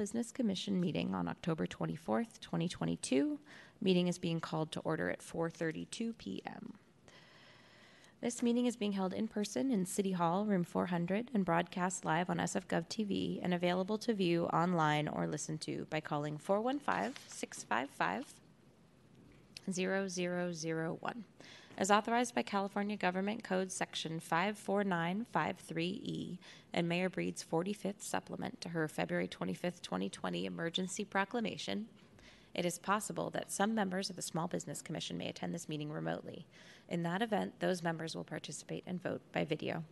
Business Commission meeting on October 24th, 2022. Meeting is being called to order at 4:32 p.m. This meeting is being held in person in City Hall, room 400, and broadcast live on SFGov TV and available to view online or listen to by calling 415 655 0001. As authorized by California Government Code Section 54953E and Mayor Breed's 45th supplement to her February 25th, 2020 emergency proclamation, it is possible that some members of the Small Business Commission may attend this meeting remotely. In that event, those members will participate and vote by video.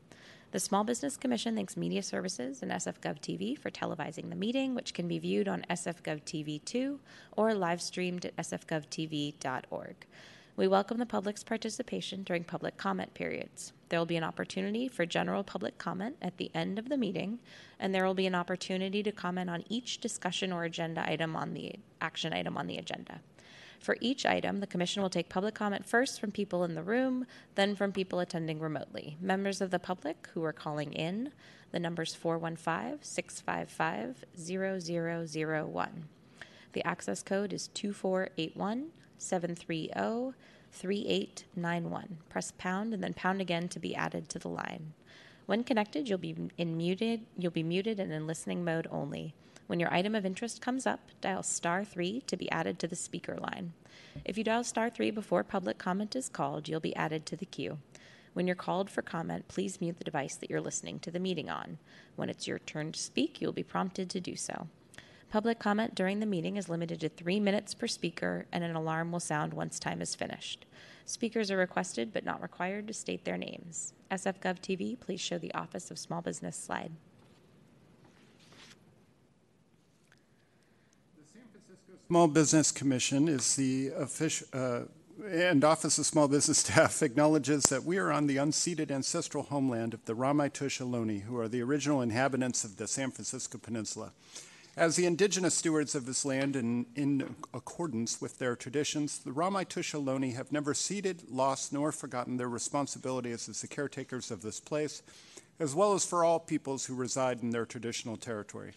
The Small Business Commission thanks Media Services and SFGov TV for televising the meeting, which can be viewed on SFGov TV 2 or live streamed at sfgovtv.org. We welcome the public's participation during public comment periods. There will be an opportunity for general public comment at the end of the meeting, and there will be an opportunity to comment on each discussion or agenda item on the action item on the agenda. For each item, the Commission will take public comment first from people in the room, then from people attending remotely. Members of the public who are calling in, the number's 415 655 0001. The access code is 2481 730 3891. Press pound and then pound again to be added to the line. When connected, you'll be in muted, you'll be muted and in listening mode only. When your item of interest comes up, dial star 3 to be added to the speaker line. If you dial star 3 before public comment is called, you'll be added to the queue. When you're called for comment, please mute the device that you're listening to the meeting on. When it's your turn to speak, you'll be prompted to do so. Public comment during the meeting is limited to three minutes per speaker, and an alarm will sound once time is finished. Speakers are requested but not required to state their names. SFGov TV, please show the Office of Small Business slide. The San Francisco Small Business Commission is the official, uh, and Office of Small Business Staff acknowledges that we are on the unceded ancestral homeland of the Ramaytush Ohlone, who are the original inhabitants of the San Francisco Peninsula. As the indigenous stewards of this land and in accordance with their traditions, the Ramaytush Ohlone have never ceded, lost, nor forgotten their responsibilities as the caretakers of this place, as well as for all peoples who reside in their traditional territory.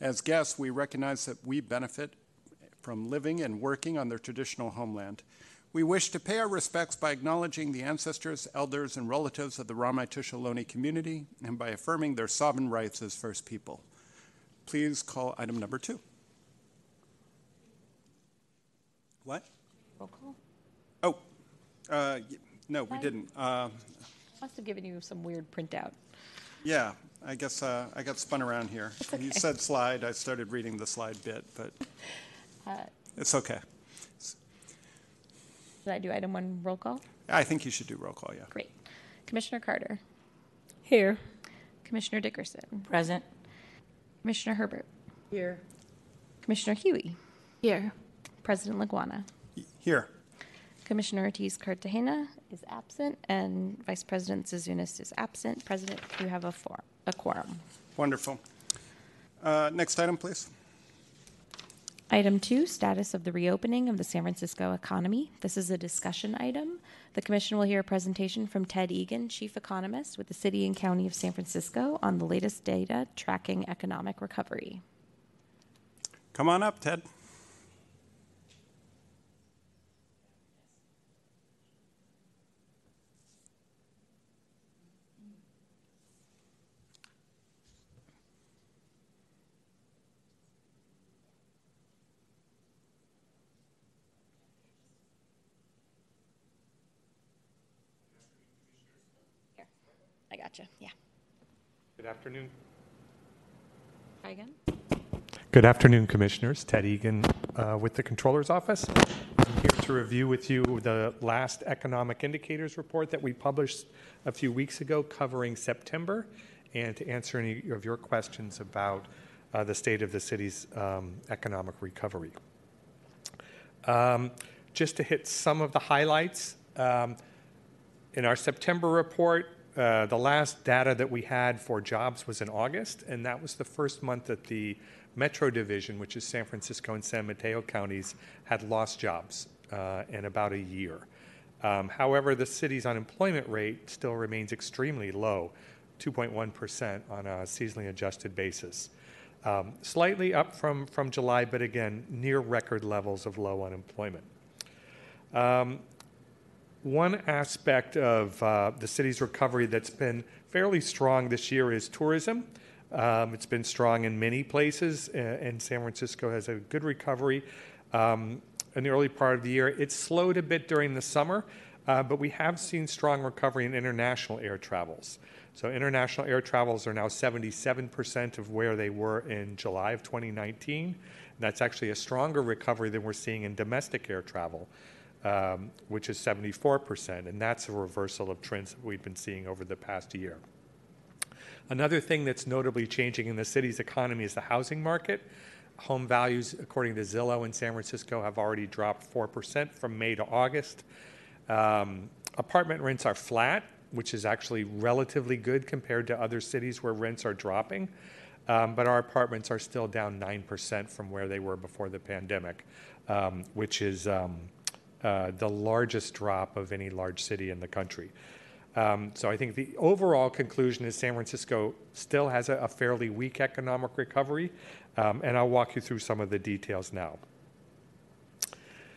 As guests, we recognize that we benefit from living and working on their traditional homeland. We wish to pay our respects by acknowledging the ancestors, elders, and relatives of the Ramaytush Ohlone community and by affirming their sovereign rights as First People. Please call item number two. What? Roll call. Oh, uh, y- no, we didn't. Uh, Must have given you some weird printout. yeah, I guess uh, I got spun around here. You said slide, I started reading the slide bit, but it's okay. Did I do item one roll call? I think you should do roll call, yeah. Great. Commissioner Carter, Here. Commissioner Dickerson, Present. Commissioner Herbert, Here. Commissioner Huey, Here. President Laguana. Here. Commissioner Ortiz Cartagena is absent, and Vice President Zouzounis is absent. President, you have a, for, a quorum. Wonderful. Uh, Next item, please. Item two, status of the reopening of the San Francisco economy. This is a discussion item. The commission will hear a presentation from Ted Egan, chief economist with the city and county of San Francisco on the latest data tracking economic recovery. Come on up, Ted. Here, I gotcha. Yeah. Good afternoon. Try again. Good afternoon, Commissioners. Ted Egan uh, with the Controller's Office. I'm here to review with you the last economic indicators report that we published a few weeks ago covering September and to answer any of your questions about uh, the state of the city's um, economic recovery. Um, just to hit some of the highlights, um, in our September report, the last data that we had for jobs was in August, and that was the first month that the Metro Division, which is San Francisco and San Mateo counties, had lost jobs uh, in about a year. Um, however, the city's unemployment rate still remains extremely low, 2.1% on a seasonally adjusted basis. Um, Slightly up from, from July, but again, near record levels of low unemployment. Um, One aspect of uh, the city's recovery that's been fairly strong this year is tourism. Um, It's been strong in many places, a- and San Francisco has a good recovery um, in the early part of the year. It slowed a bit during the summer, uh, but we have seen strong recovery in international air travels. So international air travels are now 77% of where they were in July of 2019. That's actually a stronger recovery than we're seeing in domestic air travel, um, which is 74%. And that's a reversal of trends that we've been seeing over the past year. Another thing that's notably changing in the city's economy is the housing market. Home values, according to Zillow in San Francisco, have already dropped 4% from May to August. Um, apartment rents are flat, which is actually relatively good compared to other cities where rents are dropping. Um, but our apartments are still down 9% from where they were before the pandemic, um, which is um, uh, the largest drop of any large city in the country. Um, so I think the overall conclusion is San Francisco still has a, a fairly weak economic recovery, um, and I'll walk you through some of the details now.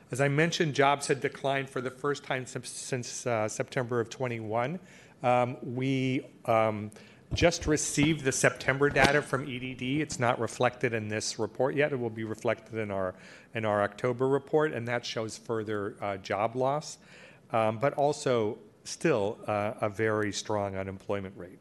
As I mentioned, jobs had declined for the first time since, since uh, September of 21. Um, we um, just received the September data from EDD. It's not reflected in this report yet. It will be reflected in our in our October report, and that shows further uh, job loss, um, but also still uh, a very strong unemployment rate.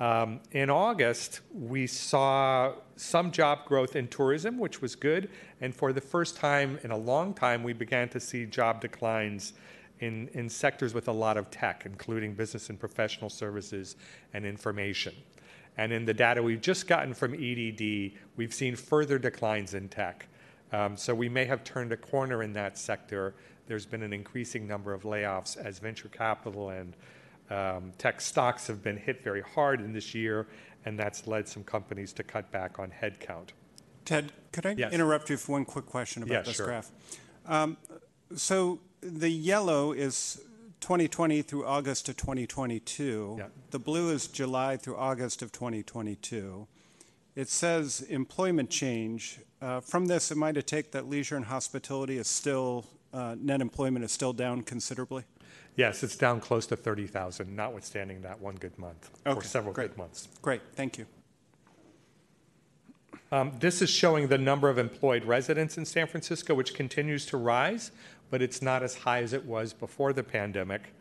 Um, in August, we saw some job growth in tourism, which was good. And for the first time in a long time, we began to see job declines in, in sectors with a lot of tech, including business and professional services and information. And in the data we've just gotten from EDD, we've seen further declines in tech. Um, so we may have turned a corner in that sector. There's been an increasing number of layoffs as venture capital and um, tech stocks have been hit very hard in this year, and that's led some companies to cut back on headcount. Ted, could I Yes. interrupt you for one quick question about Yeah, this sure. graph? Um, So the yellow is 2020 through August of 2022. Yeah. The blue is July through August of 2022. It says employment change. Uh, From this, am I to take that leisure and hospitality is still, uh, net employment is still down considerably? Yes, it's down close to 30,000, notwithstanding that one good month, or several great. good months. Great, thank you. Um, This is showing the number of employed residents in San Francisco, which continues to rise, but it's not as high as it was before the pandemic.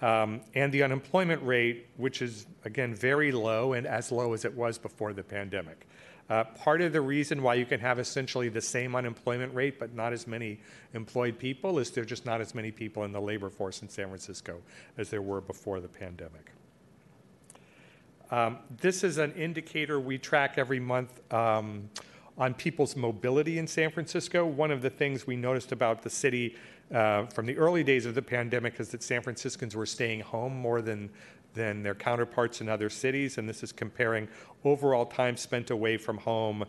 Um, And the unemployment rate, which is, again, very low and as low as it was before the pandemic. Uh, Part of the reason why you can have essentially the same unemployment rate but not as many employed people is there are just not as many people in the labor force in San Francisco as there were before the pandemic. Um, This is an indicator we track every month um, on people's mobility in San Francisco. One of the things we noticed about the city uh, from the early days of the pandemic is that San Franciscans were staying home more than than their counterparts in other cities, and this is comparing overall time spent away from home,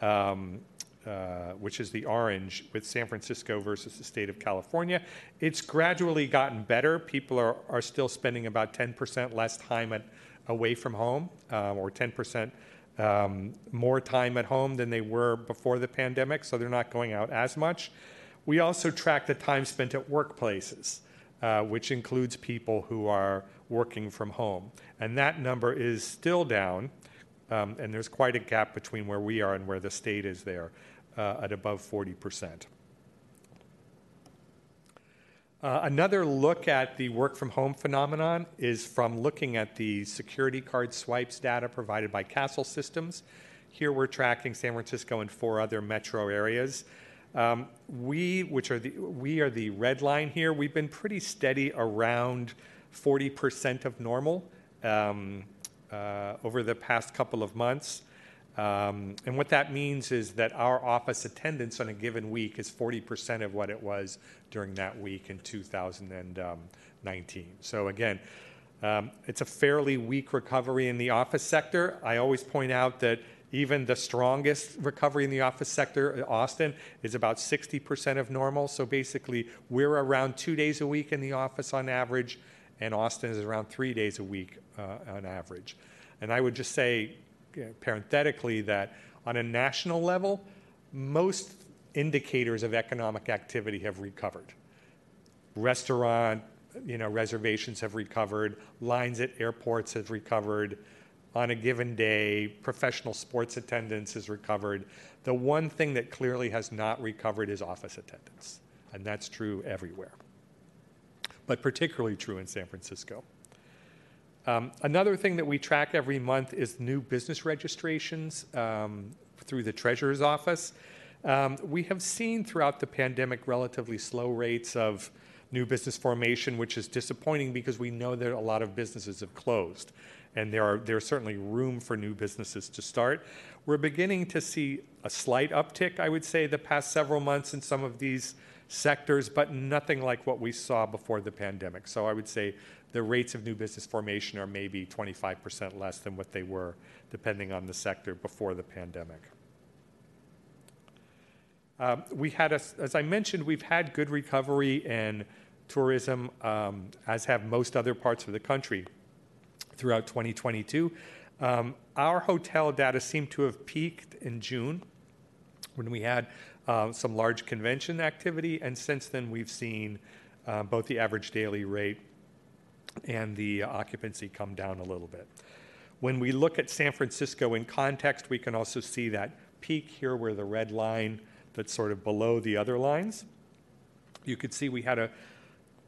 um, uh, which is the orange, with San Francisco versus the state of California. It's gradually gotten better. People are, are still spending about 10% less time at, away from home, um, or 10% um, more time at home than they were before the pandemic, so they're not going out as much. We also track the time spent at workplaces, uh, which includes people who are working from home. And that number is still down, um, and there's quite a gap between where we are and where the state is there, uh, at above 40%. Uh, another look at the work from home phenomenon is from looking at the security card swipes data provided by Kastle Systems. Here we're tracking San Francisco and four other metro areas. Um, we, which are the we are the red line here, we've been pretty steady around 40% of normal um, uh, over the past couple of months. Um, and what that means is that our office attendance on a given week is 40% of what it was during that week in 2019. So, again, um, it's a fairly weak recovery in the office sector. I always point out that even the strongest recovery in the office sector, Austin, is about 60% of normal. So, basically, we're around two days a week in the office on average, and Austin is around three days a week uh, on average. And I would just say, uh, parenthetically that on a national level, most indicators of economic activity have recovered. Restaurant, you know, reservations have recovered, lines at airports have recovered. On a given day, professional sports attendance has recovered. The one thing that clearly has not recovered is office attendance, and that's true everywhere, but particularly true in San Francisco. Um, another thing that we track every month is new business registrations um, through the Treasurer's Office. Um, we have seen throughout the pandemic relatively slow rates of new business formation, which is disappointing because we know that a lot of businesses have closed and there are there's certainly room for new businesses to start. We're beginning to see a slight uptick, I would say, the past several months in some of these sectors, but nothing like what we saw before the pandemic. So I would say the rates of new business formation are maybe 25% less than what they were, depending on the sector before the pandemic. Um, we had, a, as I mentioned, we've had good recovery in tourism, um, as have most other parts of the country throughout 2022. Um, our hotel data seemed to have peaked in June when we had some large convention activity, and since then we've seen uh, both the average daily rate and the occupancy come down a little bit. When we look at San Francisco in context, we can also see that peak here where the red line that's sort of below the other lines. You could see we had a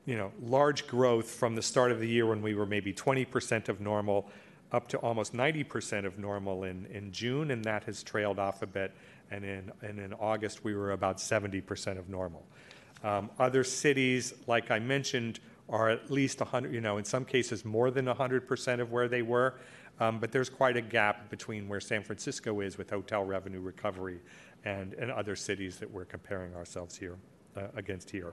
you know, large growth from the start of the year when we were maybe 20% of normal up to almost 90% of normal in, in June, and that has trailed off a bit. And in, and in August, we were about 70% of normal. Um, other cities, like I mentioned, are at least 100, you know, in some cases more than 100% of where they were. Um, but there's quite a gap between where San Francisco is with hotel revenue recovery and, and other cities that we're comparing ourselves here uh, against here.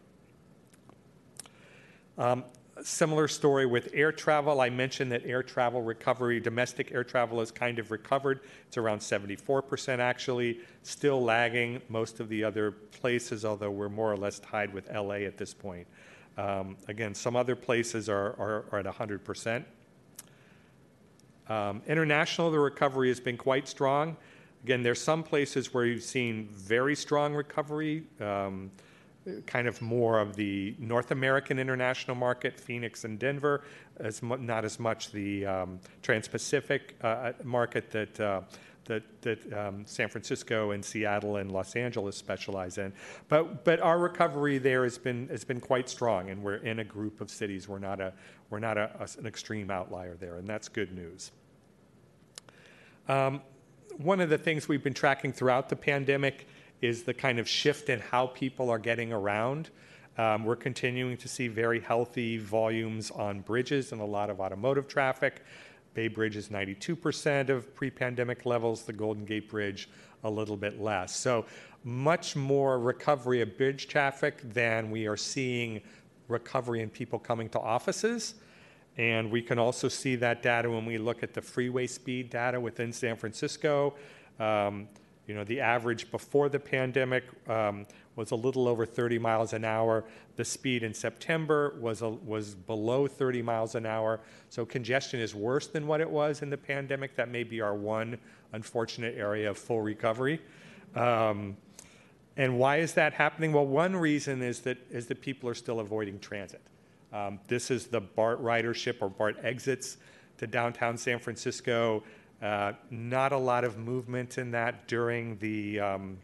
Um, similar story with air travel. I mentioned that air travel recovery, domestic air travel has kind of recovered. It's around 74% actually, still lagging most of the other places, although we're more or less tied with LA at this point. Um, again, some other places are, are, are at 100%. Um, international, the recovery has been quite strong. Again, there's some places where you've seen very strong recovery, um, kind of more of the North American international market, Phoenix and Denver, as not as much the um, Trans-Pacific uh, market that uh, that, um, San Francisco and Seattle and Los Angeles specialize in. But but our recovery there has been has been quite strong, and we're in a group of cities. We're not a we're not an extreme outlier there, and that's good news. Um, one of the things we've been tracking throughout the pandemic is the kind of shift in how people are getting around. Um, we're continuing to see very healthy volumes on bridges and a lot of automotive traffic. Bay Bridge is 92% of pre pandemic levels, the Golden Gate Bridge a little bit less. So, much more recovery of bridge traffic than we are seeing recovery in people coming to offices. And we can also see that data when we look at the freeway speed data within San Francisco. Um, you know, the average before the pandemic um, was a little over 30 miles an hour. The speed in September was, a, was below 30 miles an hour. So congestion is worse than what it was in the pandemic. That may be our one unfortunate area of full recovery. Um, and why is that happening? Well, one reason is that, is that people are still avoiding transit. Um, this is the BART ridership or BART exits to downtown San Francisco. Uh, not a lot of movement in that during the um,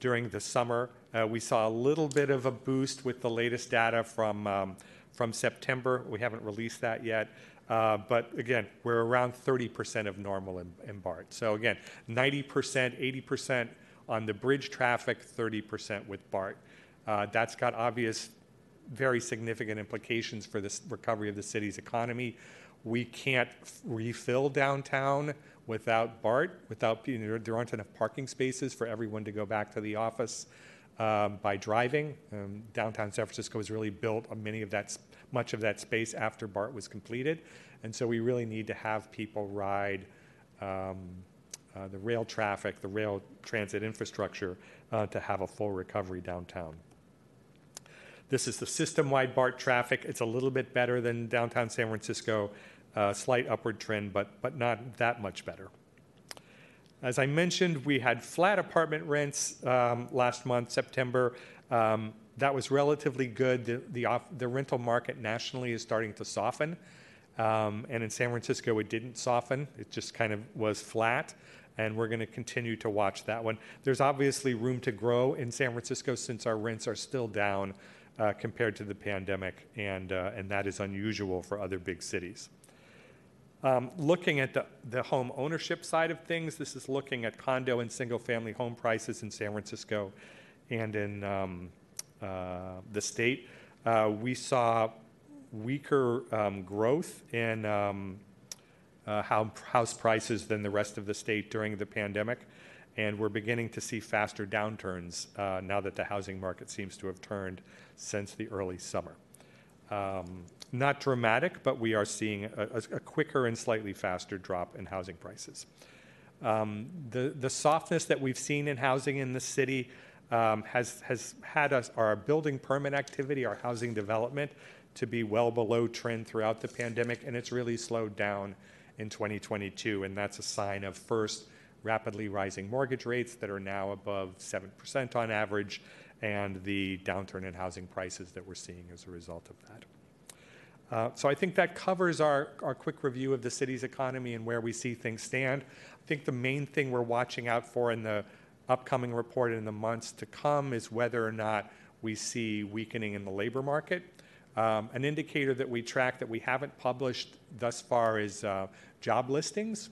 during the summer. Uh, we saw a little bit of a boost with the latest data from um, from September. We haven't released that yet. Uh, but again, we're around 30% of normal in, in BART. So again, 90%, 80% on the bridge traffic, 30% with BART. Uh, that's got obvious very significant implications for the recovery of the city's economy. We can't refill downtown without BART, without you know, there aren't enough parking spaces for everyone to go back to the office um, by driving. Um, downtown San Francisco was really built on many of that, much of that space after BART was completed, and so we really need to have people ride. Um, uh, the rail traffic, the rail transit infrastructure uh, to have a full recovery downtown. This is the system-wide BART traffic. It's a little bit better than downtown San Francisco, slight upward trend, but, but not that much better. As I mentioned, we had flat apartment rents um, last month, September. Um, that was relatively good. The, the rental market nationally is starting to soften. Um, and in San Francisco, it didn't soften, it just kind of was flat. And we're going to continue to watch that one. There's obviously room to grow in San Francisco since our rents are still down uh, compared to the pandemic, and, uh, and that is unusual for other big cities. Um, looking at the, the home ownership side of things, this is looking at condo and single family home prices in San Francisco and in um, uh, the state. Uh, we saw weaker um, growth in um, uh, house prices than the rest of the state during the pandemic. And we're beginning to see faster downturns uh, now that the housing market seems to have turned since the early summer. Um, not dramatic, but we are seeing a, a, quicker and slightly faster drop in housing prices. Um, the, the softness that we've seen in housing in the city um, has, has had us, our building permit activity, our housing development, to be well below trend throughout the pandemic, and it's really slowed down in 2022. And that's a sign of first, rapidly rising mortgage rates that are now above 7% on average, and the downturn in housing prices that we're seeing as a result of that. Uh, so I think that covers our, our quick review of the city's economy and where we see things stand. I think the main thing we're watching out for in the upcoming report in the months to come is whether or not we see weakening in the labor market. Um, an indicator that we track that we haven't published thus far is uh, job listings.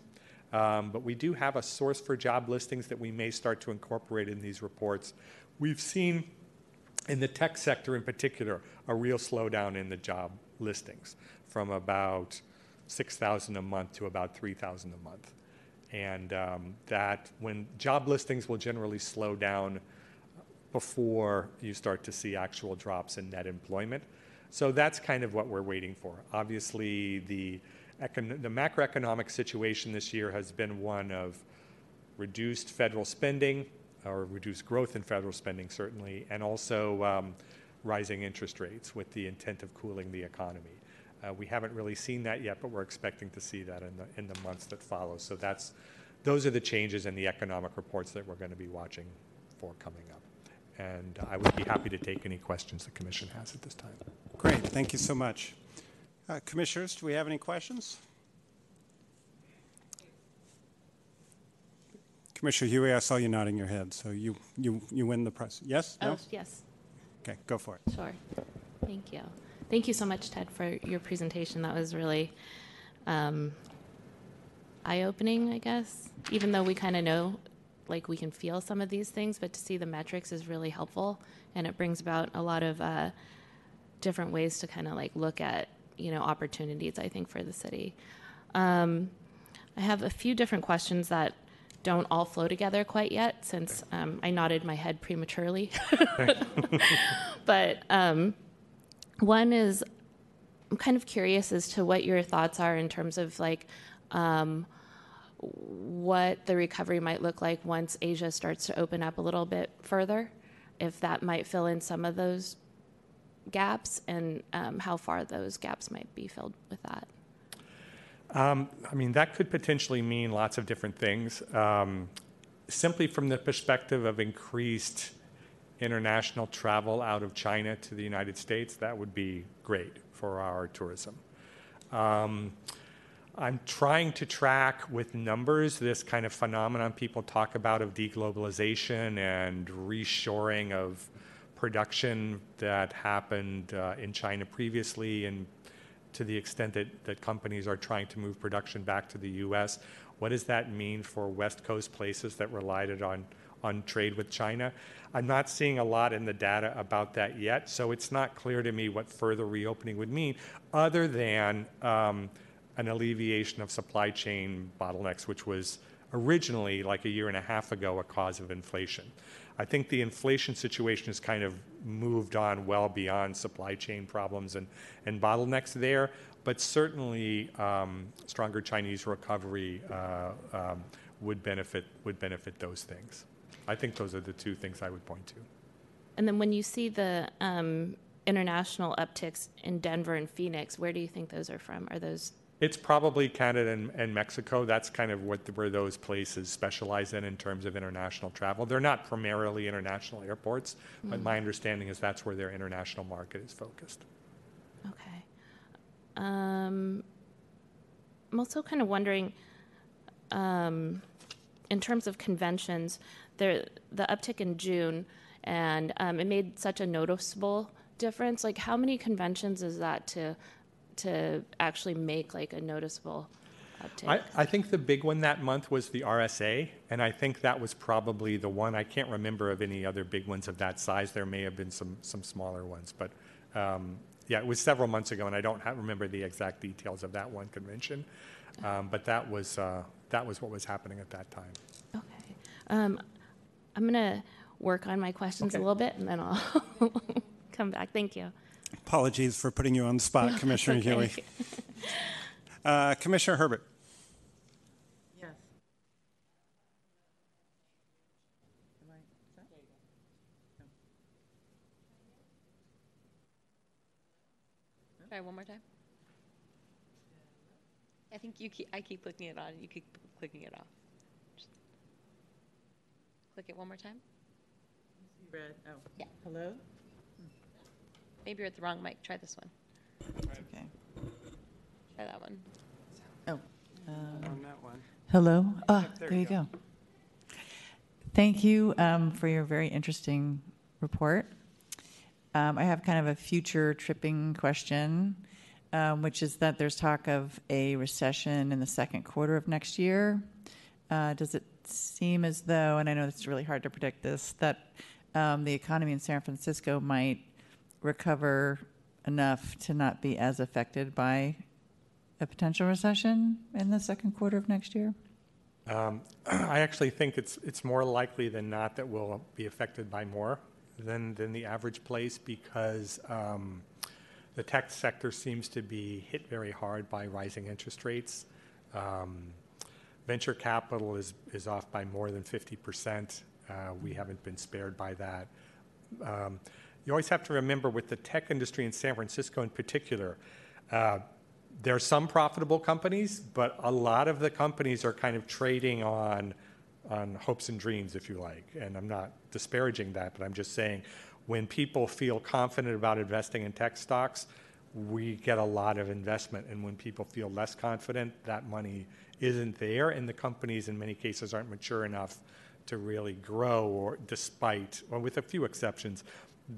Um, but we do have a source for job listings that we may start to incorporate in these reports. We've seen in the tech sector in particular a real slowdown in the job listings from about 6,000 a month to about 3,000 a month. And um, that when job listings will generally slow down before you start to see actual drops in net employment. So that's kind of what we're waiting for. Obviously, the, econ- the macroeconomic situation this year has been one of reduced federal spending, or reduced growth in federal spending, certainly, and also um, rising interest rates with the intent of cooling the economy. Uh, we haven't really seen that yet, but we're expecting to see that in the, in the months that follow. So that's, those are the changes in the economic reports that we're going to be watching for coming up. And I would be happy to take any questions the Commission has at this time. Great, thank you so much. Uh, commissioners, do we have any questions? Commissioner Huey, I saw you nodding your head, so you, you, you win the prize. Yes? Oh, No? yes, Okay, go for it. sure. Thank you. Thank you so much, Ted, for your presentation. That was really um, eye-opening, I guess. Even though we kind of know, like we can feel some of these things, but to see the metrics is really helpful, and it brings about a lot of uh, different ways to kind of like look at you know opportunities. I think for the city. Um, I have a few different questions that don't all flow together quite yet, since um, I nodded my head prematurely. but um, one is I'm kind of curious as to what your thoughts are in terms of like um, what the recovery might look like once Asia starts to open up a little bit further, if that might fill in some of those gaps, and um, how far those gaps might be filled with that. Um, I mean, that could potentially mean lots of different things. Um, simply from the perspective of increased international travel out of China to the United States, that would be great for our tourism. Um, I'm trying to track with numbers this kind of phenomenon people talk about of deglobalization and reshoring of production that happened uh, in China previously and to the extent that, that companies are trying to move production back to the US. What does that mean for West Coast places that relied on, on trade with China? I'm not seeing a lot in the data about that yet, so it's not clear to me what further reopening would mean, other than um, an alleviation of supply chain bottlenecks, which was originally, like a year and a half ago, a cause of inflation. I think the inflation situation has kind of moved on well beyond supply chain problems and, and bottlenecks there, but certainly um, stronger Chinese recovery uh, um, would benefit would benefit those things. I think those are the two things I would point to. And then when you see the um, international upticks in Denver and Phoenix, where do you think those are from? Are those It's probably Canada and, and Mexico. That's kind of what where those places specialize in in terms of international travel. They're not primarily international airports, but my understanding is that's where their international market is focused. Okay. Um, I'm also kind of wondering, um, in terms of conventions, there the uptick in June, and um, it made such a noticeable difference. Like, how many conventions is that to to actually make like a noticeable uptick? I, I think the big one that month was the RSA, and I think that was probably the one. I can't remember of any other big ones of that size. There may have been some some smaller ones, but um, yeah, it was several months ago, and I don't have, remember the exact details of that one convention. Um, but that was uh, that was what was happening at that time. Okay. Um, I'm gonna work on my questions a little bit, and then I'll come back. Thank you. Apologies for putting you on the spot, Commissioner Okay. Healy. Uh, Commissioner Herbert. Yes. Try one more time. I think you keep, I keep clicking it on, and you keep clicking it off. Just Click it one more time. Red, oh. Yeah. Hello? Maybe you're at the wrong mic. Try this one. Okay. Try that one. Oh. On that one. Hello? Ah, there there you you go. go. Thank you um, for your very interesting report. Um, I have kind of a future tripping question, um, which is that there's talk of a recession in the second quarter of next year. Uh, does it seem as though, and I know it's really hard to predict this, that um, the economy in San Francisco might recover enough to not be as affected by a potential recession in the second quarter of next year? Um, I actually think it's it's more likely than not that we'll be affected by more than than the average place because um, the tech sector seems to be hit very hard by rising interest rates. Um, venture capital is is off by more than fifty percent. Uh, we haven't been spared by that. You always have to remember with the tech industry in San Francisco in particular. Uh, there are some profitable companies, but a lot of the companies are kind of trading on on hopes and dreams, if you like. And I'm not disparaging that, but I'm just saying when people feel confident about investing in tech stocks, we get a lot of investment. And when people feel less confident, that money isn't there, and the companies in many cases aren't mature enough to really grow, or despite, well, with a few exceptions,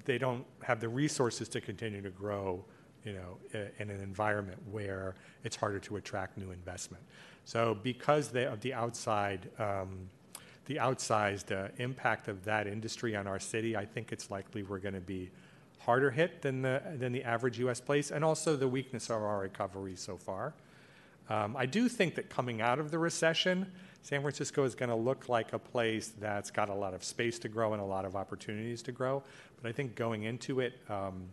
they don't have the resources to continue to grow you know, in an environment where it's harder to attract new investment. So because they, of the outside, um, the outsized uh, impact of that industry on our city, I think it's likely we're going to be harder hit than the, than the average U.S. place, and also the weakness of our recovery so far. Um, I do think that coming out of the recession, San Francisco is going to look like a place that's got a lot of space to grow and a lot of opportunities to grow. But I think going into it, um,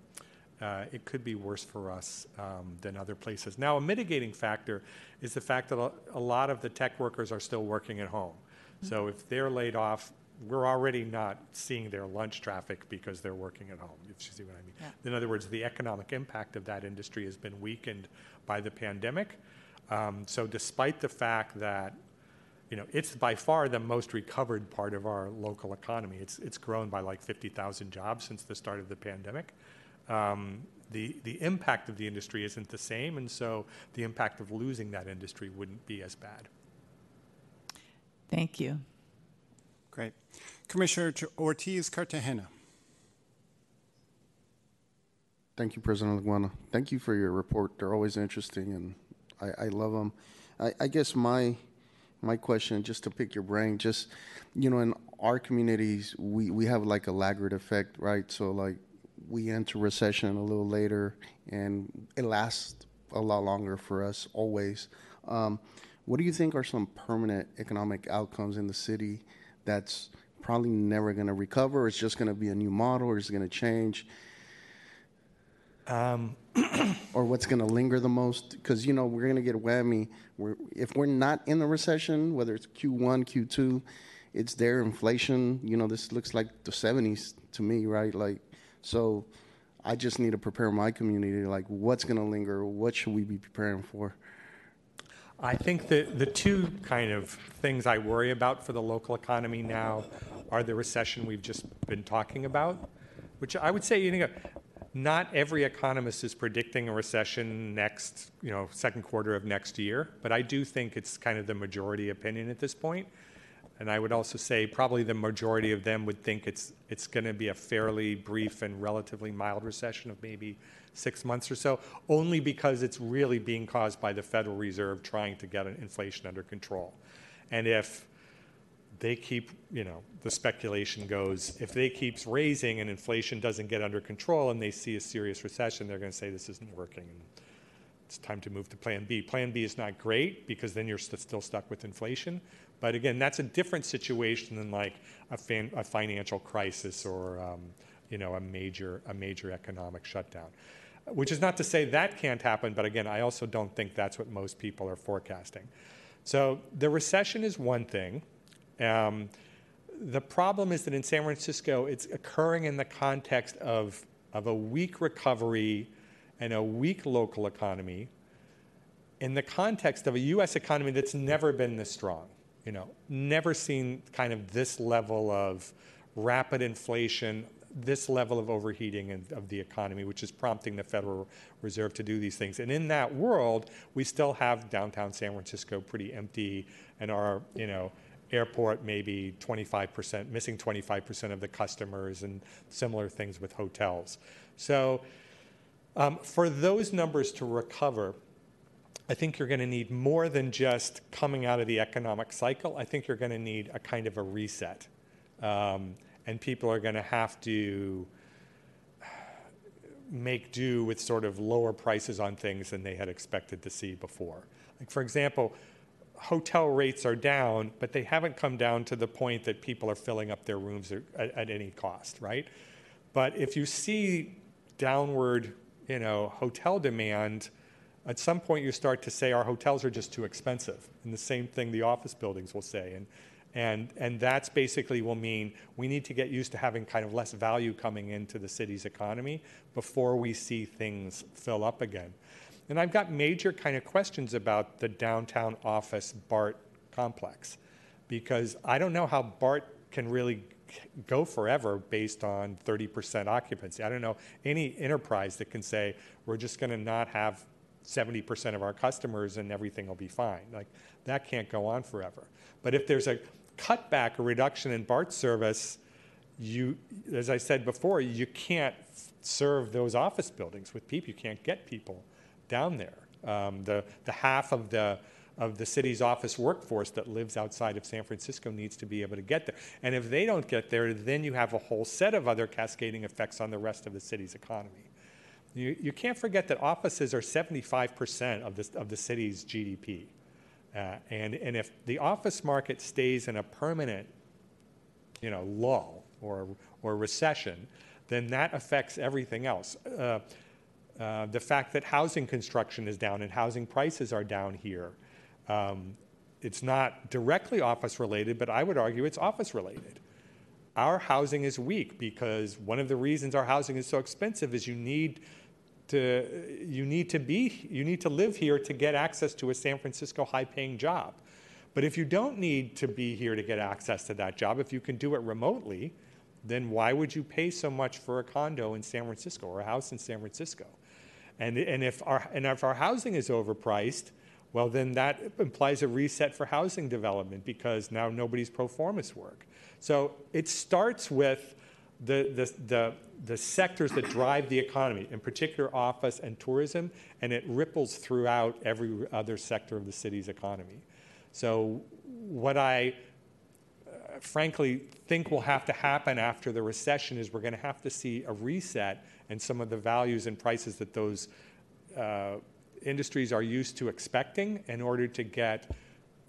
uh, it could be worse for us um, than other places. Now, a mitigating factor is the fact that a, lot of the tech workers are still working at home. So if they're laid off, we're already not seeing their lunch traffic because they're working at home, if you see what I mean. Yeah. In other words, the economic impact of that industry has been weakened by the pandemic. Um, so despite the fact that you know, it's by far the most recovered part of our local economy. It's, it's grown by like 50,000 jobs since the start of the pandemic. Um, the, the impact of the industry isn't the same, and so the impact of losing that industry wouldn't be as bad. Thank you. Great. Commissioner Ortiz Cartagena. Thank you, President Laguana. Thank you for your report. They're always interesting, and I, I love them. I, I guess my my question, just to pick your brain, just you know, in our communities, we we have like a laggard effect, right? So like we enter recession a little later, and it lasts a lot longer for us always. Um, what do you think are some permanent economic outcomes in the city that's probably never going to recover? It's just going to be a new model, or is it going to change? or what's going to linger the most? Because you know we're going to get whammy. We're, if we're not in a recession whether it's q1 q2 it's their inflation. You know this looks like the 70s to me right? Like so i just need to prepare my community like what's going to linger? What should we be preparing for? I think that the two kind of things I worry about for the local economy now are the recession we've just been talking about, which I would say, you know, not every economist is predicting a recession next, you know, second quarter of next year, but I do think it's kind of the majority opinion at this point. And I would also say probably the majority of them would think it's it's going to be a fairly brief and relatively mild recession of maybe six months or so, only because it's really being caused by the Federal Reserve trying to get inflation under control. And if they keep, you know, the speculation goes, if they keeps raising and inflation doesn't get under control and they see a serious recession, they're going to say this isn't working and it's time to move to plan B. Plan B is not great because then you're st- still stuck with inflation. But again, that's a different situation than like a, fan- a financial crisis or, um, you know, a major, a major economic shutdown. Which is not to say that can't happen, but again, I also don't think that's what most people are forecasting. So the recession is one thing. Um, the problem is that in San Francisco, it's occurring in the context of, of a weak recovery and a weak local economy in the context of a U.S. economy that's never been this strong. You know, never seen kind of this level of rapid inflation, this level of overheating of the economy, which is prompting the Federal Reserve to do these things. And in that world, we still have downtown San Francisco pretty empty, and our, you know, airport maybe 25%, missing 25% of the customers, and similar things with hotels. So, um, for those numbers to recover, I think you're going to need more than just coming out of the economic cycle. I think you're going to need a kind of a reset. Um, and people are going to have to make do with sort of lower prices on things than they had expected to see before. Like, for example, hotel rates are down, but they haven't come down to the point that people are filling up their rooms at, at any cost, right? But if you see downward, you know, hotel demand, at some point you start to say our hotels are just too expensive. And the same thing the office buildings will say. And, and, and that's basically will mean we need to get used to having kind of less value coming into the city's economy before we see things fill up again. And I've got major kind of questions about the downtown office BART complex because I don't know how BART can really go forever based on 30% occupancy. I don't know any enterprise that can say we're just going to not have 70% of our customers and everything will be fine. Like that can't go on forever. But if there's a cutback, a reduction in BART service, you, as I said before, you can't serve those office buildings with people. You can't get people down there. Um, the, the half of the, of the city's office workforce that lives outside of San Francisco needs to be able to get there. And if they don't get there, then you have a whole set of other cascading effects on the rest of the city's economy. You, you can't forget that offices are 75% of, this, of the city's GDP. Uh, and, and if the office market stays in a permanent you know, lull or, or recession, then that affects everything else. Uh, uh, the fact that housing construction is down and housing prices are down here. Um, it's not directly office related, but I would argue it's office related. Our housing is weak because one of the reasons our housing is so expensive is you need to you need to be you need to live here to get access to a San Francisco high paying job. But if you don't need to be here to get access to that job, if you can do it remotely, then why would you pay so much for a condo in San Francisco or a house in San Francisco? And, and, if our, and if our housing is overpriced, well, then that implies a reset for housing development because now nobody's pro formas work. So it starts with the, the, the, the, sectors that drive the economy, in particular office and tourism, and it ripples throughout every other sector of the city's economy. So, what I uh, frankly think will have to happen after the recession is we're going to have to see a reset and some of the values and prices that those uh, industries are used to expecting in order to get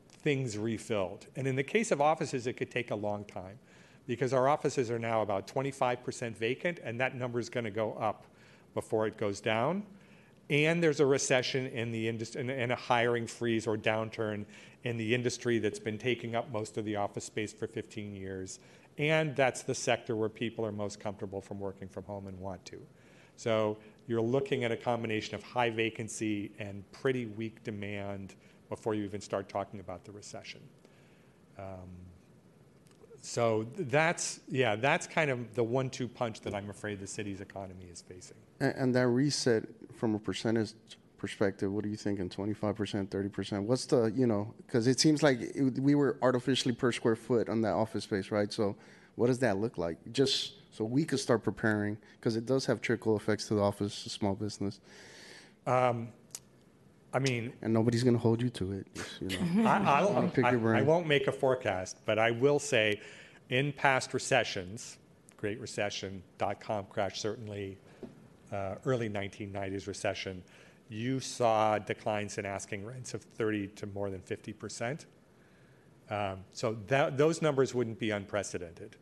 things refilled. And in the case of offices, it could take a long time because our offices are now about 25% vacant, and that number is going to go up before it goes down. And there's a recession in the industry and a hiring freeze or downturn in the industry that's been taking up most of the office space for 15 years and that's the sector where people are most comfortable from working from home and want to. So you're looking at a combination of high vacancy and pretty weak demand before you even start talking about the recession. Um, so that's, yeah, that's kind of the one two punch that I'm afraid the city's economy is facing. And, and that reset from a percentage perspective, what are you thinking? 25%, 30%? What's the, you know, because it seems like it, we were artificially per square foot on that office space, right? So what does that look like? Just so we could start preparing, because it does have trickle effects to the office, to small business. Um, I mean, And nobody's going to hold you to it. Just, you know. I, I'll, Wanna pick I, your brain. I won't make a forecast, but I will say in past recessions, Great Recession, dot com crash, certainly uh, early 1990s recession, you saw declines in asking rents of 30 to more than 50 percent. Um, so those numbers wouldn't be unprecedented.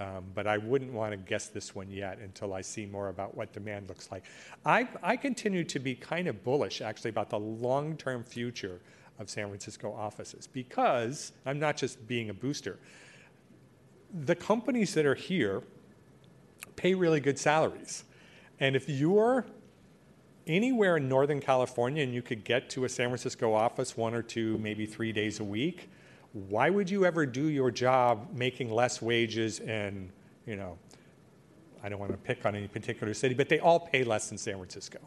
Um, but I wouldn't want to guess this one yet until I see more about what demand looks like. I, I continue to be kind of bullish, actually, about the long term future of San Francisco offices because I'm not just being a booster. The companies that are here pay really good salaries. And if you're anywhere in Northern California and you could get to a San Francisco office one or two, maybe three days a week, why would you ever do your job making less wages in, you know, I don't want to pick on any particular city, but they all pay less than San Francisco.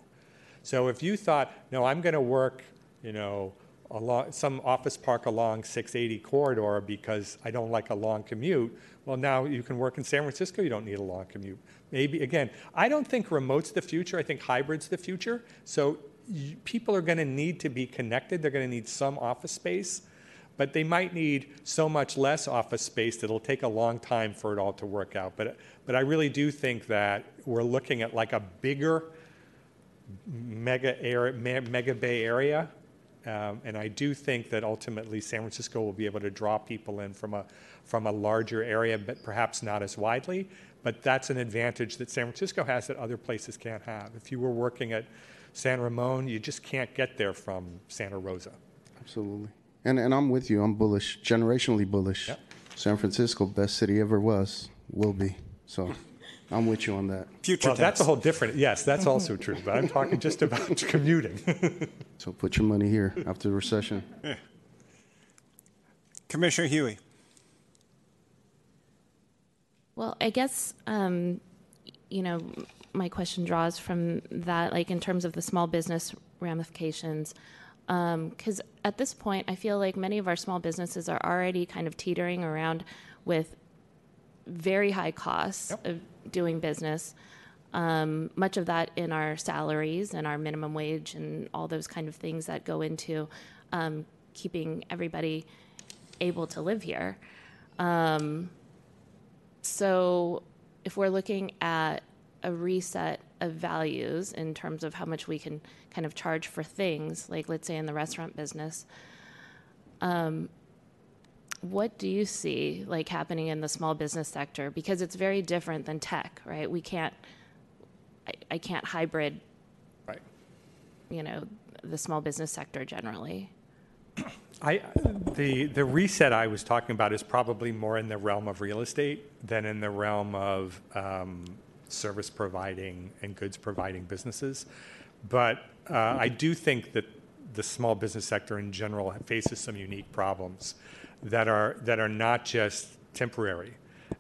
So if you thought, no, I'm going to work, you know, along some office park along 680 corridor because I don't like a long commute, well, now you can work in San Francisco. You don't need a long commute. Maybe again, I don't think remote's the future. I think hybrid's the future. So people are going to need to be connected. They're going to need some office space, but they might need so much less office space that it'll take a long time for it all to work out. But but I really do think that we're looking at like a bigger mega area, mega Bay Area. Um, and I do think that ultimately San Francisco will be able to draw people in from a, from a larger area, but perhaps not as widely. But that's an advantage that San Francisco has that other places can't have. If you were working at San Ramon, you just can't get there from Santa Rosa. Absolutely. And, and I'm with you. I'm bullish, generationally bullish. Yep. San Francisco, best city ever was, will be. So I'm with you on that. Future Well, that's a whole different, yes, that's also true. But I'm talking just about commuting. So put your money here after the recession. Commissioner Huie. Well, I guess, um, you know, my question draws from that, like in terms of the small business ramifications. Because at this point, I feel like many of our small businesses are already kind of teetering around with very high costs Yep. of doing business. Um, much of that in our salaries and our minimum wage and all those kind of things that go into um, keeping everybody able to live here. So, if we're looking at a reset of values in terms of how much we can kind of charge for things, like let's say in the restaurant business, um, what do you see like happening in the small business sector? Because it's very different than tech, right? We can't, I, I can't hybrid, Right. you know, the small business sector generally. I, the, the reset I was talking about is probably more in the realm of real estate than in the realm of um, service providing and goods providing businesses. But uh, I do think that the small business sector in general faces some unique problems that are, that are not just temporary,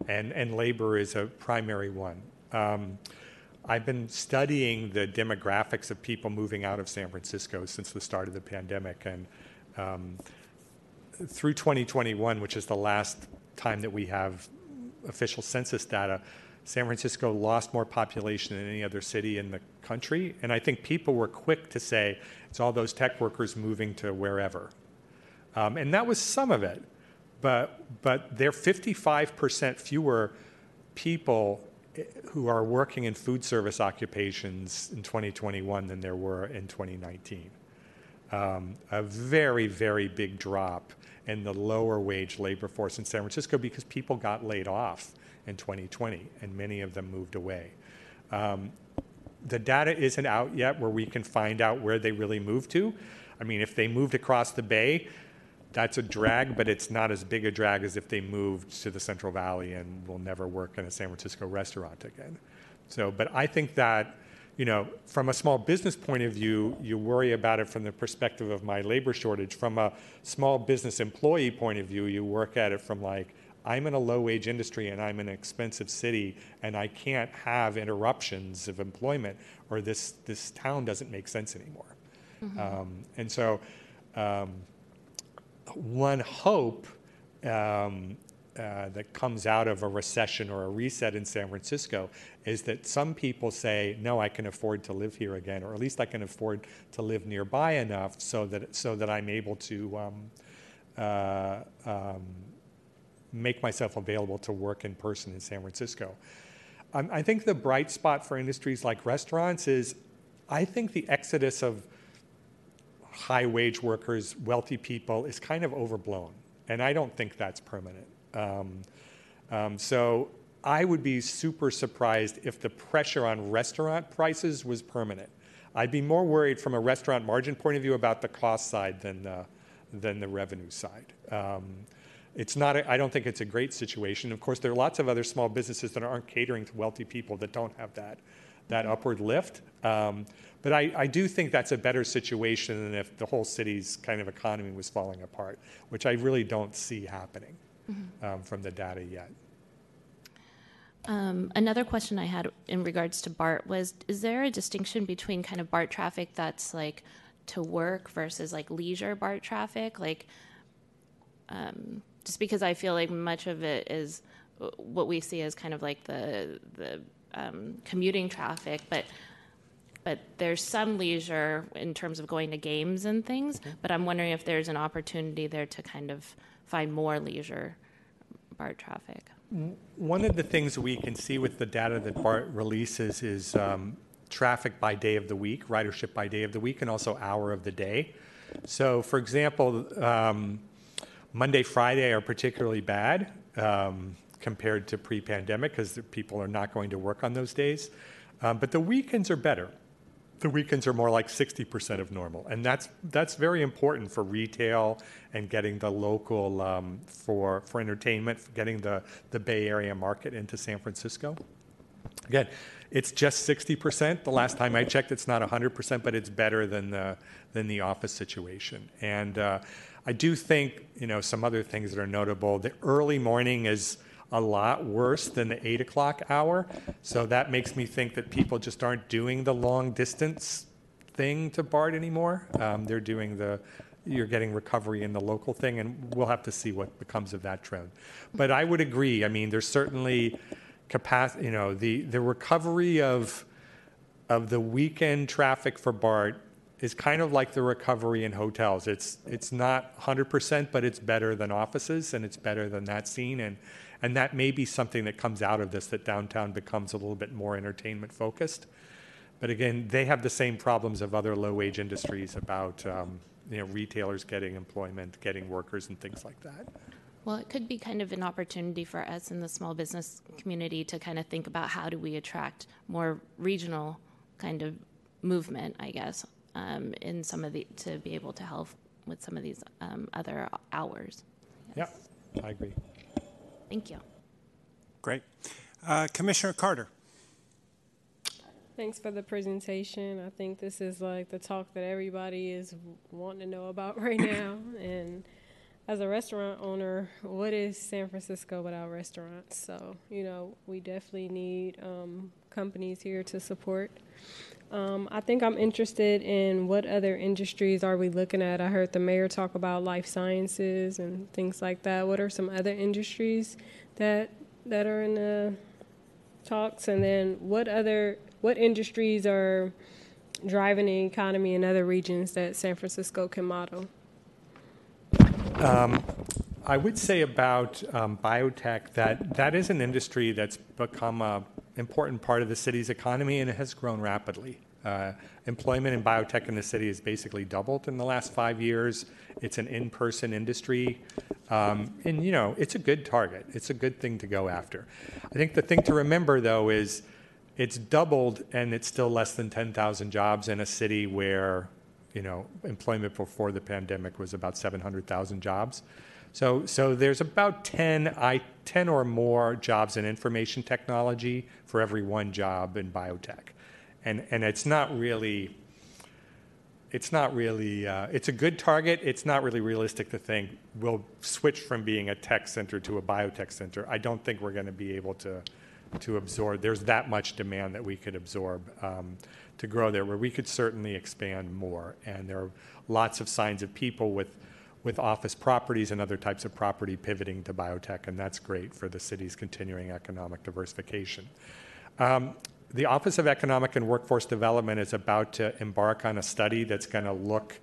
and, and labor is a primary one. Um, I've been studying the demographics of people moving out of San Francisco since the start of the pandemic, and um, through 2021, which is the last time that we have official census data, San Francisco lost more population than any other city in the country. And I think people were quick to say it's all those tech workers moving to wherever. Um, and that was some of it. But, but there are 55% fewer people eh, who are working in food service occupations in 2021 than there were in 2019 um, a very, very big drop in the lower wage labor force in San Francisco because people got laid off in 2020 and many of them moved away. Um, the data isn't out yet where we can find out where they really moved to. I mean, if they moved across the bay, that's a drag, but it's not as big a drag as if they moved to the Central Valley and will never work in a San Francisco restaurant again. So, but I think that you know, from a small business point of view, you worry about it from the perspective of my labor shortage. From a small business employee point of view, you work at it from like, I'm in a low wage industry and I'm in an expensive city and I can't have interruptions of employment or this, this town doesn't make sense anymore. Um, and so, um, one hope um, uh, that comes out of a recession or a reset in San Francisco is that some people say, "No, I can afford to live here again, or at least I can afford to live nearby enough so that so that I'm able to." Um, uh, um, make myself available to work in person in San Francisco. Um, I think the bright spot for industries like restaurants is I think the exodus of high wage workers, wealthy people, is kind of overblown. And I don't think that's permanent. Um, um, so I would be super surprised if the pressure on restaurant prices was permanent. I'd be more worried from a restaurant margin point of view about the cost side than the, than the revenue side. Um, it's not, I don't think it's a great situation. Of course, there are lots of other small businesses that aren't catering to wealthy people that don't have that, that upward lift. Um, but I, I do think that's a better situation than if the whole city's kind of economy was falling apart, which I really don't see happening um, from the data yet. Um, another question I had in regards to BART was Is there a distinction between kind of BART traffic that's like to work versus like leisure BART traffic? Like, um, just because I feel like much of it is uh, what we see as kind of like the, the um, commuting traffic, but but there's some leisure in terms of going to games and things. But I'm wondering if there's an opportunity there to kind of find more leisure BART traffic. One of the things we can see with the data that BART releases is um, traffic by day of the week, ridership by day of the week, and also hour of the day. So, for example, um, Monday, Friday are particularly bad um, compared to pre pandemic because people are not going to work on those days. Um, but the weekends are better the weekends are more like 60% of normal. And that's, that's very important for retail and getting the local, um, for, for entertainment, for getting the, the Bay Area market into San Francisco. Again, it's just 60%. The last time I checked, it's not 100%, but it's better than the, than the office situation. And uh, I do think, you know, some other things that are notable. The early morning is a lot worse than the eight o'clock hour. So that makes me think that people just aren't doing the long distance thing to BART anymore. Um, they're doing the you're getting recovery in the local thing, and we'll have to see what becomes of that trend. But I would agree. I mean, there's certainly capacity. You know, the the recovery of of the weekend traffic for BART is kind of like the recovery in hotels. It's it's not 100%, but it's better than offices, and it's better than that scene. And and that may be something that comes out of this that downtown becomes a little bit more entertainment focused. But again, they have the same problems of other low wage industries about um, you know, retailers getting employment, getting workers, and things like that. Well, it could be kind of an opportunity for us in the small business community to kind of think about how do we attract more regional kind of movement, I guess, um, in some of the to be able to help with some of these um, other hours. Yeah, I agree. Thank you. Great. Uh, Commissioner Carter. Thanks for the presentation. I think this is like the talk that everybody is wanting to know about right now. and as a restaurant owner, what is San Francisco without restaurants? So, you know, we definitely need um, companies here to support. Um, I think I'm interested in what other industries are we looking at. I heard the mayor talk about life sciences and things like that. What are some other industries that that are in the talks? And then what other what industries are driving the economy in other regions that San Francisco can model? Um, I would say about um, biotech that that is an industry that's become an important part of the city's economy and it has grown rapidly. Uh, employment in biotech in the city has basically doubled in the last five years. It's an in-person industry, um, and you know it's a good target. It's a good thing to go after. I think the thing to remember though is it's doubled, and it's still less than 10,000 jobs in a city where you know employment before the pandemic was about 700,000 jobs. So, so there's about 10, I, 10 or more jobs in information technology for every one job in biotech. And, and it's not really, it's not really, uh, it's a good target. It's not really realistic to think we'll switch from being a tech center to a biotech center. I don't think we're going to be able to, to absorb, there's that much demand that we could absorb um, to grow there, where we could certainly expand more. And there are lots of signs of people with, with office properties and other types of property pivoting to biotech, and that's great for the city's continuing economic diversification. Um, the Office of Economic and Workforce Development is about to embark on a study that's going to look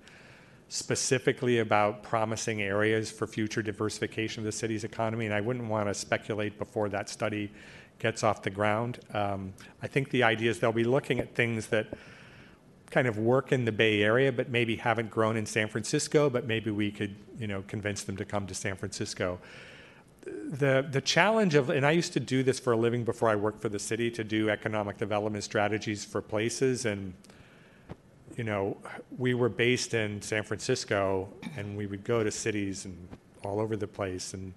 specifically about promising areas for future diversification of the city's economy, and I wouldn't want to speculate before that study gets off the ground. Um, I think the idea is they'll be looking at things that kind of work in the Bay Area, but maybe haven't grown in San Francisco, but maybe we could, you know, convince them to come to San Francisco. The, the challenge of, and I used to do this for a living before I worked for the city to do economic development strategies for places. And, you know, we were based in San Francisco and we would go to cities and all over the place and,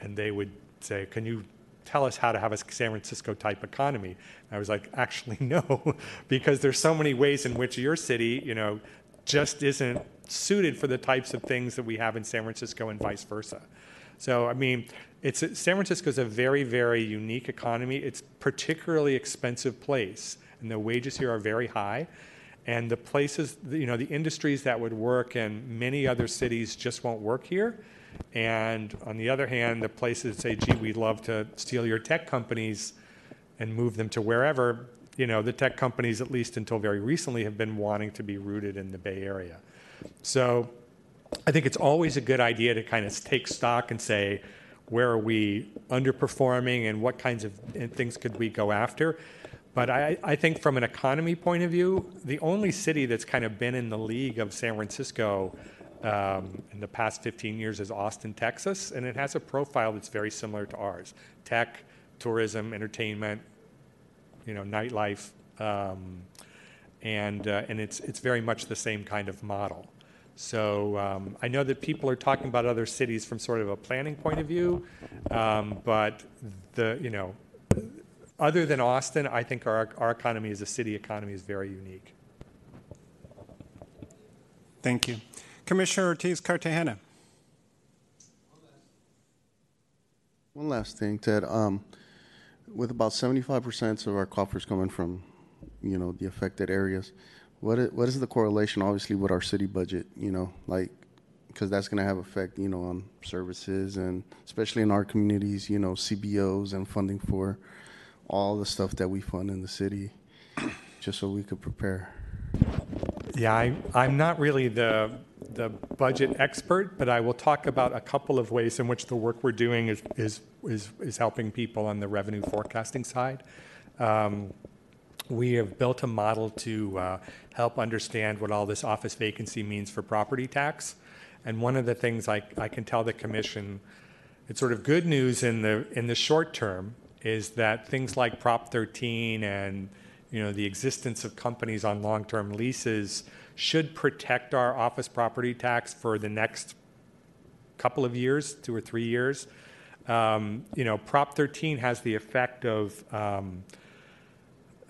and they would say, can you tell us how to have a San Francisco type economy. And I was like, actually, no, because there's so many ways in which your city, you know, just isn't suited for the types of things that we have in San Francisco and vice versa. So, I mean, it's San Francisco is a very, very unique economy. It's particularly expensive place, and the wages here are very high. And the places, you know, the industries that would work in many other cities just won't work here. And on the other hand, the places that say, gee, we'd love to steal your tech companies and move them to wherever, you know, the tech companies, at least until very recently, have been wanting to be rooted in the Bay Area. So I think it's always a good idea to kind of take stock and say, where are we underperforming and what kinds of things could we go after? But I, I, think from an economy point of view, the only city that's kind of been in the league of San Francisco um, in the past 15 years is Austin, Texas, and it has a profile that's very similar to ours: tech, tourism, entertainment, you know, nightlife, um, and uh, and it's it's very much the same kind of model. So um, I know that people are talking about other cities from sort of a planning point of view, um, but the you know, other than Austin, I think our our economy as a city economy is very unique. Thank you. Commissioner Ortiz Cartagena. One last thing, Ted. Um, with about 75% of our coffers coming from, you know, the affected areas, what is, what is the correlation, obviously, with our city budget? You know, like, because that's going to have effect, you know, on services and especially in our communities, you know, CBOs and funding for all the stuff that we fund in the city, just so we could prepare. Yeah, I, I'm not really the the budget expert, but I will talk about a couple of ways in which the work we're doing is is is, is helping people on the revenue forecasting side. Um, we have built a model to uh, help understand what all this office vacancy means for property tax. And one of the things I, I can tell the commission, it's sort of good news in the in the short term, is that things like Prop 13 and you know, the existence of companies on long-term leases should protect our office property tax for the next couple of years, two or three years. Um, you know, Prop 13 has the effect of um,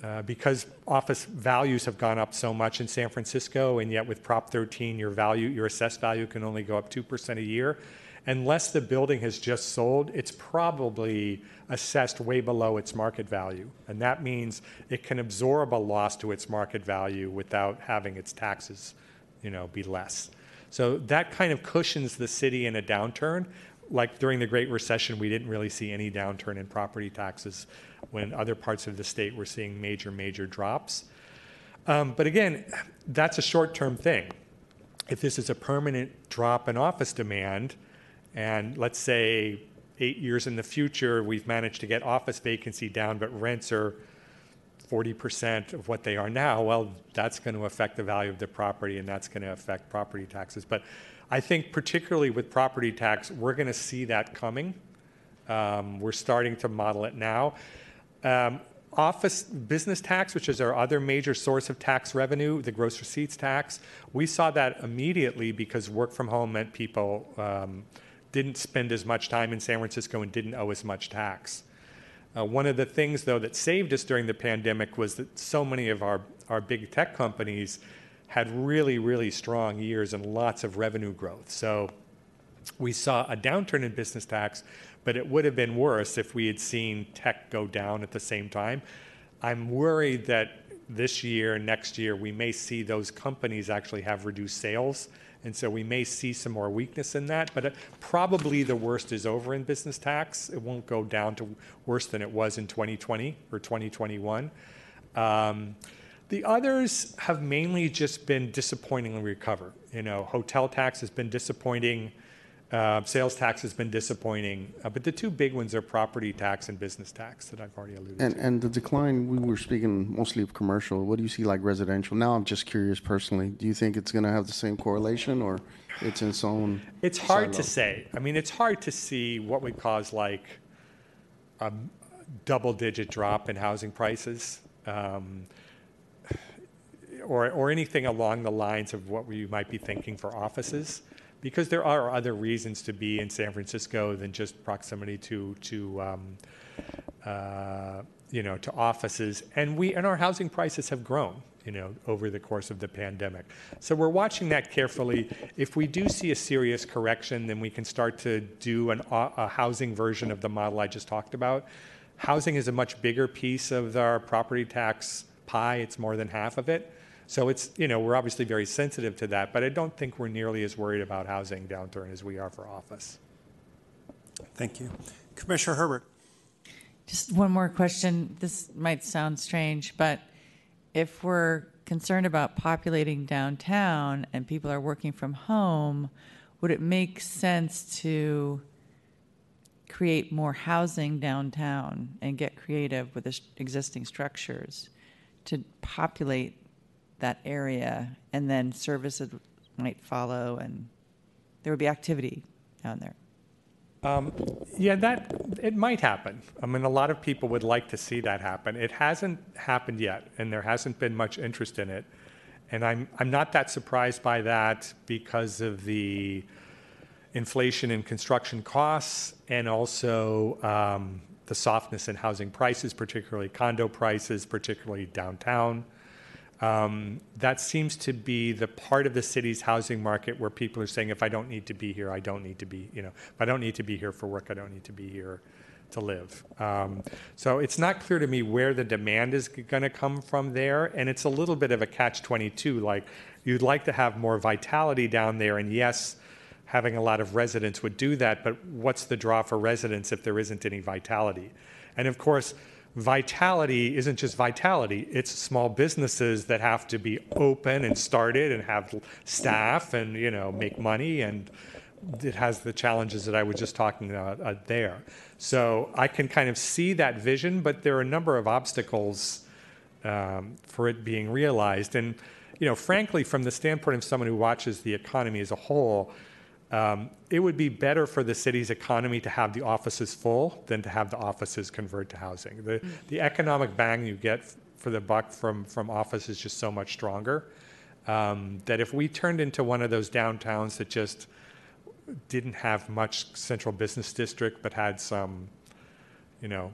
uh, because office values have gone up so much in San Francisco, and yet with Prop 13, your value, your assessed value can only go up two percent a year unless the building has just sold, it's probably assessed way below its market value. And that means it can absorb a loss to its market value without having its taxes, you know, be less. So that kind of cushions the city in a downturn. Like during the Great Recession, we didn't really see any downturn in property taxes when other parts of the state were seeing major, major drops. Um, but again, that's a short term thing. If this is a permanent drop in office demand, and let's say eight years in the future, we've managed to get office vacancy down, but rents are 40% of what they are now. Well, that's going to affect the value of the property and that's going to affect property taxes. But I think, particularly with property tax, we're going to see that coming. Um, we're starting to model it now. Um, office business tax, which is our other major source of tax revenue, the gross receipts tax, we saw that immediately because work from home meant people. Um, didn't spend as much time in San Francisco and didn't owe as much tax. Uh, one of the things, though, that saved us during the pandemic was that so many of our, our big tech companies had really, really strong years and lots of revenue growth. So we saw a downturn in business tax, but it would have been worse if we had seen tech go down at the same time. I'm worried that this year, and next year, we may see those companies actually have reduced sales and so we may see some more weakness in that, but uh, probably the worst is over in business tax. It won't go down to worse than it was in 2020 or 2021. Um, the others have mainly just been disappointingly recovered. You know, hotel tax has been disappointing. Uh, sales tax has been disappointing, uh, but the two big ones are property tax and business tax that I've already alluded And, to. and the decline, we were speaking mostly of commercial. What do you see like residential? Now I'm just curious personally. Do you think it's going to have the same correlation or it's in its own? It's hard to say. I mean, it's hard to see what would cause like a double-digit drop in housing prices, um, or or anything along the lines of what we might be thinking for offices, because there are other reasons to be in San Francisco than just proximity to to. Um, uh, you know, to offices, and we and our housing prices have grown, you know, over the course of the pandemic. So we're watching that carefully. If we do see a serious correction, then we can start to do an, a housing version of the model I just talked about. Housing is a much bigger piece of our property tax pie; it's more than half of it. So it's you know we're obviously very sensitive to that, but I don't think we're nearly as worried about housing downturn as we are for office. Thank you. Commissioner Herbert. Just one more question. This might sound strange, but if we're concerned about populating downtown and people are working from home, would it make sense to create more housing downtown and get creative with the existing structures to populate that area and then services might follow and there would be activity down there? Yeah, that it might happen. I mean, a lot of people would like to see that happen. It hasn't happened yet, and there hasn't been much interest in it. And I'm I'm not that surprised by that because of the inflation in construction costs and also um, the softness in housing prices, particularly condo prices, particularly downtown. Um, that seems to be the part of the city's housing market where people are saying, if I don't need to be here, I don't need to be, you know, if I don't need to be here for work, I don't need to be here to live. Um, so it's not clear to me where the demand is going to come from there. And it's a little bit of a catch 22. Like, you'd like to have more vitality down there. And yes, having a lot of residents would do that. But what's the draw for residents if there isn't any vitality? And of course, vitality isn't just vitality. It's small businesses that have to be open and started and have staff and you know make money and it has the challenges that i was just talking about uh, there. So i can kind of see that vision but there are a number of obstacles um, for it being realized. And you know frankly from the standpoint of someone who watches the economy as a whole um, it would be better for the city's economy to have the offices full than to have the offices convert to housing. The, the economic bang you get f- for the buck from, from office is just so much stronger um, that if we turned into one of those downtowns that just didn't have much central business district but had some, you know,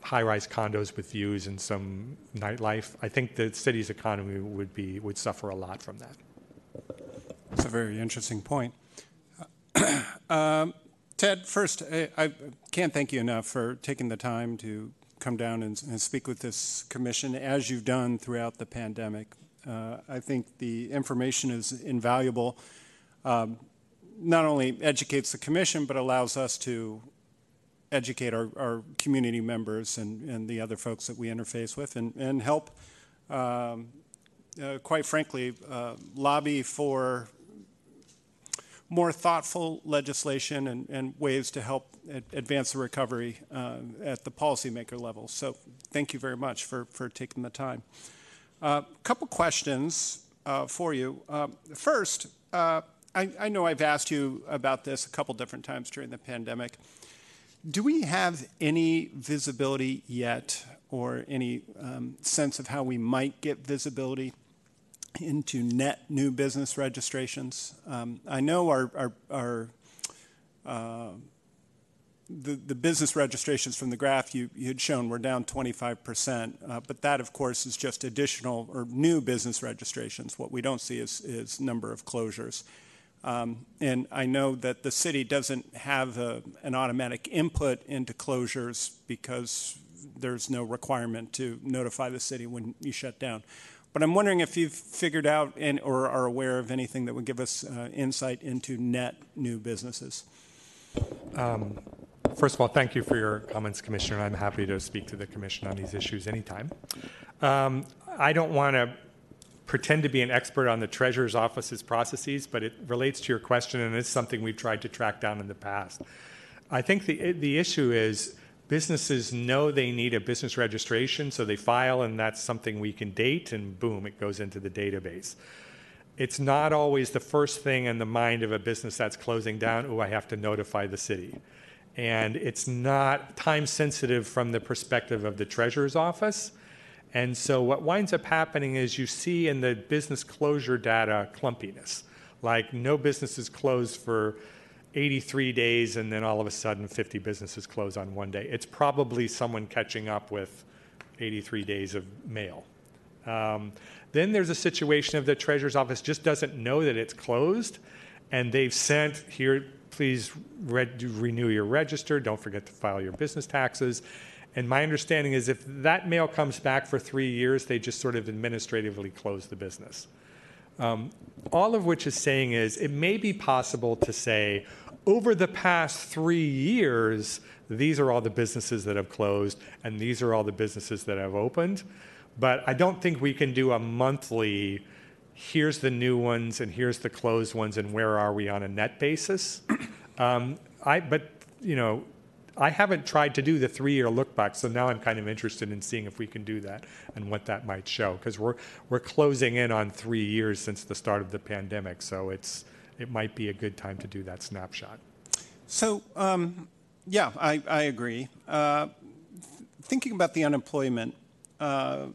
high-rise condos with views and some nightlife, I think the city's economy would be would suffer a lot from that. That's a very interesting point. Um, Ted, first, I, I can't thank you enough for taking the time to come down and, and speak with this commission as you've done throughout the pandemic. Uh, I think the information is invaluable. Um, not only educates the commission, but allows us to educate our, our community members and, and the other folks that we interface with and, and help, um, uh, quite frankly, uh, lobby for more thoughtful legislation and, and ways to help ad- advance the recovery uh, at the policymaker level. So thank you very much for, for taking the time. A uh, couple questions uh, for you. Uh, first, uh, I, I know I've asked you about this a couple different times during the pandemic. Do we have any visibility yet or any um, sense of how we might get visibility into net new business registrations. Um, I know our, our, our uh, the, the business registrations from the graph you, you had shown were down 25%, uh, but that, of course, is just additional or new business registrations. What we don't see is, is number of closures. Um, and I know that the city doesn't have a, an automatic input into closures because there's no requirement to notify the city when you shut down. But I'm wondering if you've figured out or are aware of anything that would give us uh, insight into net new businesses. Um, first of all, thank you for your comments, Commissioner. I'm happy to speak to the Commission on these issues anytime. Um, I don't want to pretend to be an expert on the Treasurer's Office's processes, but it relates to your question, and it's something we've tried to track down in the past. I think the, the issue is businesses know they need a business registration, so they file, and that's something we can date, and boom, it goes into the database it's not always the first thing in the mind of a business that's closing down, oh, I have to notify the city. And it's not time sensitive from the perspective of the treasurer's office. And so what winds up happening is you see in the business closure data clumpiness. Like no business is closed for 83 days and then all of a sudden 50 businesses close on one day. It's probably someone catching up with 83 days of mail. Um, then there's a situation of the treasurer's office just doesn't know that it's closed, and they've sent here, please renew your register. Don't forget to file your business taxes. And my understanding is if that mail comes back for three years, they just sort of administratively close the business. Um, all of which is saying is it may be possible to say over the past three years, these are all the businesses that have closed, and these are all the businesses that have opened. But I don't think we can do a monthly, here's the new ones and here's the closed ones and where are we on a net basis. Um, I, but, you know, I haven't tried to do the three-year look back, so now I'm kind of interested in seeing if we can do that and what that might show, because we're we're closing in on three years since the start of the pandemic, so it's it might be a good time to do that snapshot. So, um, yeah, I, I agree. Uh, th- thinking about the unemployment, uh,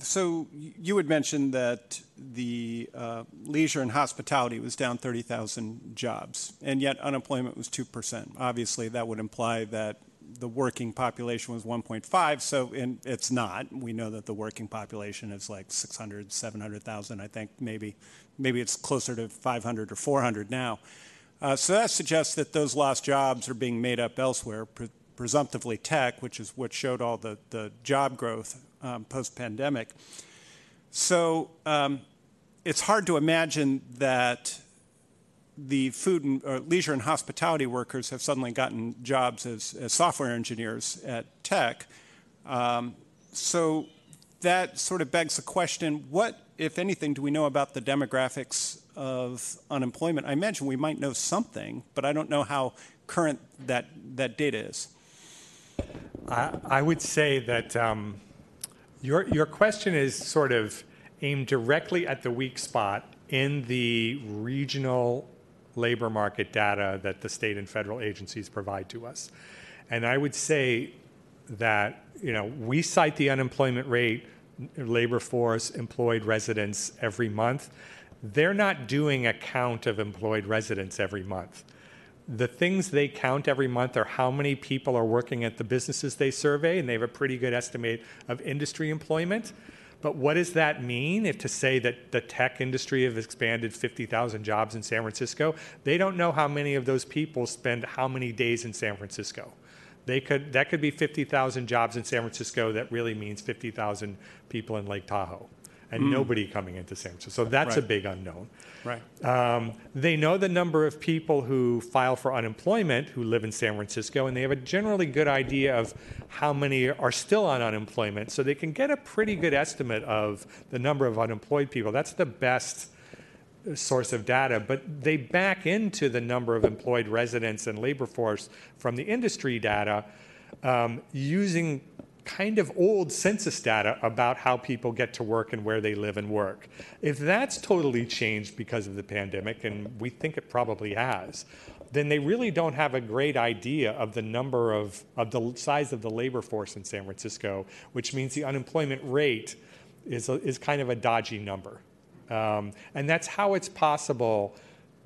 so you had mentioned that the uh, leisure and hospitality was down 30,000 jobs, and yet unemployment was 2%. Obviously, that would imply that the working population was 1.5, so it's not. We know that the working population is like 600, 700,000, I think maybe. Maybe it's closer to 500 or 400 now. Uh, so that suggests that those lost jobs are being made up elsewhere, pre- presumptively tech, which is what showed all the, the job growth um, post pandemic. So um, it's hard to imagine that the food and leisure and hospitality workers have suddenly gotten jobs as, as software engineers at tech. Um, so that sort of begs the question what, if anything, do we know about the demographics of unemployment? I imagine we might know something, but I don't know how current that, that data is. I, I would say that um, your, your question is sort of aimed directly at the weak spot in the regional labor market data that the state and federal agencies provide to us. And I would say that, you know, we cite the unemployment rate, labor force, employed residents every month. They're not doing a count of employed residents every month the things they count every month are how many people are working at the businesses they survey, and they have a pretty good estimate of industry employment. But what does that mean if to say that the tech industry have expanded 50,000 jobs in San Francisco? They don't know how many of those people spend how many days in San Francisco. They could, that could be 50,000 jobs in San Francisco. That really means 50,000 people in Lake Tahoe and mm. nobody coming into San Francisco. So that's right. a big unknown. Right. Um, they know the number of people who file for unemployment who live in San Francisco, and they have a generally good idea of how many are still on unemployment. So they can get a pretty good estimate of the number of unemployed people. That's the best source of data, but they back into the number of employed residents and labor force from the industry data um, using kind of old census data about how people get to work and where they live and work. If that's totally changed because of the pandemic, and we think it probably has, then they really don't have a great idea of the number of, of the size of the labor force in San Francisco, which means the unemployment rate is, a, is kind of a dodgy number. Um, and that's how it's possible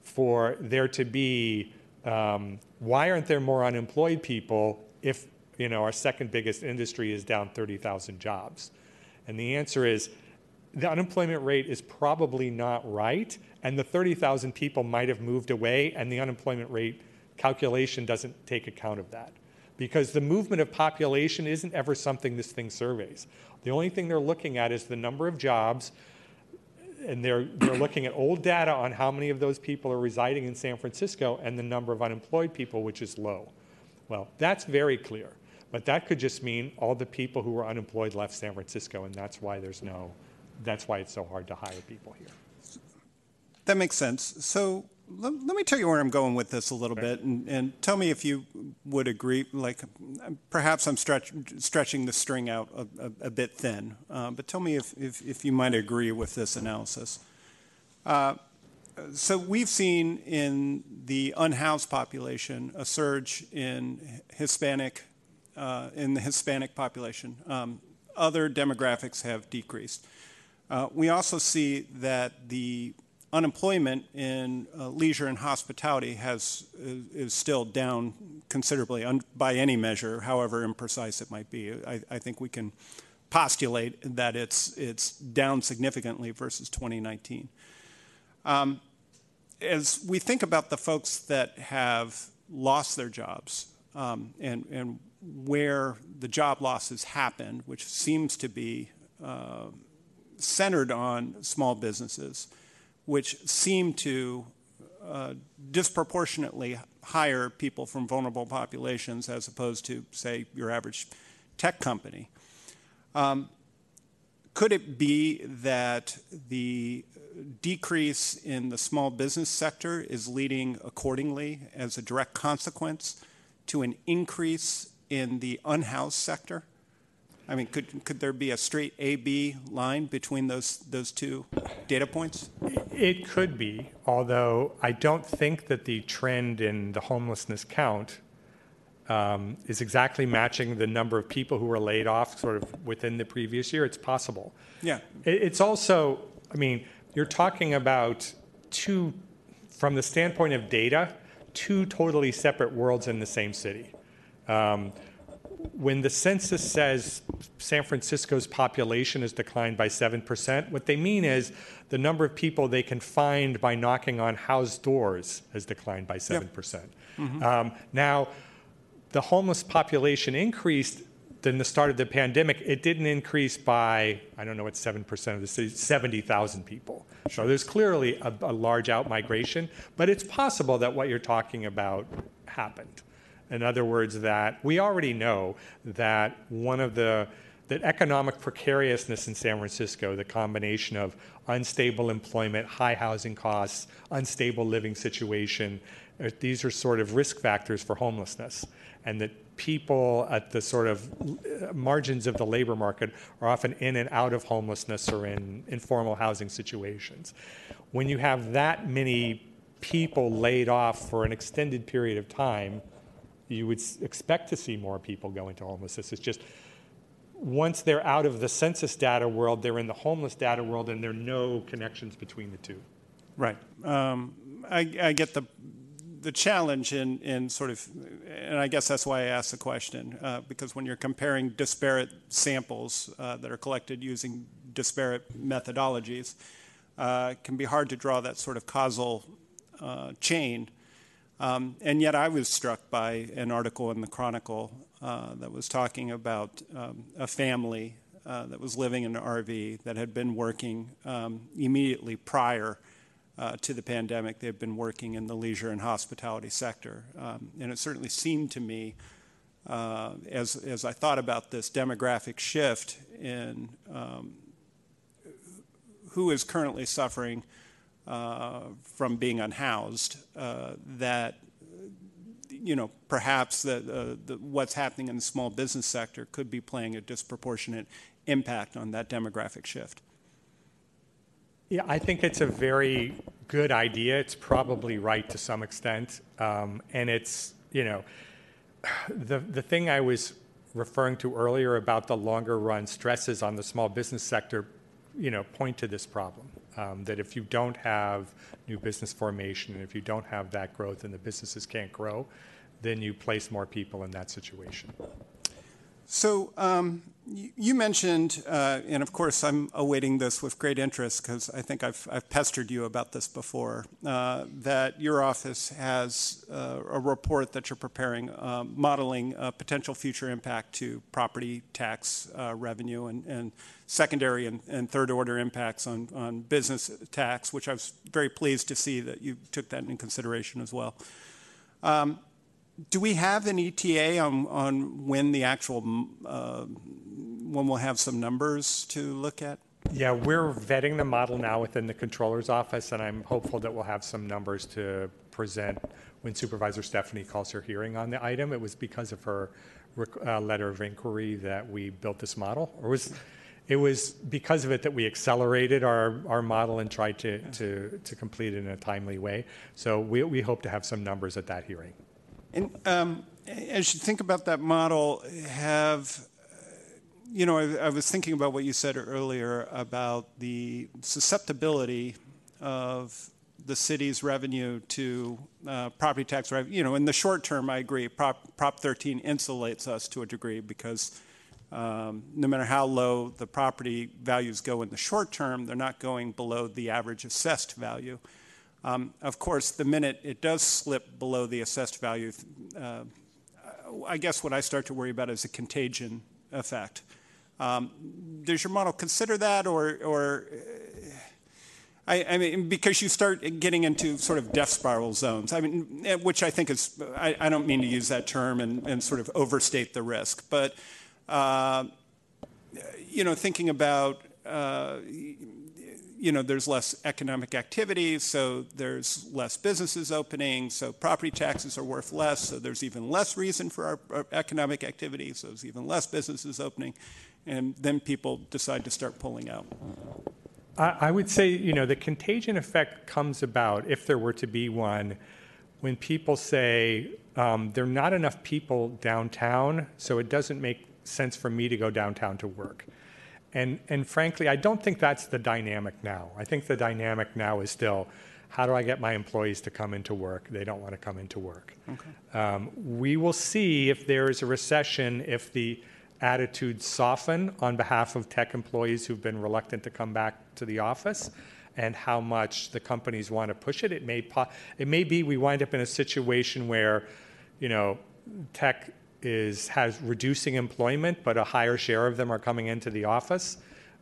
for there to be um, why aren't there more unemployed people if you know our second biggest industry is down 30,000 jobs? And the answer is the unemployment rate is probably not right, and the 30,000 people might have moved away, and the unemployment rate calculation doesn't take account of that. Because the movement of population isn't ever something this thing surveys. The only thing they're looking at is the number of jobs, and they're, they're looking at old data on how many of those people are residing in San Francisco and the number of unemployed people, which is low. Well, that's very clear. But that could just mean all the people who were unemployed left San Francisco, and that's why there's no, that's why it's so hard to hire people here. That makes sense. So let, let me tell you where I'm going with this a little bit, and, and tell me if you would agree. Like, perhaps I'm stretch, stretching the string out a, a, a bit thin, uh, but tell me if, if, if, you might agree with this analysis. Uh, so we've seen in the unhoused population a surge in Hispanic, uh, in the Hispanic population. Um, other demographics have decreased. Uh, we also see that the unemployment in uh, leisure and hospitality has is still down considerably un, by any measure, however imprecise it might be. I, I, think we can postulate that it's it's down significantly versus 2019. Um, as we think about the folks that have lost their jobs um, and and where the job losses happened, which seems to be uh, centered on small businesses which seem to uh, disproportionately hire people from vulnerable populations as opposed to, say, your average tech company. Um, could it be that the decrease in the small business sector is leading accordingly as a direct consequence to an increase in the unhoused sector? I mean, could, could there be a straight A-B line between those, those two data points? It could be, although I don't think that the trend in the homelessness count um, is exactly matching the number of people who were laid off sort of within the previous year. It's possible. Yeah. It, it's also, I mean, you're talking about two, from the standpoint of data, two totally separate worlds in the same city. Um, when the census says San Francisco's population has declined by 7%, what they mean is the number of people they can find by knocking on house doors has declined by 7%. Yep. Mm-hmm. Um, now, the homeless population increased than the start of the pandemic. It didn't increase by, I don't know what 7% of the city, 70,000 people. So there's clearly a, a large outmigration, but it's possible that what you're talking about happened. In other words, that we already know that one of the that economic precariousness in San Francisco, the combination of unstable employment, high housing costs, unstable living situation, these are sort of risk factors for homelessness. And that people at the sort of uh, margins of the labor market are often in and out of homelessness or in informal housing situations. When you have that many people laid off for an extended period of time, you would expect to see more people go into homelessness. It's just once they're out of the census data world, they're in the homeless data world, and there are no connections between the two. Right. Um, I, I, get the the challenge in, in sort of, and I guess that's why I asked the question, uh, because when you're comparing disparate samples uh, that are collected using disparate methodologies, uh, can be hard to draw that sort of causal uh, chain um, and yet I was struck by an article in the Chronicle uh, that was talking about um, a family uh, that was living in an RV that had been working um, immediately prior uh, to the pandemic. They had been working in the leisure and hospitality sector. Um, and it certainly seemed to me, uh, as, as I thought about this demographic shift in um, who is currently suffering from being unhoused, uh, that you know perhaps the, uh, the, what's happening in the small business sector could be playing a disproportionate impact on that demographic shift. Yeah, I think it's a very good idea. It's probably right to some extent, um, and it's you know the the thing I was referring to earlier about the longer run stresses on the small business sector, you know, point to this problem. Um, that if you don't have new business formation and if you don't have that growth and the businesses can't grow, then you place more people in that situation. So um, you, mentioned, uh, and of course I'm awaiting this with great interest because I think I've, I've, pestered you about this before, uh, that your office has uh, a report that you're preparing um, modeling a potential future impact to property tax uh, revenue and, and secondary and, and, third order impacts on, on business tax, which I was very pleased to see that you took that into consideration as well. Um, do we have an ETA on, on when the actual, uh, when we'll have some numbers to look at? Yeah, we're vetting the model now within the controller's office, and I'm hopeful that we'll have some numbers to present when Supervisor Stefani calls her hearing on the item. It was because of her uh, letter of inquiry that we built this model, or was it was because of it that we accelerated our, our model and tried to, to, to complete it in a timely way. So we, we hope to have some numbers at that hearing. And um, as you think about that model, have you know, I, I, was thinking about what you said earlier about the susceptibility of the city's revenue to uh, property tax revenue. You know, in the short term, I agree. Prop, Prop 13 insulates us to a degree because um, no matter how low the property values go in the short term, they're not going below the average assessed value. Um, of course, the minute it does slip below the assessed value, uh, I guess what I start to worry about is a contagion effect. Um, does your model consider that, or, or uh, I, I, mean, because you start getting into sort of death spiral zones. I mean, eh, which I think is, I, I don't mean to use that term and, and sort of overstate the risk, but uh, you know, thinking about uh, you know, there's less economic activity, so there's less businesses opening, so property taxes are worth less, so there's even less reason for our, our economic activity, so there's even less businesses opening, and then people decide to start pulling out. I, I would say, you know, the contagion effect comes about, if there were to be one, when people say um, there are not enough people downtown, so it doesn't make sense for me to go downtown to work. And, and frankly, I don't think that's the dynamic now. I think the dynamic now is still how do I get my employees to come into work? They don't want to come into work. Okay. Um, we will see if there is a recession, if the attitudes soften on behalf of tech employees who've been reluctant to come back to the office and how much the companies want to push it. It may, po- it may be we wind up in a situation where, you know, tech is has reducing employment, but a higher share of them are coming into the office.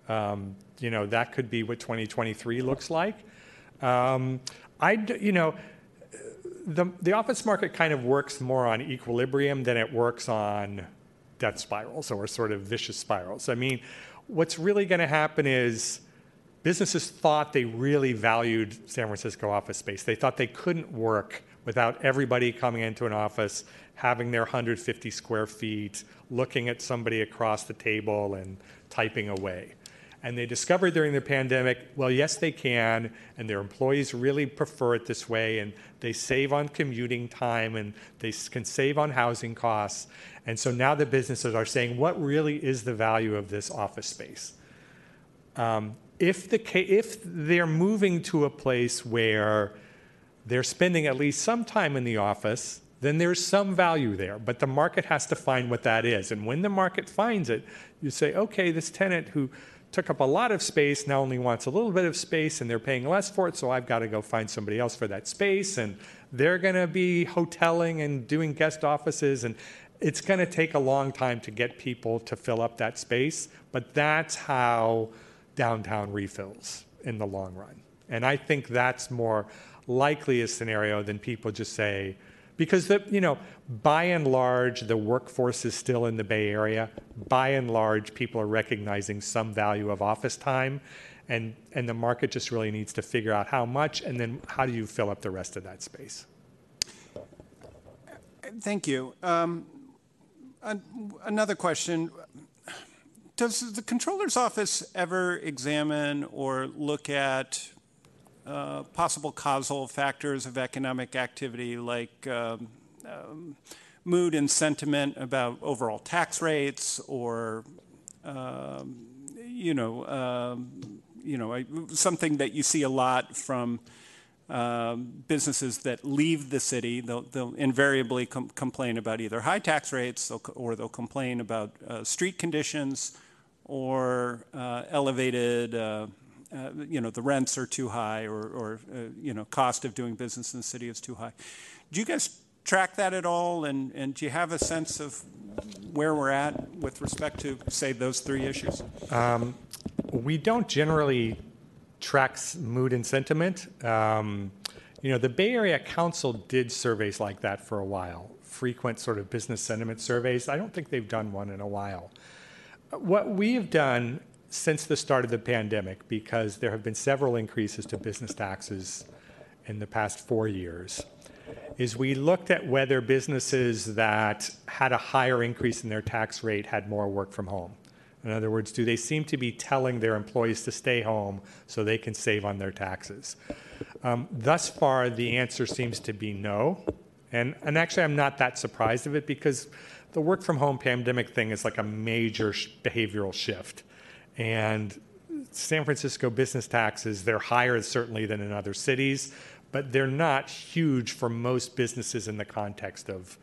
Um, you know that could be what 2023 looks like. Um, I you know the the office market kind of works more on equilibrium than it works on death spirals or sort of vicious spirals. I mean, what's really going to happen is businesses thought they really valued San Francisco office space. They thought they couldn't work without everybody coming into an office having their 150 square feet, looking at somebody across the table and typing away. And they discovered during the pandemic, well, yes, they can, and their employees really prefer it this way, and they save on commuting time and they can save on housing costs. And so now the businesses are saying, what really is the value of this office space? Um, if, the, if they're moving to a place where they're spending at least some time in the office, then there's some value there. But the market has to find what that is. And when the market finds it, you say, okay, this tenant who took up a lot of space now only wants a little bit of space and they're paying less for it, so I've got to go find somebody else for that space. And they're going to be hoteling and doing guest offices. And it's going to take a long time to get people to fill up that space. But that's how downtown refills in the long run. And I think that's more likely a scenario than people just say, because the, you know by and large the workforce is still in the bay area. By and large people are recognizing some value of office time and and the market just really needs to figure out how much and then how do you fill up the rest of that space? Thank you. Um, another question. Does the controller's office ever examine or look at uh, possible causal factors of economic activity like um, um, mood and sentiment about overall tax rates or um, you know um, you know, something that you see a lot from um, businesses that leave the city. They'll, they'll invariably com- complain about either high tax rates or they'll complain about uh, street conditions or uh, elevated, uh, you know, the rents are too high or, or uh, you know, cost of doing business in the city is too high. Do you guys track that at all? And, and do you have a sense of where we're at with respect to, say, those three issues? We don't generally track mood and sentiment. Um, you know, the Bay Area Council did surveys like that for a while, frequent sort of business sentiment surveys. I don't think they've done one in a while. What we have done since the start of the pandemic, because there have been several increases to business taxes in the past four years, is we looked at whether businesses that had a higher increase in their tax rate had more work from home. In other words, do they seem to be telling their employees to stay home so they can save on their taxes? Um, thus far, the answer seems to be no. And, and actually, I'm not that surprised of it because the work from home pandemic thing is like a major sh- behavioral shift. And San Francisco business taxes, they're higher certainly than in other cities, but they're not huge for most businesses in the context of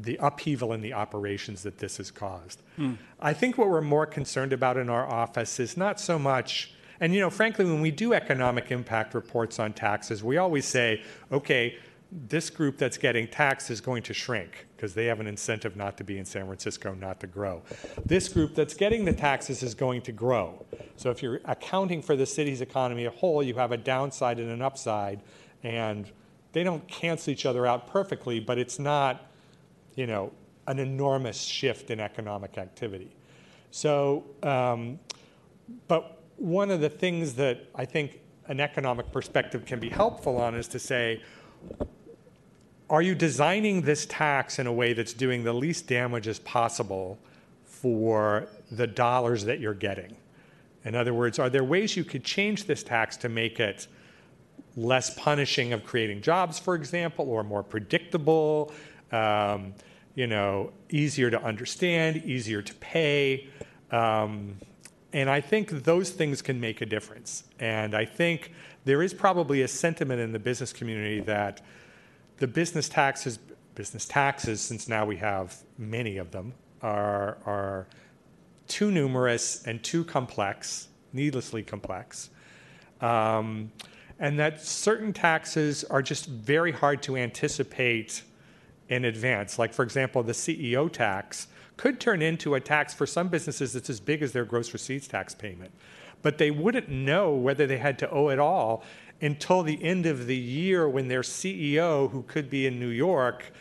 the upheaval in the operations that this has caused. Hmm. I think what we're more concerned about in our office is not so much, and you know, frankly, when we do economic impact reports on taxes, we always say, okay, this group that's getting taxed is going to shrink because they have an incentive not to be in San Francisco, not to grow. This group that's getting the taxes is going to grow. So if you're accounting for the city's economy as a whole, you have a downside and an upside, and they don't cancel each other out perfectly, but it's not you know, an enormous shift in economic activity. So, um, but one of the things that I think an economic perspective can be helpful on is to say, are you designing this tax in a way that's doing the least damage as possible for the dollars that you're getting? In other words, are there ways you could change this tax to make it less punishing of creating jobs, for example, or more predictable, um, you know, easier to understand, easier to pay. Um, and I think those things can make a difference. And I think there is probably a sentiment in the business community that the business taxes, business taxes, since now we have many of them, are, are too numerous and too complex, needlessly complex. Um, and that certain taxes are just very hard to anticipate in advance. Like, for example, the CEO tax could turn into a tax for some businesses that's as big as their gross receipts tax payment. But they wouldn't know whether they had to owe it all until the end of the year when their CEO, who could be in New York,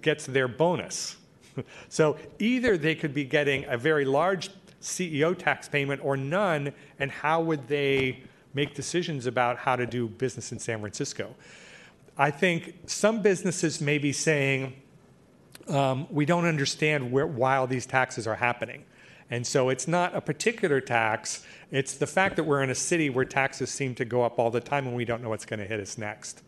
gets their bonus. so either they could be getting a very large CEO tax payment or none, and how would they make decisions about how to do business in San Francisco? I think some businesses may be saying, um, we don't understand where, why all these taxes are happening. And so it's not a particular tax, it's the fact that we're in a city where taxes seem to go up all the time and we don't know what's going to hit us next.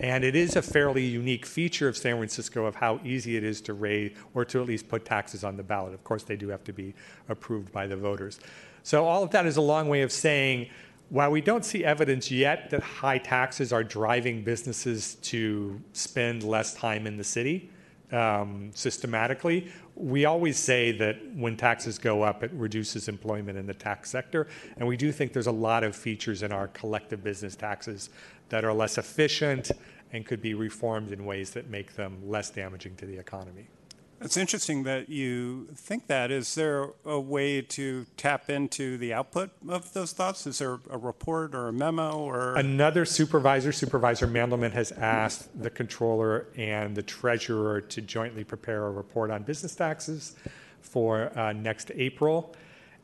And it is a fairly unique feature of San Francisco of how easy it is to raise or to at least put taxes on the ballot. Of course, they do have to be approved by the voters. So, all of that is a long way of saying while we don't see evidence yet that high taxes are driving businesses to spend less time in the city um, systematically, we always say that when taxes go up, it reduces employment in the tax sector. And we do think there's a lot of features in our collective business taxes that are less efficient and could be reformed in ways that make them less damaging to the economy. It's interesting that you think that. Is there a way to tap into the output of those thoughts? Is there a report or a memo or? Another supervisor, Supervisor Mandelman, has asked the controller and the treasurer to jointly prepare a report on business taxes for uh, next April.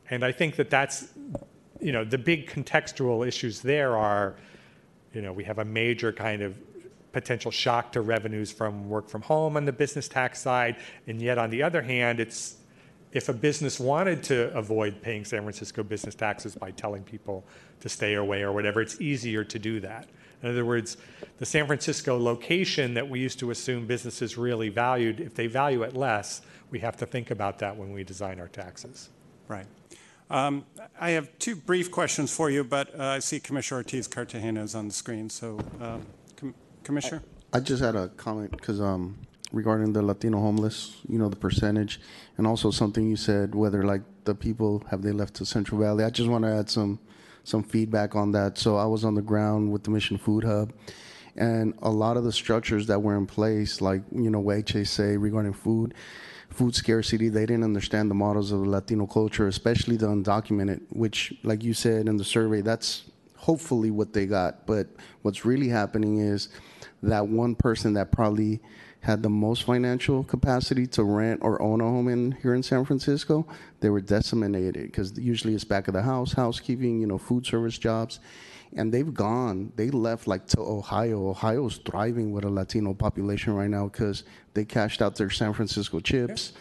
And I think that that's, you know, the big contextual issues there are, you know, we have a major kind of potential shock to revenues from work from home on the business tax side. And yet, on the other hand, it's if a business wanted to avoid paying San Francisco business taxes by telling people to stay away or whatever, it's easier to do that. In other words, the San Francisco location that we used to assume businesses really valued, if they value it less, we have to think about that when we design our taxes. Right. Um, I have two brief questions for you, but uh, I see Commissioner Ortiz Cartagena is on the screen. So, um, Commissioner? I just had a comment because um, regarding the Latino homeless, you know, the percentage, and also something you said whether like the people have they left to Central Valley. I just want to add some some feedback on that. So I was on the ground with the Mission Food Hub, and a lot of the structures that were in place, like you know, say regarding food, food scarcity, they didn't understand the models of the Latino culture, especially the undocumented, which, like you said in the survey, that's hopefully what they got. But what's really happening is that one person that probably had the most financial capacity to rent or own a home in here in San Francisco, they were decimated because usually it's back of the house, housekeeping, you know, food service jobs. And they've gone, they left like to Ohio. Ohio's thriving with a Latino population right now because they cashed out their San Francisco chips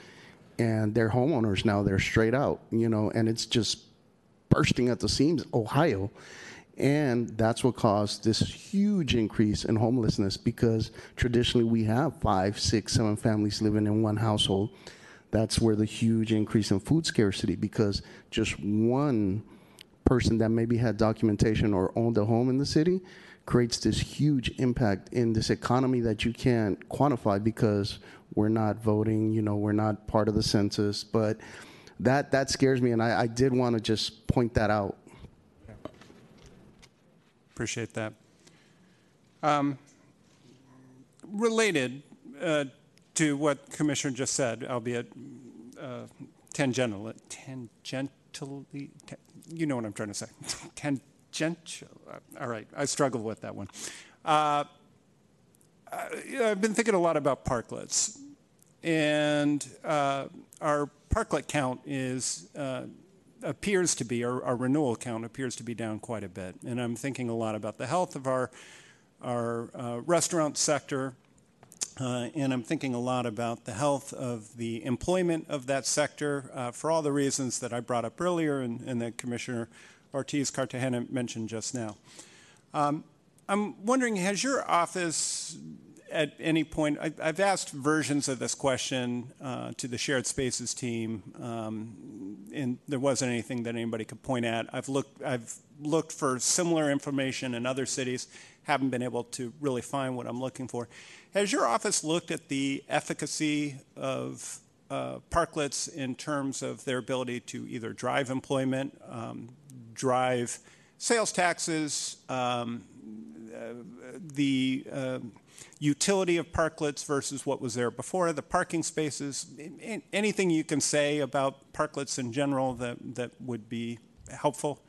and they're homeowners now. They're straight out, you know, and it's just bursting at the seams, Ohio. And that's what caused this huge increase in homelessness because traditionally we have five, six, seven families living in one household. That's where the huge increase in food scarcity because just one person that maybe had documentation or owned a home in the city creates this huge impact in this economy that you can't quantify because we're not voting, you know, we're not part of the census. But that that scares me, and I, I did want to just point that out. Appreciate that. Um, related uh, to what Commissioner just said, albeit uh, tangential, tangentially, you know what I'm trying to say. Tangential. All right, I struggle with that one. Uh, I've been thinking a lot about parklets, and uh, our parklet count is uh, appears to be, our, our, renewal count appears to be down quite a bit. And I'm thinking a lot about the health of our, our uh, restaurant sector, uh, and I'm thinking a lot about the health of the employment of that sector uh, for all the reasons that I brought up earlier and, and that Commissioner Ortiz Cartagena mentioned just now. Um, I'm wondering, has your office at any point, I, have asked versions of this question uh, to the shared spaces team, um, and there wasn't anything that anybody could point at. I've looked, I've looked for similar information in other cities, haven't been able to really find what I'm looking for. Has your office looked at the efficacy of uh, parklets in terms of their ability to either drive employment, um, drive sales taxes, um, uh, the uh, utility of parklets versus what was there before, the parking spaces, anything you can say about parklets in general that, that would be helpful?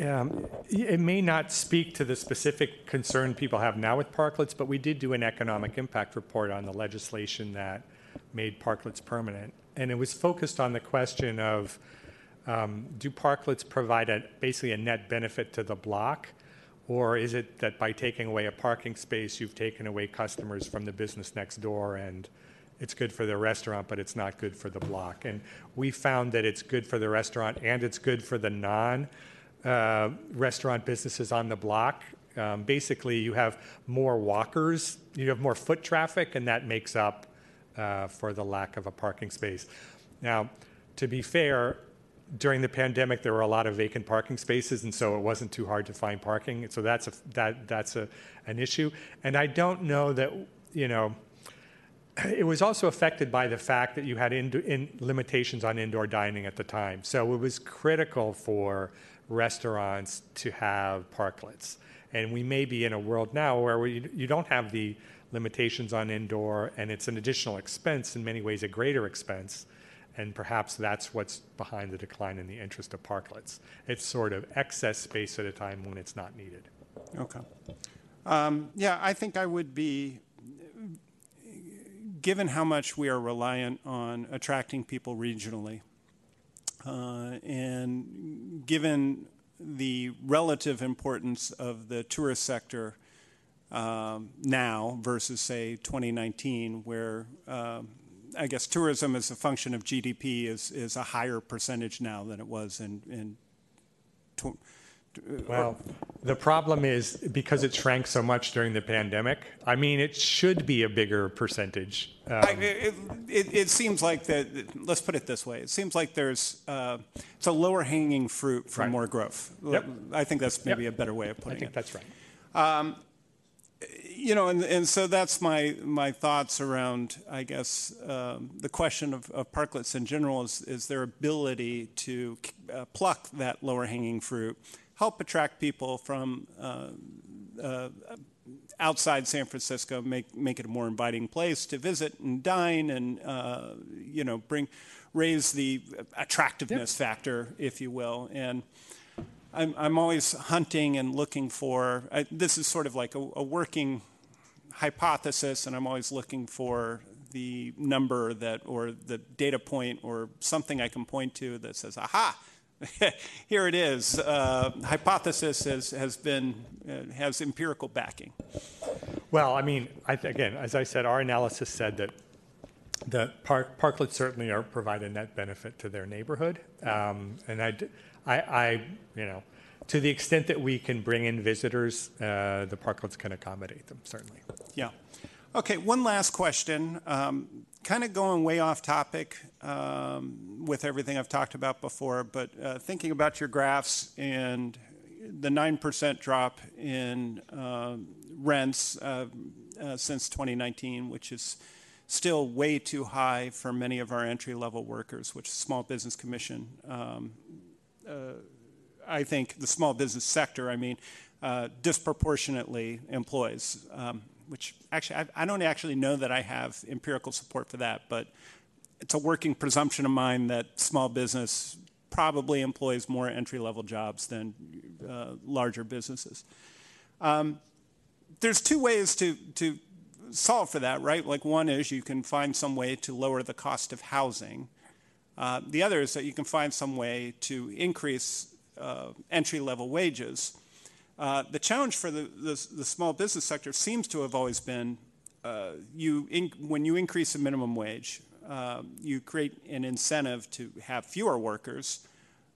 Um, it may not speak to the specific concern people have now with parklets, but we did do an economic impact report on the legislation that made parklets permanent. And it was focused on the question of um, do parklets provide a, basically a net benefit to the block? Or is it that by taking away a parking space, you've taken away customers from the business next door and it's good for the restaurant, but it's not good for the block? And we found that it's good for the restaurant and it's good for the non uh, restaurant businesses on the block. Um, basically, you have more walkers, you have more foot traffic, and that makes up uh, for the lack of a parking space. Now, to be fair, during the pandemic, there were a lot of vacant parking spaces, and so it wasn't too hard to find parking. So that's a, that that's a, an issue. And I don't know that you know. It was also affected by the fact that you had in, in limitations on indoor dining at the time. So it was critical for restaurants to have parklets. And we may be in a world now where we, you don't have the limitations on indoor, and it's an additional expense, in many ways, a greater expense and perhaps that's what's behind the decline in the interest of parklets. It's sort of excess space at a time when it's not needed. Okay. Um, yeah, I think I would be, given how much we are reliant on attracting people regionally, uh, and given the relative importance of the tourist sector um, now versus, say, 2019, where um, I guess tourism as a function of GDP is, is a higher percentage now than it was in, in Well, the problem is because it shrank so much during the pandemic. I mean, it should be a bigger percentage. Um, I, it, it, it seems like that. Let's put it this way: it seems like there's uh, it's a lower hanging fruit for Right. more growth. Yep. I think that's maybe Yep. a better way of I putting think it. that's right. You know, and, and so that's my my thoughts around, I guess, um, the question of, of parklets in general is is their ability to uh, pluck that lower hanging fruit, help attract people from uh, uh, outside San Francisco, make make it a more inviting place to visit and dine, and uh, you know, bring raise the attractiveness factor, if you will, and. I'm, I'm always hunting and looking for, I, this is sort of like a, a working hypothesis, and I'm always looking for the number that, or the data point, or something I can point to that says, aha, here it is. Uh, hypothesis has, has been, uh, has empirical backing. Well, I mean, I th- again, as I said, our analysis said that the park, parklets certainly are provide a net benefit to their neighborhood, um, and I, d- I- I, you know, to the extent that we can bring in visitors, uh, the parklets can accommodate them certainly. Yeah. Okay, one last question. Um, kind of going way off topic um, with everything I've talked about before, but uh, thinking about your graphs and the 9% drop in um, rents uh, uh, since 2019, which is still way too high for many of our entry level workers, which Small Business Commission um, I think the small business sector, I mean, uh, disproportionately employs, um, which actually, I, I don't actually know that I have empirical support for that, but it's a working presumption of mine that small business probably employs more entry level jobs than uh, larger businesses. Um, there's two ways to, to solve for that, right? Like, one is you can find some way to lower the cost of housing. Uh, the other is that you can find some way to increase entry level wages. Uh, the challenge for the, the, the, small business sector seems to have always been uh, you when you increase the minimum wage, uh, you create an incentive to have fewer workers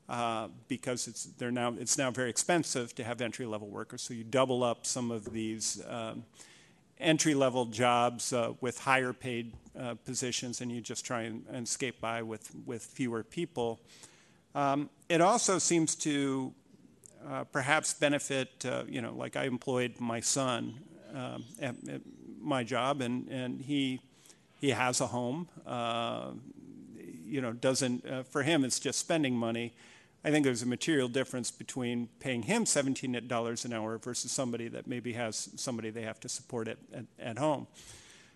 uh, because it's, they're now, it's now very expensive to have entry level workers. So you double up some of these um, entry level jobs uh, with higher paid uh, positions and you just try and, and skate by with, with fewer people. Um, it also seems to uh, perhaps benefit, uh, you know, like I employed my son um, at, at, my job, and, and he he has a home. Uh, you know, doesn't uh, for him it's just spending money. I think there's a material difference between paying him seventeen dollars an hour versus somebody that maybe has somebody they have to support at, at, at home.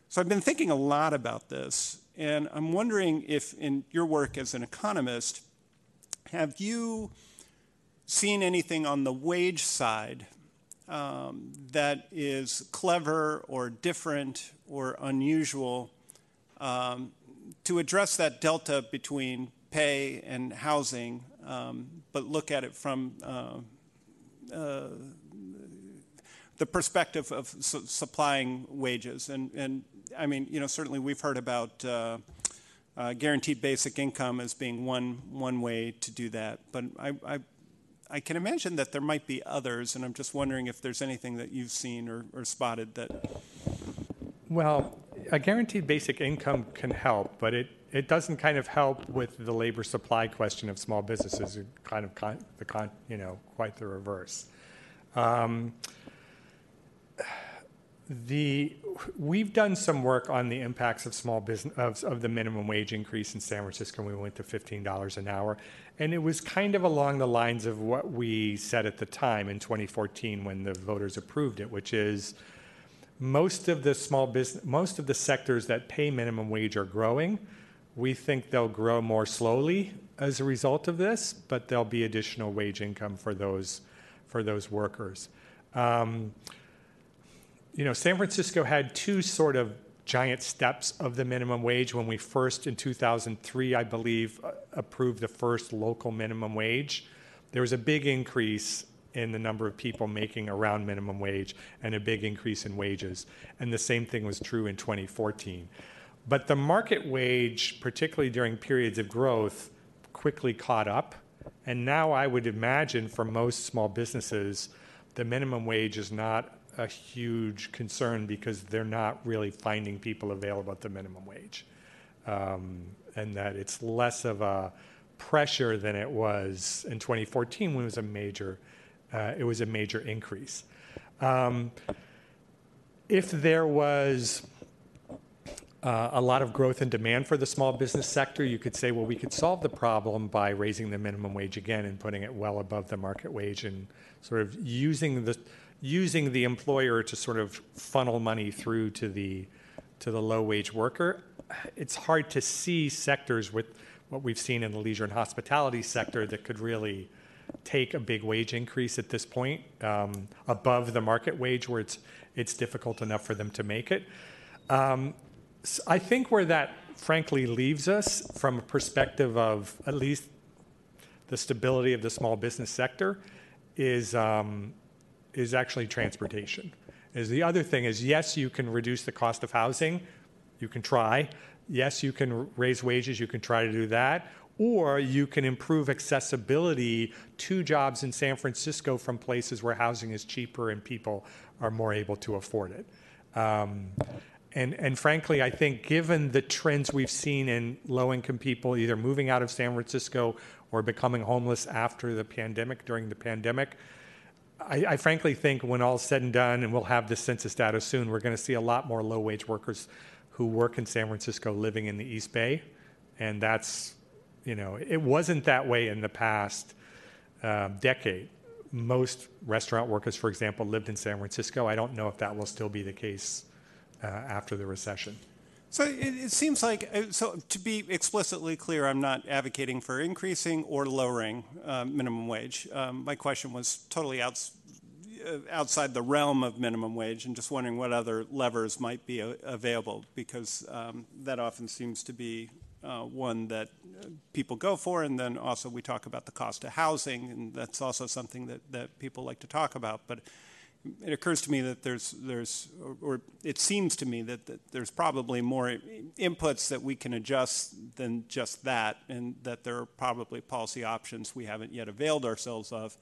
So I've been thinking a lot about this, and I'm wondering if, in your work as an economist, have you seen anything on the wage side um, that is clever or different or unusual um, to address that delta between pay and housing, um, but look at it from uh, uh, the perspective of su- supplying wages? And, and I mean, you know, certainly we've heard about. Uh, uh, guaranteed basic income as being one one way to do that. But I, I, I can imagine that there might be others, and I'm just wondering if there's anything that you've seen or, or spotted that. Well, a guaranteed basic income can help, but it, it doesn't kind of help with the labor supply question of small businesses. It kind of con, the con, you know quite the reverse. Um, the we've done some work on the impacts of small business of, of the minimum wage increase in San Francisco. We went to fifteen dollars an hour, and it was kind of along the lines of what we said at the time in 2014 when the voters approved it, which is most of the small business, most of the sectors that pay minimum wage are growing. We think they'll grow more slowly as a result of this, but there'll be additional wage income for those for those workers. Um, you know, San Francisco had two sort of giant steps of the minimum wage when we first, in 2003, I believe, uh, approved the first local minimum wage. There was a big increase in the number of people making around minimum wage and a big increase in wages. And the same thing was true in 2014. But the market wage, particularly during periods of growth, quickly caught up And now I would imagine for most small businesses, the minimum wage is not a huge concern because they're not really finding people available at the minimum wage. Um, and that it's less of a pressure than it was in 2014 when it was a major, uh, it was a major increase. Um, if there was uh, a lot of growth and demand for the small business sector, you could say, well, we could solve the problem by raising the minimum wage again and putting it well above the market wage and sort of using the using the employer to sort of funnel money through to the to the low wage worker. It's hard to see sectors with what we've seen in the leisure and hospitality sector that could really take a big wage increase at this point um, above the market wage where it's it's difficult enough for them to make it. Um, so I think where that frankly leaves us from a perspective of at least the stability of the small business sector is um, is actually transportation. Is the other thing is yes, you can reduce the cost of housing, you can try. Yes, you can raise wages, you can try to do that, or you can improve accessibility to jobs in San Francisco from places where housing is cheaper and people are more able to afford it. Um, and, and frankly, I think given the trends we've seen in low income people either moving out of San Francisco or becoming homeless after the pandemic, during the pandemic, I, I, frankly think when all's said and done, and we'll have this census data soon, we're going to see a lot more low wage workers who work in San Francisco living in the East Bay. And that's, you know, it wasn't that way in the past uh, decade. Most restaurant workers, for example, lived in San Francisco. I don't know if that will still be the case uh, after the recession. So it, it, seems like, uh, so to be explicitly clear, I'm not advocating for increasing or lowering uh, minimum wage. Um, my question was totally outs- uh, outside the realm of minimum wage and just wondering what other levers might be available because um, that often seems to be uh, one that people go for. And then also we talk about the cost of housing, and that's also something that, that people like to talk about. But it occurs to me that there's, there's or, or it seems to me that, that, there's probably more inputs that we can adjust than just that, and that there are probably policy options we haven't yet availed ourselves of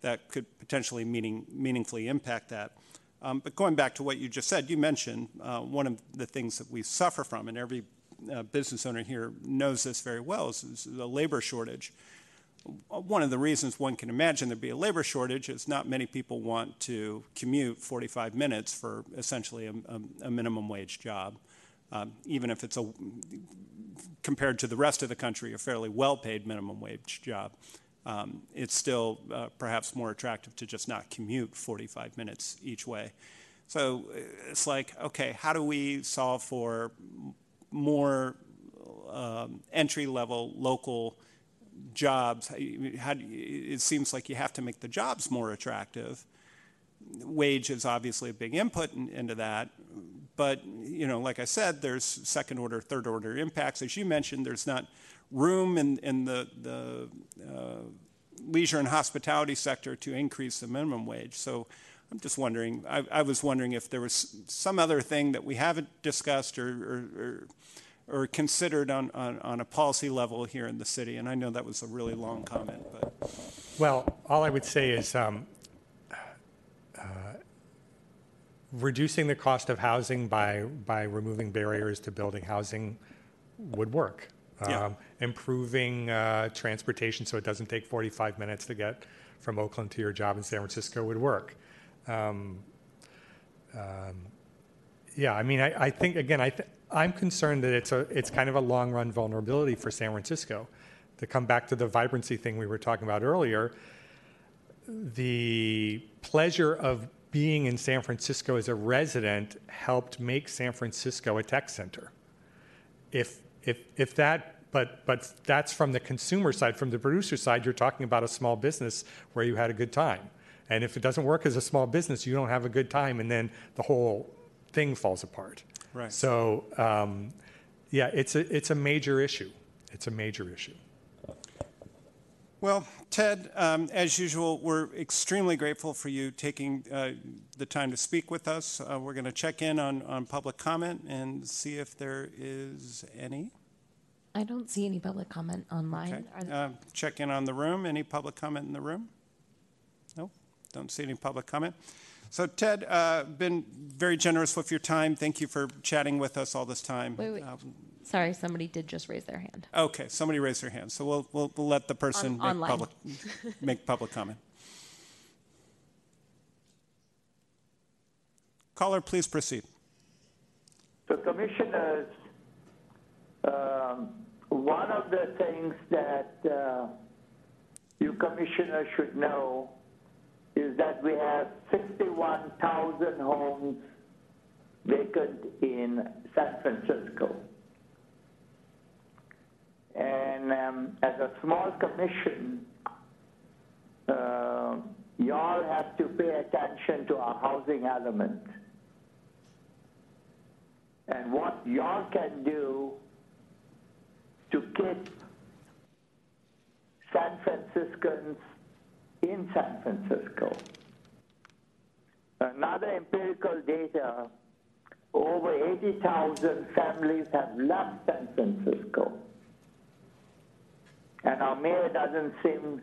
that could potentially meaning, meaningfully impact that. Um, but going back to what you just said, you mentioned uh, one of the things that we suffer from, and every uh, business owner here knows this very well, is, is the labor shortage one of the reasons one can imagine there'd be a labor shortage is not many people want to commute 45 minutes for essentially a, a, minimum wage job, um, even if it's a compared to the rest of the country a fairly well-paid minimum wage job. Um, it's still uh, perhaps more attractive to just not commute 45 minutes each way. So uh, it's like, okay, how do we solve for more um, entry-level local jobs, how do you, it seems like you have to make the jobs more attractive. Wage is obviously a big input in, into that, but you know, like I said, there's second order, third order impacts. As you mentioned, there's not room in, in the, the uh, leisure and hospitality sector to increase the minimum wage. So I'm just wondering, I, I, was wondering if there was some other thing that we haven't discussed or, or, or or considered on, on, on, a policy level here in the city? And I know that was a really long comment, but. Well, all I would say is um, uh, reducing the cost of housing by, by removing barriers to building housing would work. Yeah. Um, improving uh, transportation so it doesn't take 45 minutes to get from Oakland to your job in San Francisco would work. Um, um, yeah, I mean, I, I think, again, I, th- I'm concerned that it's a it's kind of a long run vulnerability for San Francisco. To come back to the vibrancy thing we were talking about earlier, the pleasure of being in San Francisco as a resident helped make San Francisco a tech center. If if if that but but that's from the consumer side, from the producer side, you're talking about a small business where you had a good time. And if it doesn't work as a small business, you don't have a good time, and then the whole thing falls apart. Right. So, um, yeah, it's a, it's a major issue. It's a major issue. Well, Ted, um, as usual, we're extremely grateful for you taking uh, the time to speak with us. Uh, we're going to check in on, on public comment and see if there is any. I don't see any public comment Okay. online. Are there- Uh, Check in on the room. Any public comment in the room? No, don't see any public comment. So Ted, uh, been very generous with your time. Thank you for chatting with us all this time. Wait, wait. Um, Sorry, somebody did just raise their hand. Okay, somebody raised their hand, so we'll, we'll, we'll let the person On- make public, make public comment. Caller, please proceed. So, commissioners, um, one of the things that uh, you commissioners should know is that we have 61,000 homes vacant in San Francisco. And um, as a small commission, uh, y'all have to pay attention to our housing element and what y'all can do to keep San Franciscans in San Francisco. Another empirical data, over 80,000 families have left San Francisco. And our mayor doesn't seem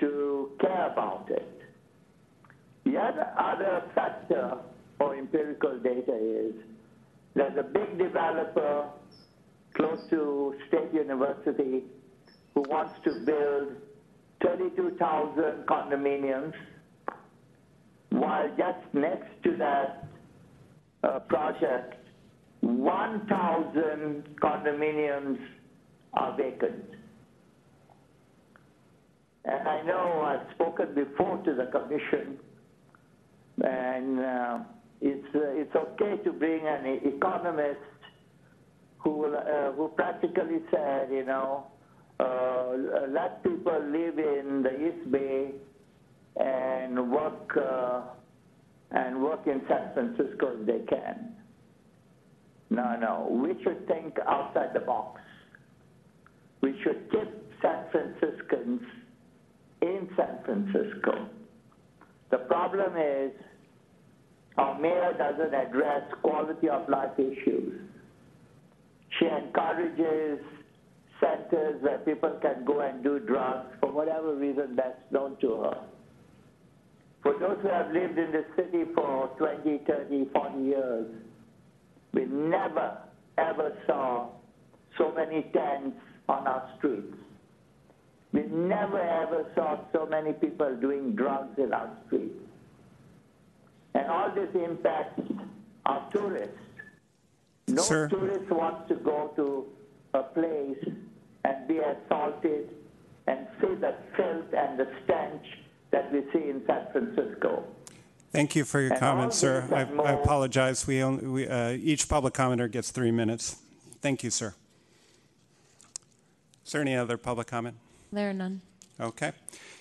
to care about it. The other, factor or empirical data is there's a big developer close to State University who wants to build 32,000 condominiums, while just next to that uh, project, 1,000 condominiums are vacant. And I know I've spoken before to the commission, and uh, it's, uh, it's okay to bring an economist who, uh, who practically said, you know, uh, let people live in the East Bay and work uh, and work in San Francisco if they can. No, no, we should think outside the box. We should keep San Franciscans in San Francisco. The problem is our mayor doesn't address quality of life issues. She encourages centers where people can go and do drugs for whatever reason that's known to her. For those who have lived in the city for 20, 30, 40 years, we never, ever saw so many tents on our streets. We never, ever saw so many people doing drugs in our streets. And all this impacts our tourists. No Sir. tourist wants to go to a place and be assaulted and see the filth and the stench that we see in San Francisco. Thank you for your And comments, sir. I, I apologize. We only, we, uh, each public commenter gets three minutes. Thank you, sir. Is there any other public comment? There are none. Okay.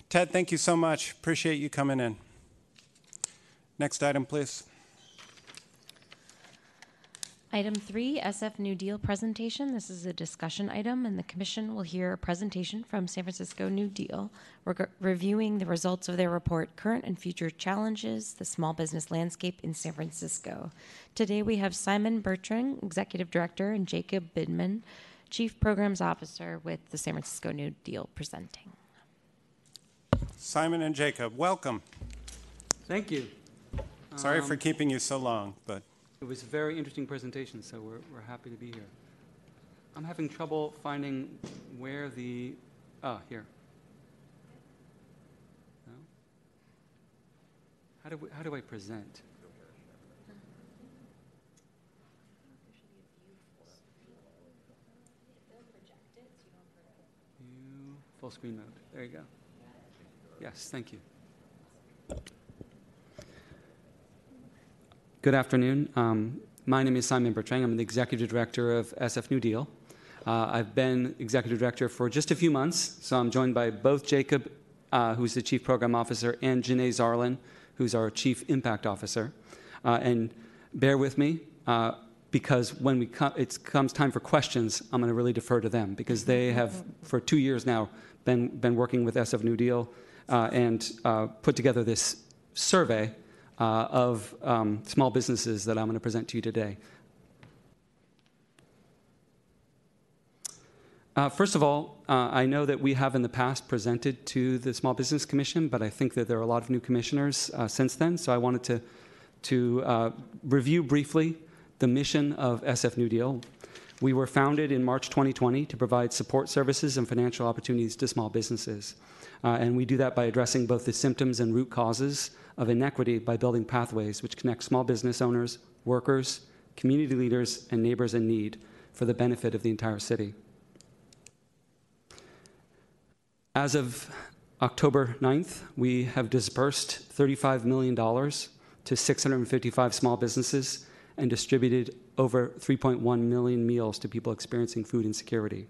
Ted, thank you so much. Appreciate you coming in. Next item, please. Item three, SF New Deal presentation. This is a discussion item, and the commission will hear a presentation from San Francisco New Deal reg- reviewing the results of their report, Current and Future Challenges, the Small Business Landscape in San Francisco. Today we have Simon Bertrand, Executive Director, and Jacob Bidman, Chief Programs Officer with the San Francisco New Deal, presenting. Simon and Jacob, welcome. Thank you. Sorry for Um, keeping you so long, but It was a very interesting presentation, so we're, we're happy to be here. I'm having trouble finding where the, ah, here. No? How do, we, how do I present? Full screen mode. There you go. Yes, thank you. Good afternoon. Um, my name is Simon Bertrand. I'm the executive director of SF New Deal. Uh, I've been executive director for just a few months, so I'm joined by both Jacob, uh, who's the chief program officer, and Janae Zarlin, who's our chief impact officer. Uh, and bear with me, uh, because when we co- it comes time for questions, I'm going to really defer to them because they have, for two years now, been been working with SF New Deal uh, and uh, put together this survey uh, of um, small businesses that I'm going to present to you today. Uh, first of all, uh, I know that we have in the past presented to the Small Business Commission, but I think that there are a lot of new commissioners uh, since then. So I wanted to to uh, review briefly the mission of SF New Deal. We were founded in March 2020 to provide support services and financial opportunities to small businesses. Uh, and we do that by addressing both the symptoms and root causes of inequity by building pathways which connect small business owners, workers, community leaders, and neighbors in need for the benefit of the entire city. As of October 9th, we have disbursed $35 million to 655 small businesses and distributed over 3.1 million meals to people experiencing food insecurity.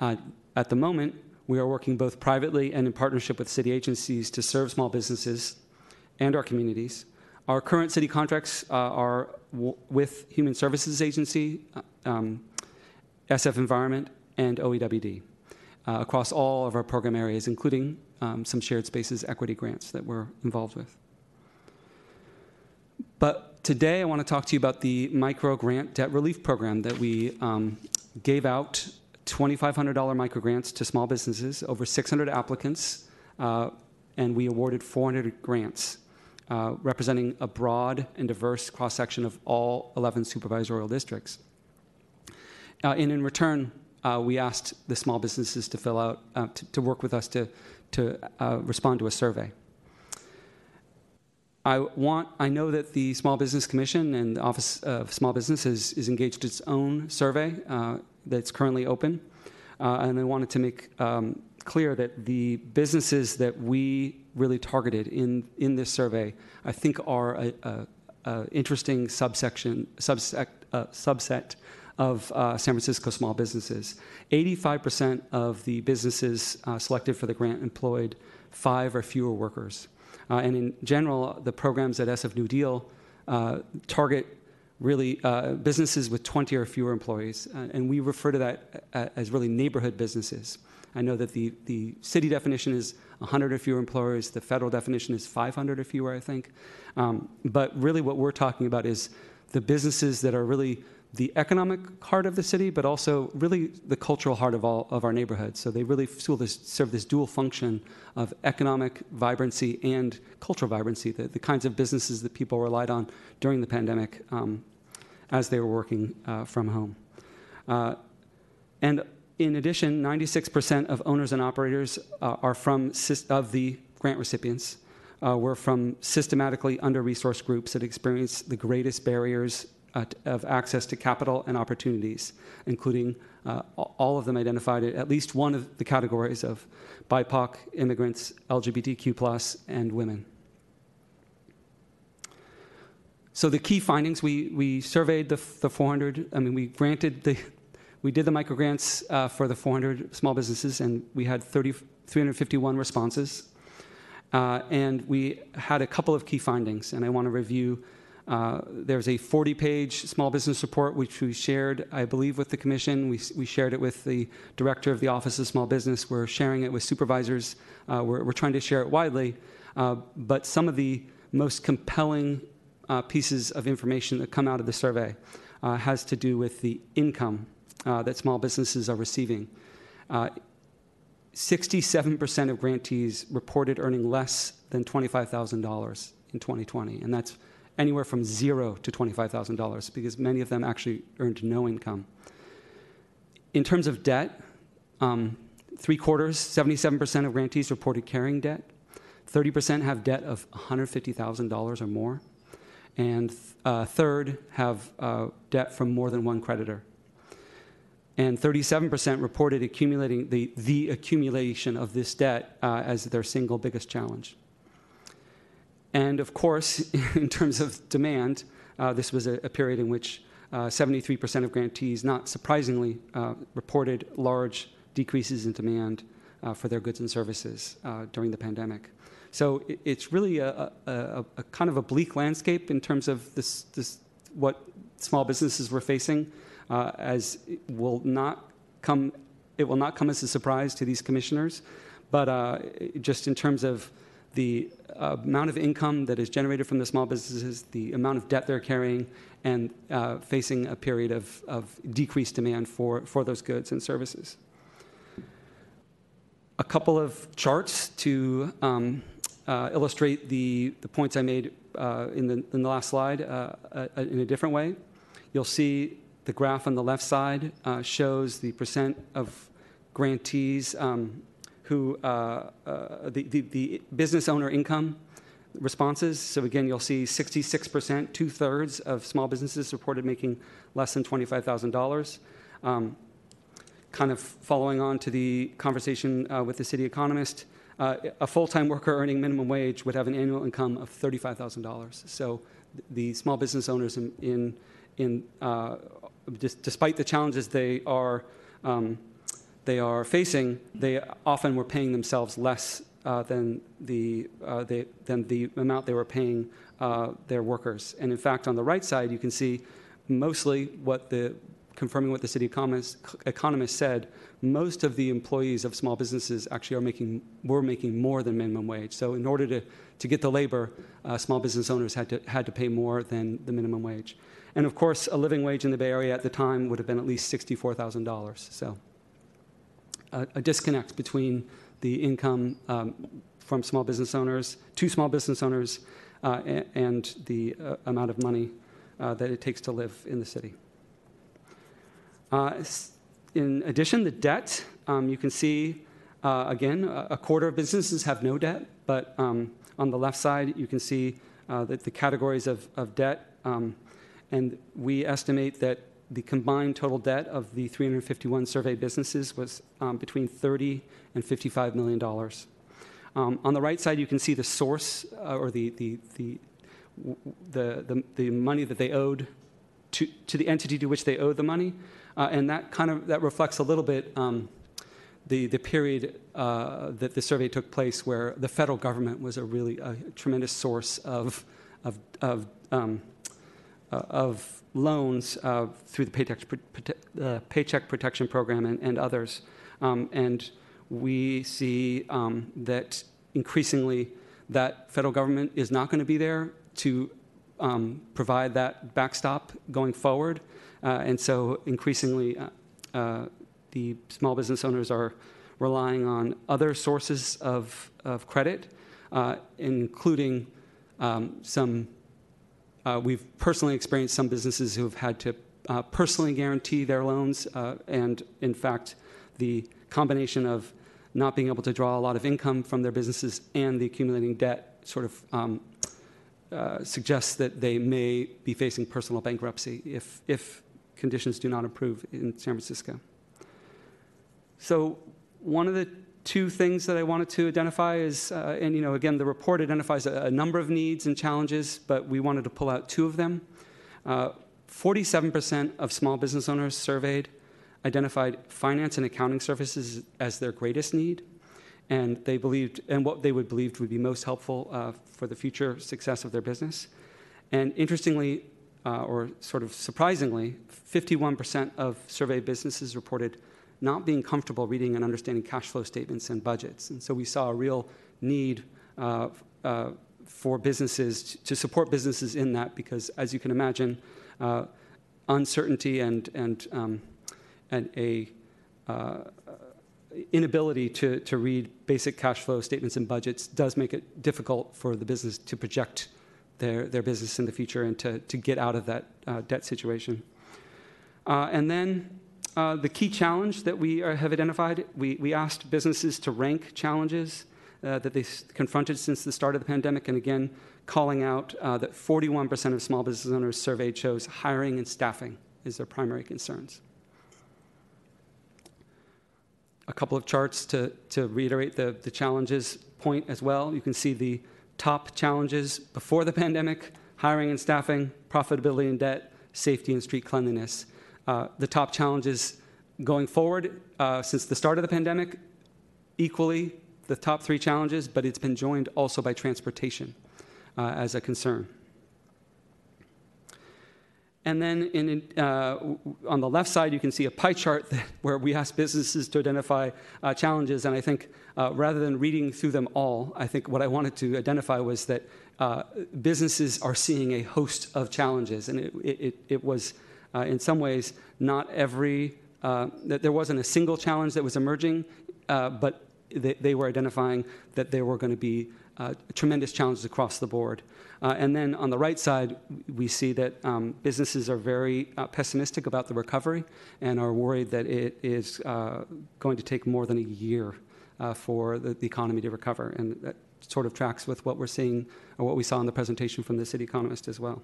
Uh, at the moment, we are working both privately and in partnership with city agencies to serve small businesses and our communities. Our current city contracts uh, are w- with Human Services Agency, uh, um, SF Environment, and OEWD uh, across all of our program areas, including um, some shared spaces equity grants that we're involved with. But today I want to talk to you about the micro grant debt relief program that we um, gave out $2,500 micro grants to small businesses, over 600 applicants, uh, and we awarded 400 grants. Uh, representing a broad and diverse cross section of all 11 supervisorial districts. Uh, and in return, uh, we asked the small businesses to fill out, uh, to, to, work with us to, to uh, respond to a survey. I want. I know that the Small Business Commission and the Office of Small Business is, engaged its own survey uh, that's currently open, uh, and I wanted to make um, clear that the businesses that we really targeted in in this survey, I think, are a, a, a interesting subsection subset uh, subset of uh, San Francisco small businesses. 85% of the businesses uh, selected for the grant employed five or fewer workers. Uh, and in general, the programs at SF New Deal uh, target really uh, businesses with 20 or fewer employees. And we refer to that as really neighborhood businesses. I know that the, the city definition is 100 or fewer employers, the federal definition is 500 or fewer, I think. Um, but really, what we're talking about is the businesses that are really the economic heart of the city, but also really the cultural heart of all of our neighborhoods. So they really serve this, serve this dual function of economic vibrancy and cultural vibrancy, the, the kinds of businesses that people relied on during the pandemic um, as they were working uh, from home. Uh, and in addition, 96% of owners and operators uh, are from of the grant recipients uh, were from systematically under-resourced groups that experience the greatest barriers uh, of access to capital and opportunities, including uh, all of them identified at least one of the categories of BIPOC, immigrants, LGBTQ, and women. So the key findings we, we surveyed the, the 400, I mean, we granted the, we did the microgrants uh, for the 400 small businesses, and we had 30, 351 responses. Uh, and we had a couple of key findings, and I want to review uh, there's a 40 page small business report which we shared, I believe, with the Commission. We, we shared it with the Director of the Office of Small Business. We're sharing it with supervisors. Uh, we're, we're, trying to share it widely. Uh, but some of the most compelling uh, pieces of information that come out of the survey uh, has to do with the income that small businesses are receiving. 67% of grantees reported earning less than $25,000 in 2020, and that's anywhere from zero to $25,000 because many of them actually earned no income. In terms of debt, um, three quarters, 77% of grantees reported carrying debt. 30% have debt of $150,000 or more. And uh, third have uh, debt from more than one creditor. And 37% reported accumulating the, the accumulation of this debt uh, as their single biggest challenge. And of course, in terms of demand, uh, this was a, a, period in which uh, 73% of grantees, not surprisingly, uh, reported large decreases in demand uh, for their goods and services uh, during the pandemic. So it, it's really a, a, a, kind of a bleak landscape in terms of this, this what small businesses were facing, uh, as will not come. It will not come as a surprise to these commissioners, but just in terms of the uh, amount of income that is generated from the small businesses, the amount of debt they're carrying, and uh, facing a period of, of decreased demand for, for those goods and services. A couple of charts to um, uh, illustrate the, the points I made uh, in, the, in the last slide uh, uh, in a different way. You'll see the graph on the left side shows the percent of grantees um, who, uh, the, the, the business owner income responses. So again, you'll see 66%, two thirds of small businesses reported making less than $25,000. Um, kind of following on to the conversation uh, with the city economist, uh, a full-time worker earning minimum wage would have an annual income of $35,000. So the small business owners in, in, in uh, despite the challenges they are um, they are facing, they often were paying themselves less uh, than, the, uh, they, than the amount they were paying uh, their workers. And in fact, on the right side, you can see mostly what the, confirming what the city economist, economist said, most of the employees of small businesses actually are making, were making more than minimum wage. So in order to, to get the labor, uh, small business owners had to, had to pay more than the minimum wage. And of course, a living wage in the Bay Area at the time would have been at least $64,000. So a, a disconnect between the income um, from small business owners to small business owners uh, and, the uh, amount of money uh, that it takes to live in the city. Uh, in addition, the debt, um, you can see uh, again, a quarter of businesses have no debt, but um, on the left side, you can see uh, that the categories of, of debt. Um, and we estimate that the combined total debt of the 351 survey businesses was um, between 30 and 55 million dollars. Um, on the right side, you can see the source uh, or the, the, the, the, the, the, money that they owed to, to the entity to which they owed the money. Uh, and that kind of that reflects a little bit um, the, the period uh, that the survey took place where the federal government was a really a tremendous source of, of, of, um, of loans uh, through the Paycheck, uh, Paycheck Protection Program and, and others. Um, and we see um, that increasingly that federal government is not going to be there to um, provide that backstop going forward. Uh, and so increasingly, uh, uh, the small business owners are relying on other sources of, of credit, uh, including um, some uh, we've personally experienced some businesses who have had to uh, personally guarantee their loans, uh, and in fact, the combination of not being able to draw a lot of income from their businesses and the accumulating debt sort of um, uh, suggests that they may be facing personal bankruptcy if, if conditions do not improve in San Francisco. So, one of the two things that I wanted to identify is, uh, and you know, again, the report identifies a, a, number of needs and challenges, but we wanted to pull out two of them. Uh, 47% of small business owners surveyed identified finance and accounting services as their greatest need, and they believed, and what they would believe would be most helpful uh, for the future success of their business. And interestingly, uh, or sort of surprisingly, 51% of surveyed businesses reported not being comfortable reading and understanding cash flow statements and budgets. And so we saw a real need uh, uh, for businesses to support businesses in that because, as you can imagine, uh, uncertainty and, and, um, and a uh, inability to, to read basic cash flow statements and budgets does make it difficult for the business to project their, their business in the future and to, to get out of that uh, debt situation. Uh, and then uh, the key challenge that we are, have identified, we, we asked businesses to rank challenges uh, that they confronted since the start of the pandemic, and again, calling out uh, that 41% of small business owners surveyed chose hiring and staffing is their primary concerns. A couple of charts to, to reiterate the, the challenges point as well. You can see the top challenges before the pandemic hiring and staffing, profitability and debt, safety and street cleanliness. Uh, the top challenges going forward uh, since the start of the pandemic, equally the top three challenges, but it's been joined also by transportation uh, as a concern. And then in, uh, on the left side, you can see a pie chart that, where we ask businesses to identify uh, challenges. And I think uh, rather than reading through them all, I think what I wanted to identify was that uh, businesses are seeing a host of challenges. And it, it, it was, uh, in some ways, not every, uh, that there wasn't a single challenge that was emerging, uh, but they, they were identifying that there were going to be uh, tremendous challenges across the board. Uh, and then on the right side, we see that um, businesses are very pessimistic about the recovery and are worried that it is going to take more than a year for the, the economy to recover. And that sort of tracks with what we're seeing or what we saw in the presentation from the city economist as well.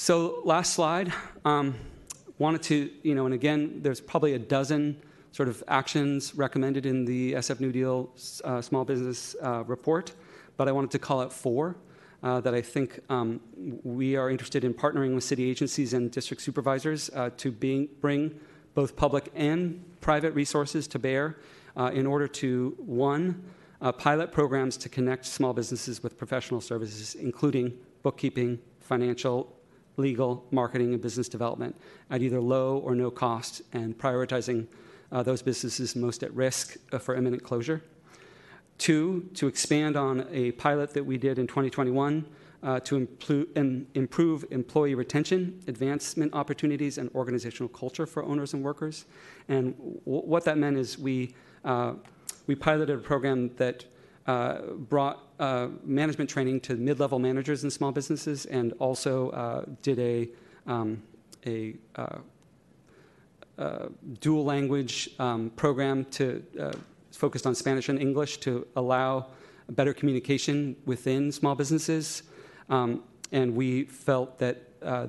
So, last slide. Um, wanted to, you know, and again, there's probably a dozen sort of actions recommended in the SF New Deal uh, small business uh, report, but I wanted to call out four uh, that I think um, we are interested in partnering with city agencies and district supervisors uh, to being, bring both public and private resources to bear uh, in order to, one, uh, pilot programs to connect small businesses with professional services, including bookkeeping, financial, legal, marketing, and business development at either low or no cost, and prioritizing uh, those businesses most at risk uh, for imminent closure. Two, to expand on a pilot that we did in 2021 uh, to impl- improve employee retention, advancement opportunities, and organizational culture for owners and workers. And w- what that meant is we, uh, we piloted a program that brought uh, management training to mid level managers in small businesses and also uh, did a, um, a uh, uh, dual language um, program to uh, focused on Spanish and English to allow better communication within small businesses. Um, and we felt that uh,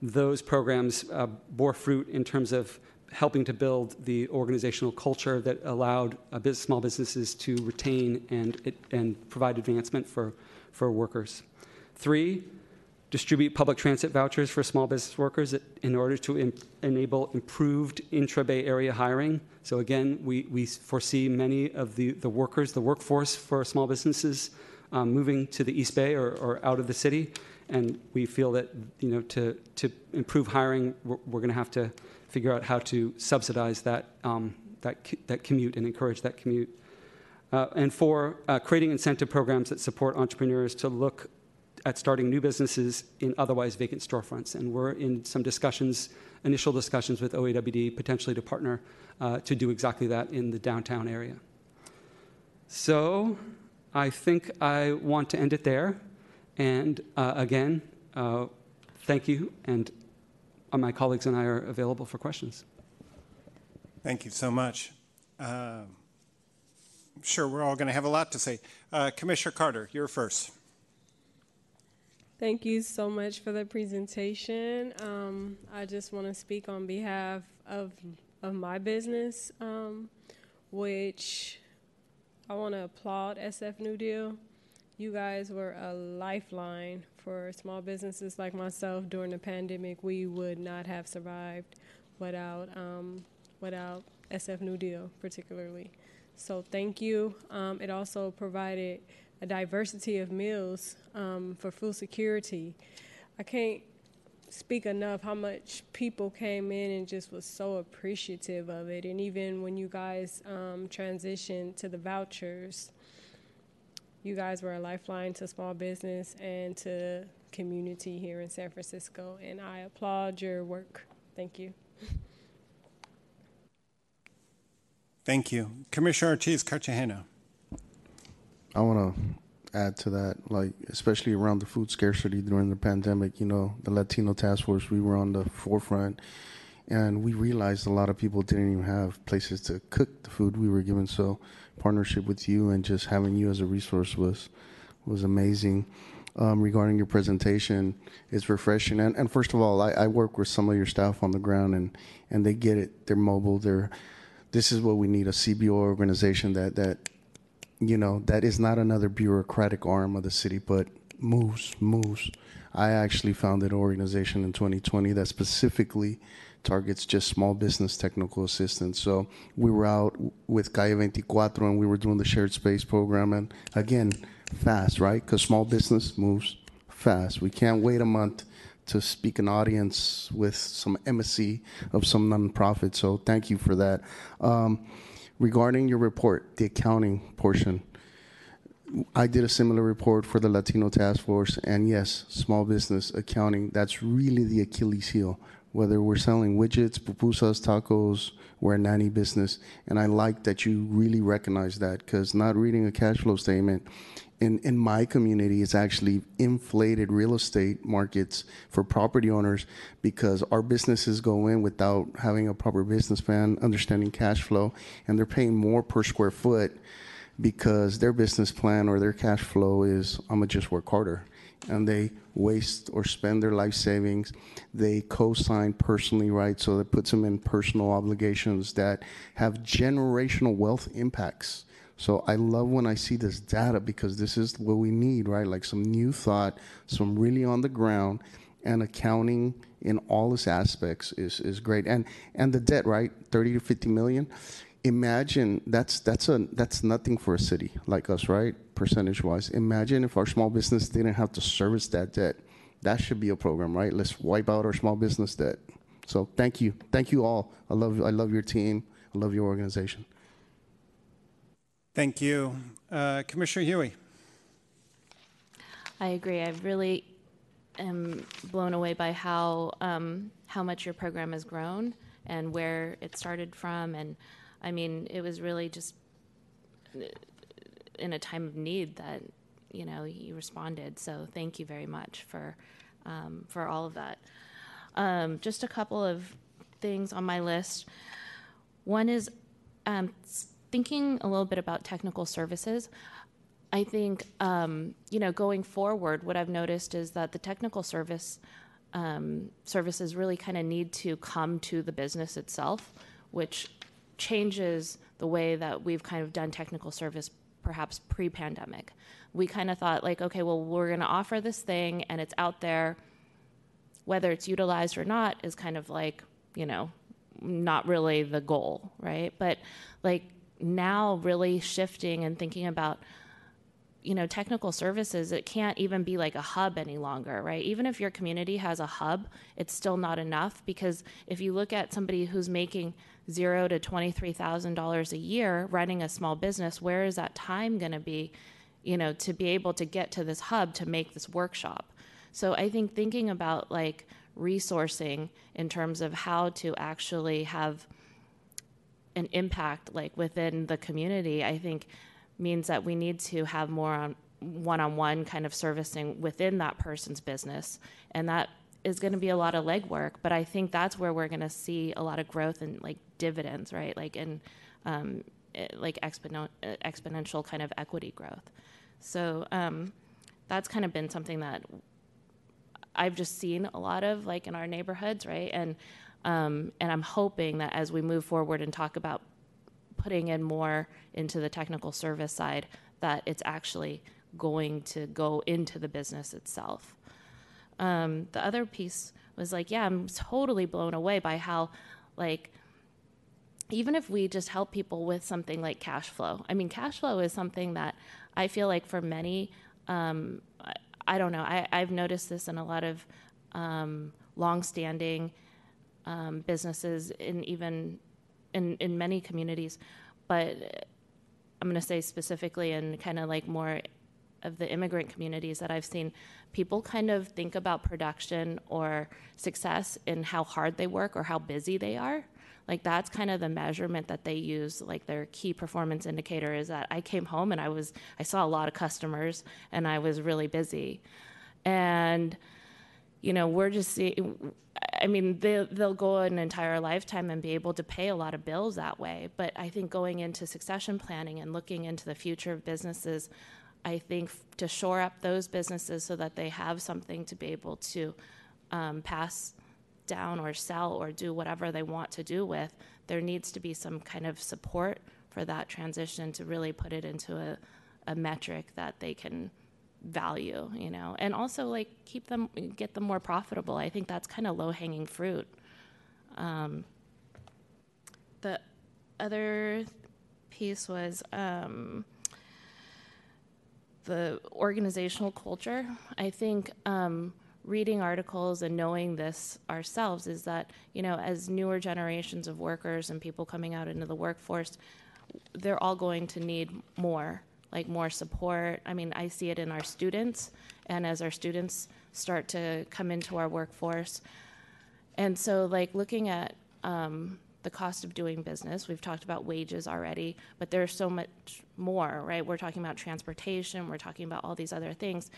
those programs uh, bore fruit in terms of helping to build the organizational culture that allowed biz- small businesses to retain and, and provide advancement for, for workers. Three, distribute public transit vouchers for small business workers in order to em- enable improved intra Bay Area hiring. So, again, we, we foresee many of the, the workers, the workforce for small businesses um, moving to the East Bay or, or out of the city. And we feel that, you know, to, to improve hiring, we're, we're going to have to figure out how to subsidize that, um, that, that commute and encourage that commute. Uh, and four, uh, creating incentive programs that support entrepreneurs to look at starting new businesses in otherwise vacant storefronts. And we're in some discussions, initial discussions with OEWD, potentially to partner uh, to do exactly that in the downtown area. So I think I want to end it there. And uh, again, uh, thank you. And my colleagues and I are available for questions. Thank you so much. Um, sure, we're all going to have a lot to say. Uh, Commissioner Carter, you're first. Thank you so much for the presentation. Um, I just want to speak on behalf of of my business, um, which I want to applaud SF New Deal. You guys were a lifeline for small businesses like myself during the pandemic. We would not have survived without um, without SF New Deal, particularly. So thank you. Um, it also provided a diversity of meals um, for food security. I can't speak enough how much people came in and just was so appreciative of it. And even when you guys um, transitioned to the vouchers, you guys were a lifeline to small business and to community here in San Francisco. And I applaud your work. Thank you. Thank you. Commissioner Ortiz Cartagena. I want to add to that, like especially around the food scarcity during the pandemic. You know, the Latino Task Force, we were on the forefront, and we realized a lot of people didn't even have places to cook the food we were given. So, partnership with you and just having you as a resource was was amazing. Um, regarding your presentation, it's refreshing. And, and first of all, I, I work with some of your staff on the ground, and and they get it. They're mobile. They're this is what we need a CBO organization that that you know, that is not another bureaucratic arm of the city, but moves, moves. I actually founded an organization in 2020 that specifically targets just small business technical assistance. So we were out with Calle 24 and we were doing the shared space program. And again, fast, right? Because small business moves fast. We can't wait a month to speak an audience with some embassy of some nonprofit. So thank you for that. Um, regarding your report, the accounting portion, I did a similar report for the Latino Task Force, and yes, small business accounting, that's really the Achilles heel. Whether we're selling widgets, pupusas, tacos, we're a nanny business. And I like that you really recognize that because not reading a cash flow statement in, in my community is actually inflated real estate markets for property owners because our businesses go in without having a proper business plan, understanding cash flow, and they're paying more per square foot because their business plan or their cash flow is I'm gonna just work harder. And they waste or spend their life savings. They co sign personally, right? So that puts them in personal obligations that have generational wealth impacts. So I love when I see this data because this is what we need, right? Like some new thought, some really on the ground, and accounting in all its aspects is, is great. And and the debt, right? 30 to 50 million imagine that's that's a that's nothing for a city like us, right? Percentage wise. Imagine if our small business didn't have to service that debt. That should be a program, right? Let's wipe out our small business debt. So thank you, thank you all. I love I love your team. I love your organization. Thank you. Uh, Commissioner Huie. I agree. I really am blown away by how um, how much your program has grown and where it started from. And I mean, it was really just in a time of need that you know you responded. So thank you very much for um, for all of that. Um, just a couple of things on my list. One is um, thinking a little bit about technical services. I think um, you know going forward, what I've noticed is that the technical service um, services really kind of need to come to the business itself, which changes the way that we've kind of done technical service perhaps pre-pandemic. We kind of thought like, okay, well, we're going to offer this thing and it's out there. Whether it's utilized or not is kind of like, you know, not really the goal, right? But like now really shifting and thinking about you know technical services it can't even be like a hub any longer right even if your community has a hub it's still not enough because if you look at somebody who's making zero to $23000 a year running a small business where is that time going to be you know to be able to get to this hub to make this workshop? So i think thinking about like resourcing in terms of how to actually have an impact like within the community i think means that we need to have more on one-on-one kind of servicing within that person's business. And that is going to be a lot of legwork but i think that's where we're going to see a lot of growth and like dividends right? Like in um, eh, like exponential, exponential kind of equity growth. So um, that's kind of been something that i've just seen a lot of like in our neighborhoods right? And um, and i'm hoping that as we move forward and talk about putting in more into the technical service side that it's actually going to go into the business itself. Um, the other piece was like, yeah, I'm totally blown away by how, like, even if we just help people with something like cash flow. I mean, cash flow is something that I feel like for many, um, I, I, don't know, I, have noticed this in a lot of um, longstanding um, businesses in even in, in many communities, but I'm going to say specifically in kind of like more of the immigrant communities that I've seen, people kind of think about production or success in how hard they work or how busy they are. Like that's kind of the measurement that they use. Like their key performance indicator is that I came home and I was I saw a lot of customers and I was really busy, and you know we're just seeing I mean, they, they'll go an entire lifetime and be able to pay a lot of bills that way. But I think going into succession planning and looking into the future of businesses, I think to shore up those businesses so that they have something to be able to um, pass down or sell or do whatever they want to do with, there needs to be some kind of support for that transition to really put it into a, a metric that they can value, you know, and also like keep them, get them more profitable. I think that's kind of low hanging fruit. Um, the other piece was um, the organizational culture. I think um, reading articles and knowing this ourselves is that you know as newer generations of workers and people coming out into the workforce they're all going to need more like more support. I mean i see it in our students and as our students start to come into our workforce. And so like looking at um, the cost of doing business we've talked about wages already but there's so much more right? We're talking about transportation we're talking about all these other things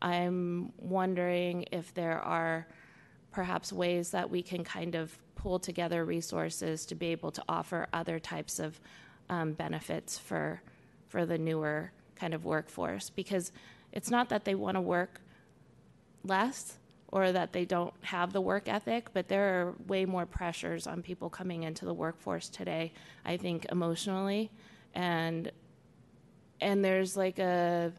I'm wondering if there are perhaps ways that we can kind of pull together resources to be able to offer other types of um, benefits for for the newer kind of workforce because it's not that they want to work less or that they don't have the work ethic, but there are way more pressures on people coming into the workforce today, I think emotionally. And and there's like a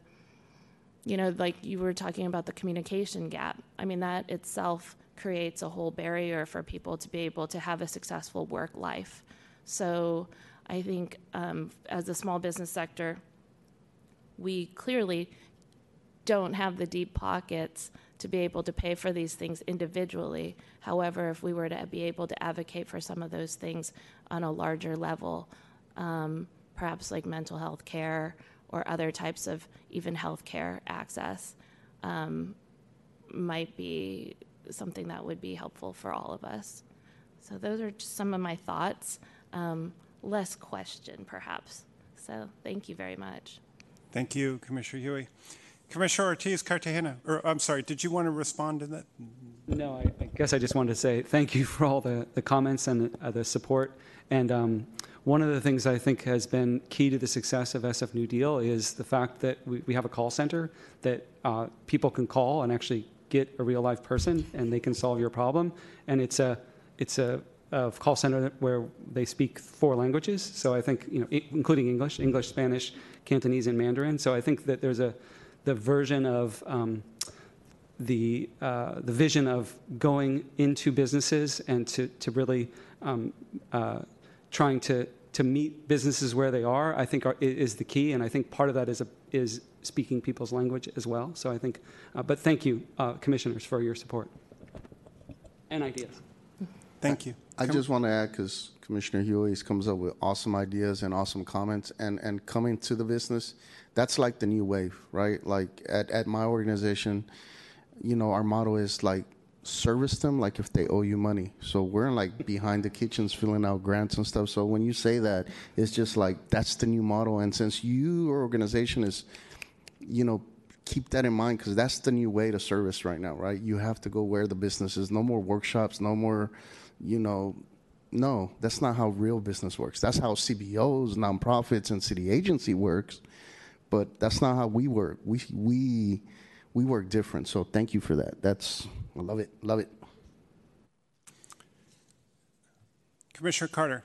you know, like you were talking about the communication gap. I mean, that itself creates a whole barrier for people to be able to have a successful work life. So I think um, as a small business sector, we clearly don't have the deep pockets to be able to pay for these things individually. However, if we were to be able to advocate for some of those things on a larger level, um, perhaps like mental health care or other types of even healthcare access um, might be something that would be helpful for all of us. So those are just some of my thoughts. Um, less question, perhaps. So thank you very much. Thank you, Commissioner Huie. Commissioner Ortiz Cartagena, or I'm sorry, did you want to respond to that? No, I, I guess I just wanted to say thank you for all the, the comments and the, uh, the support. And um, one of the things I think has been key to the success of SF New Deal is the fact that we, we have a call center that uh, people can call and actually get a real life person and they can solve your problem. And it's a it's a, a call center where they speak four languages. So I think you know, including English, English, Spanish, Cantonese, and Mandarin. So I think that there's a the version of um, the uh, the vision of going into businesses and to to really um, uh, trying to to meet businesses where they are, I think are, is the key, and I think part of that is a, is speaking people's language as well. So I think, uh, but thank you, uh, commissioners, for your support and ideas. Thank you. I just want to add because Commissioner Huie comes up with awesome ideas and awesome comments, and and coming to the business, that's like the new wave, right? Like at at my organization, you know, our motto is like service them like if they owe you money. So we're like behind the kitchens filling out grants and stuff. So when you say that, it's just like that's the new model. And since your organization is, you know, keep that in mind because that's the new way to service right now, right? You have to go where the business is. No more workshops. No more, you know. No, that's not how real business works. That's how CBOs, nonprofits, and city agency works, but that's not how we work. We we we work different. So thank you for that. That's I love it. Love it. Commissioner Carter.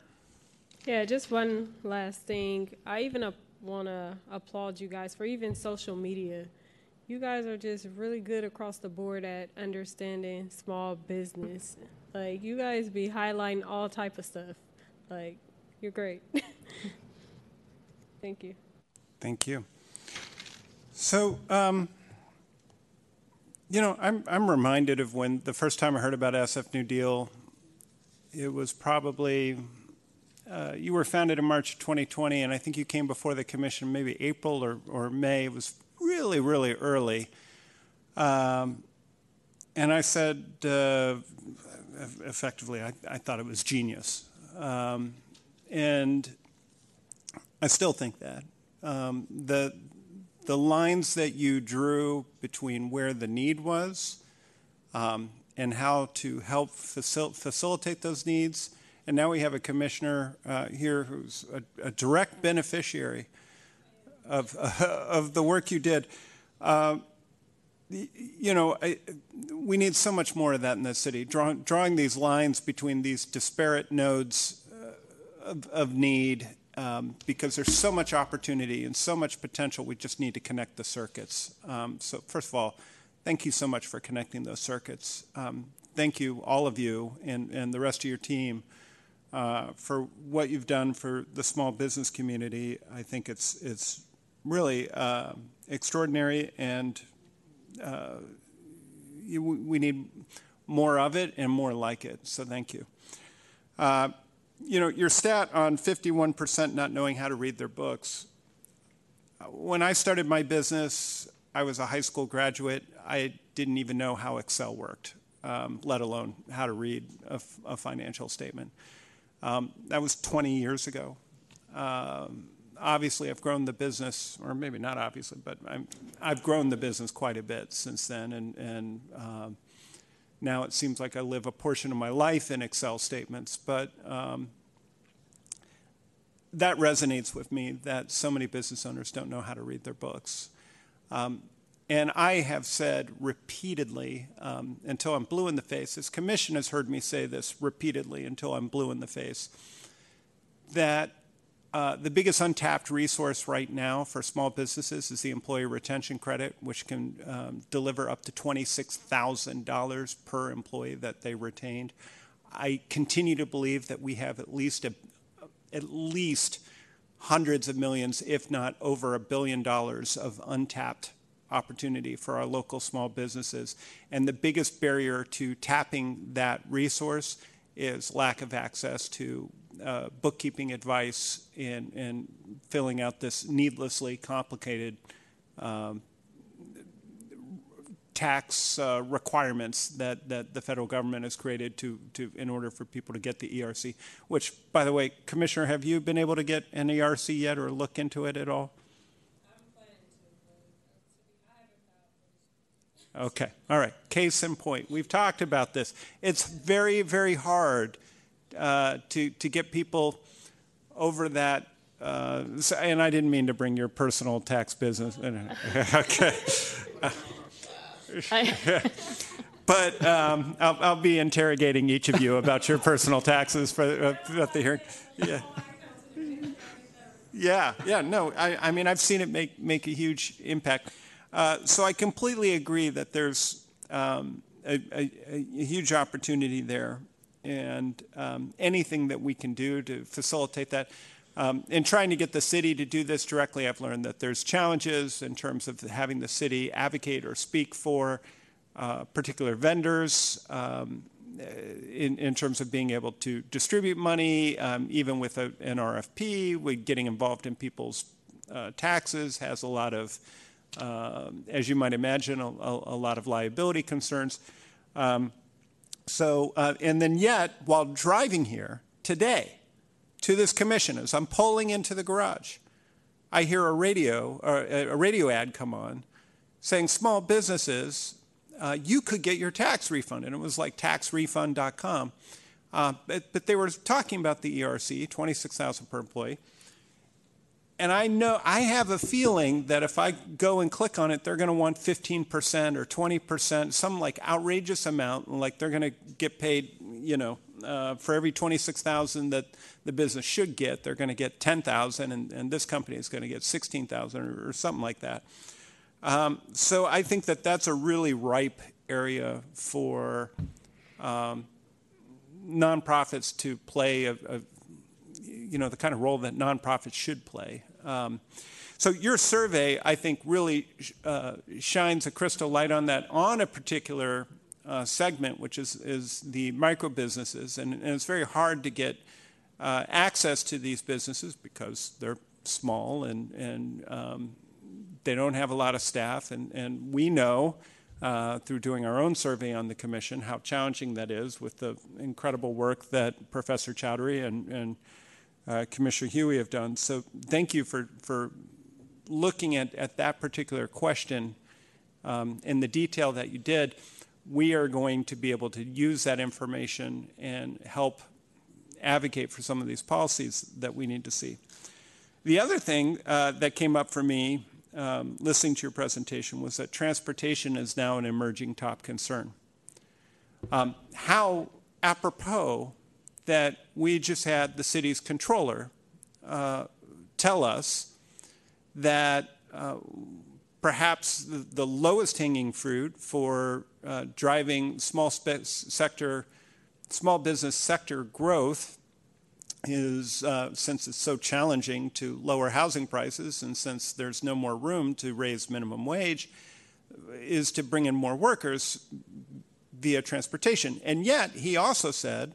Yeah, just one last thing. I even uh, want to applaud you guys for even social media. You guys are just really good across the board at understanding small business. Like you guys be highlighting all type of stuff. Like you're great. Thank you. Thank you. So, um, you know, I'm, I'm reminded of when the first time I heard about SF New Deal, it was probably, uh, you were founded in March of 2020, and I think you came before the commission maybe April or, or May. It was really, really early. Um, and I said, uh, effectively, I, I, thought it was genius. Um, and I still think that. Um, the, the lines that you drew between where the need was um, and how to help facil- facilitate those needs. And now we have a commissioner uh, here who's a, a, direct beneficiary of, uh, of the work you did. Uh, you know, I, we need so much more of that in the city, Draw, drawing these lines between these disparate nodes uh, of, of need um, because there's so much opportunity and so much potential. We just need to connect the circuits. Um, so, first of all, thank you so much for connecting those circuits. Um, thank you, all of you, and, and the rest of your team. Uh, for what you've done for the small business community, I think it's it's really uh, extraordinary, and uh, you, we need more of it and more like it. So thank you. You know, your stat on 51% not knowing how to read their books. When I started my business, I was a high school graduate. I didn't even know how Excel worked, um, let alone how to read a, a financial statement. Um, that was 20 years ago. Um, obviously, I've grown the business, or maybe not obviously, but i have grown the business quite a bit since then, and, and um, now it seems like I live a portion of my life in Excel statements. But um, that resonates with me that so many business owners don't know how to read their books. Um, and I have said repeatedly, um, until I'm blue in the face, this commission has heard me say this repeatedly until I'm blue in the face, that uh, the biggest untapped resource right now for small businesses is the employee retention credit, which can um, deliver up to $26,000 per employee that they retained. I continue to believe that we have at least a, at least hundreds of millions, if not over a billion dollars of untapped opportunity for our local small businesses. And the biggest barrier to tapping that resource is lack of access to uh, bookkeeping advice and, and filling out this needlessly complicated um, tax uh, requirements that, that the federal government has created to, to in order for people to get the ERC. Which, by the way, Commissioner, have you been able to get an ERC yet or look into it at all? Okay, all right. Case in point. We've talked about this. It's very, very hard uh, to to get people over that. Uh, and I didn't mean to bring your personal tax business. okay. but um, I'll, I'll, be interrogating each of you about your personal taxes for uh, at the hearing. Yeah. Yeah, yeah, no, I, I mean, I've seen it make, make a huge impact. Uh, so I completely agree that there's um, a, a, a, huge opportunity there, and um, anything that we can do to facilitate that. Um, in trying to get the city to do this directly, I've learned that there's challenges in terms of having the city advocate or speak for uh, particular vendors. Um, in, in, terms of being able to distribute money, um, even with a, an RFP, we, getting involved in people's uh, taxes has a lot of um, as you might imagine, a, a, lot of liability concerns. So, uh, and then yet, while driving here today to this commission, as I'm pulling into the garage, I hear a radio, a radio ad come on saying small businesses, uh, you could get your tax refund. And it was like taxrefund.com. Uh, but, but, they were talking about the ERC, 26,000 per employee and I know I have a feeling that if I go and click on it, they're going to want 15% or 20%, some like outrageous amount, like they're going to get paid, you know, uh, for every 26,000 that the business should get, they're going to get 10,000, and, this company is going to get 16,000 or, or, something like that. Um, so I think that that's a really ripe area for um, nonprofits to play a, a you know, the kind of role that nonprofits should play. Um, so your survey, I think, really uh, shines a crystal light on that on a particular uh, segment, which is, is the micro businesses. And, and it's very hard to get uh, access to these businesses because they're small and, and um, they don't have a lot of staff. And, and we know uh, through doing our own survey on the commission how challenging that is with the incredible work that Professor Chowdhury and, and uh, Commissioner Huie have done. So thank you for, for looking at, at that particular question um, in the detail that you did. We are going to be able to use that information and help advocate for some of these policies that we need to see. The other thing uh, that came up for me um, listening to your presentation was that transportation is now an emerging top concern. Um, how apropos that we just had the city's controller uh, tell us that uh, perhaps the, the, lowest hanging fruit for uh, driving small sector, small business sector growth is uh, since it's so challenging to lower housing prices and since there's no more room to raise minimum wage, is to bring in more workers via transportation. And yet, he also said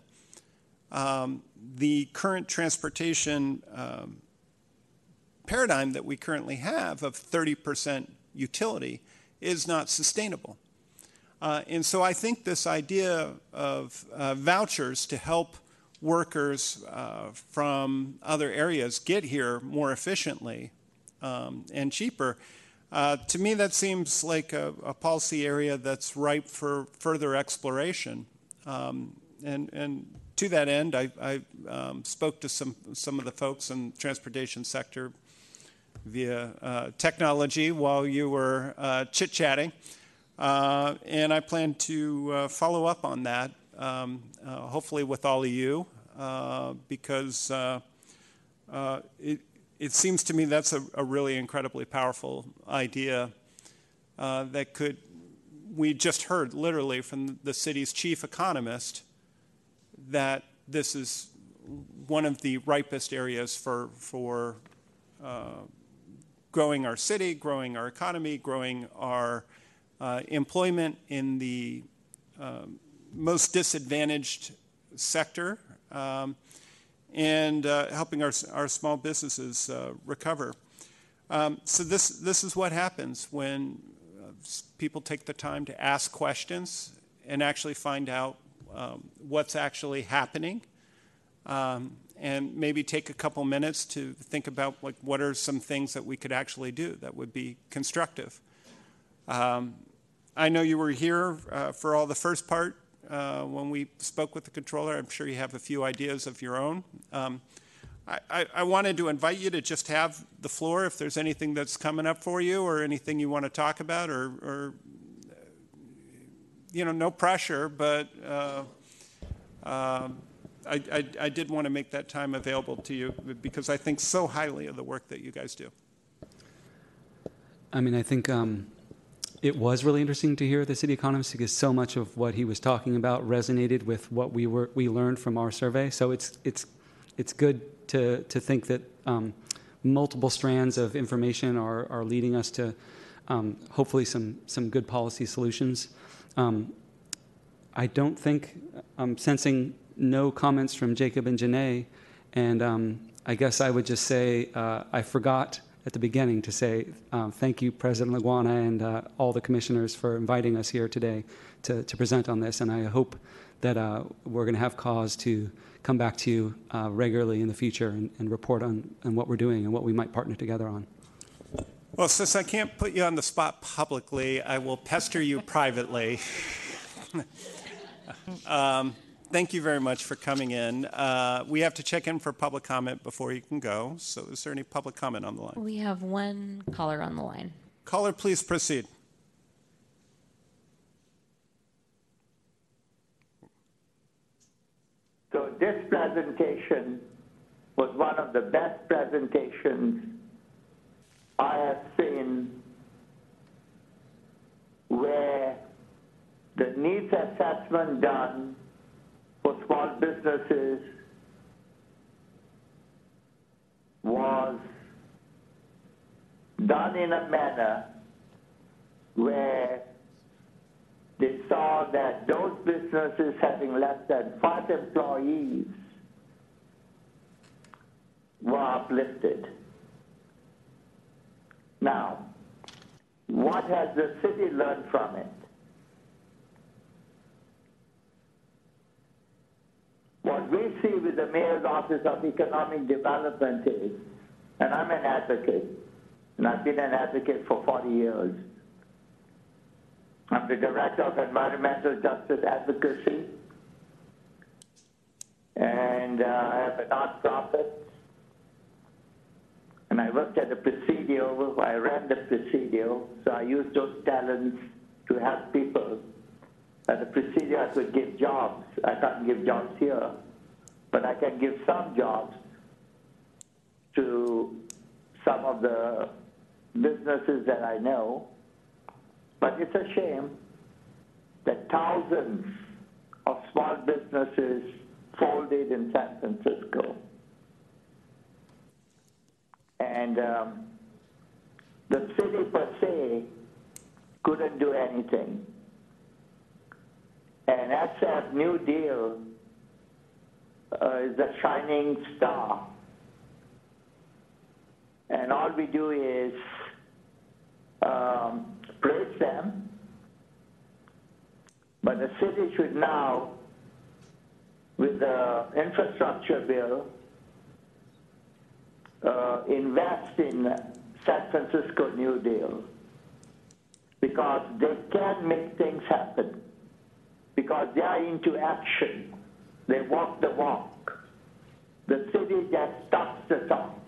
um, the current transportation um, paradigm that we currently have of 30% utility is not sustainable. Uh, and so I think this idea of uh, vouchers to help workers uh, from other areas get here more efficiently um, and cheaper, uh, to me that seems like a, a, policy area that's ripe for further exploration. Um, and, and to that end, I, I um, spoke to some, some of the folks in the transportation sector via uh, technology while you were uh, chit chatting. Uh, and I plan to uh, follow up on that, um, uh, hopefully with all of you, uh, because it, it seems to me that's a, a really incredibly powerful idea that could, we just heard literally from the city's chief economist that this is one of the ripest areas for, for growing our city, growing our economy, growing our uh, employment in the um, most disadvantaged sector, um, and uh, helping our, our small businesses uh, recover. Um, so this, this is what happens when uh, people take the time to ask questions and actually find out um, what's actually happening um, and maybe take a couple minutes to think about like what are some things that we could actually do that would be constructive. Um, I know you were here uh, for all the first part uh, when we spoke with the controller. I'm sure you have a few ideas of your own. Um, I, I, I, wanted to invite you to just have the floor if there's anything that's coming up for you or anything you want to talk about or, or you know, no pressure, but uh, um, I, I, I did want to make that time available to you because I think so highly of the work that you guys do. I mean, I think um, it was really interesting to hear the city economist because so much of what he was talking about resonated with what we were we learned from our survey. So it's it's it's good to to think that um, multiple strands of information are are leading us to um, hopefully some some good policy solutions. Um, I don't think I'm sensing no comments from Jacob and Janae, and um, I guess I would just say uh, I forgot at the beginning to say um, thank you, President Laguana, and uh, all the commissioners for inviting us here today to, to present on this. And I hope that uh, we're going to have cause to come back to you uh, regularly in the future and, and report on, on what we're doing and what we might partner together on. Well, since I can't put you on the spot publicly, I will pester you privately. um, thank you very much for coming in. Uh, we have to check in for public comment before you can go. So, is there any public comment on the line? We have one caller on the line. Caller, please proceed. So, this presentation was one of the best presentations I have seen where the needs assessment done for small businesses was done in a manner where they saw that those businesses having less than five employees were uplifted. Now, what has the city learned from it? What we see with the Mayor's Office of Economic Development is, and I'm an advocate, and I've been an advocate for 40 years. I'm the Director of Environmental Justice Advocacy, and uh, I have a nonprofit. I worked at the Presidio, I ran the Presidio, so I used those talents to help people at the Presidio, I could give jobs. I can't give jobs here, but I can give some jobs to some of the businesses that I know. But it's a shame that thousands of small businesses folded in San Francisco. And um, the city per se couldn't do anything. And SF New Deal uh, is a shining star. And all we do is um, praise them. But the city should now, with the infrastructure bill, uh, invest in San Francisco New Deal because they can make things happen because they are into action. They walk the walk. The city just talks the talk.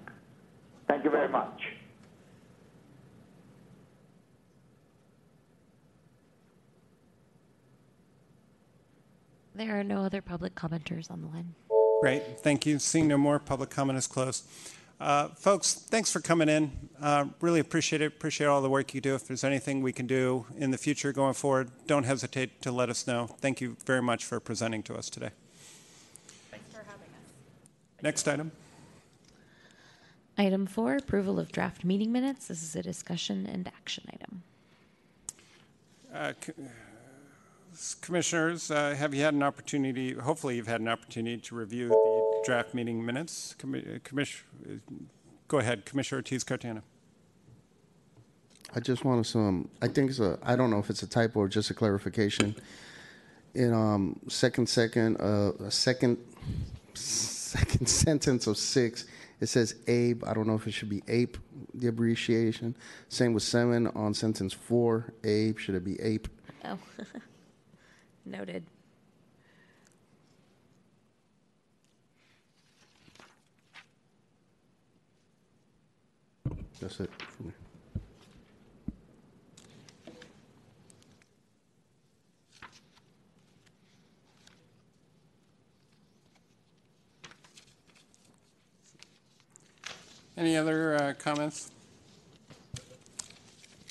Thank you very much. There are no other public commenters on the line. Great, thank you. Seeing no more, public comment is closed. Uh, folks, thanks for coming in. Uh, really appreciate it. Appreciate all the work you do. If there's anything we can do in the future going forward, don't hesitate to let us know. Thank you very much for presenting to us today. Thanks for having us. Next item. Item four, approval of draft meeting minutes. This is a discussion and action item. Uh, c- Commissioners, uh, have you had an opportunity, hopefully you've had an opportunity to review the draft meeting minutes? Commi- uh, uh, Go ahead, Commissioner Ortiz Cartagena. I just want to some. I think it's a. I don't know if it's a typo or just a clarification. In um second second uh a second second sentence of six, it says Abe. I don't know if it should be ape the abbreviation. Same with seven on sentence four. Abe should it be ape? Oh, noted. That's it for me. Any other uh, comments?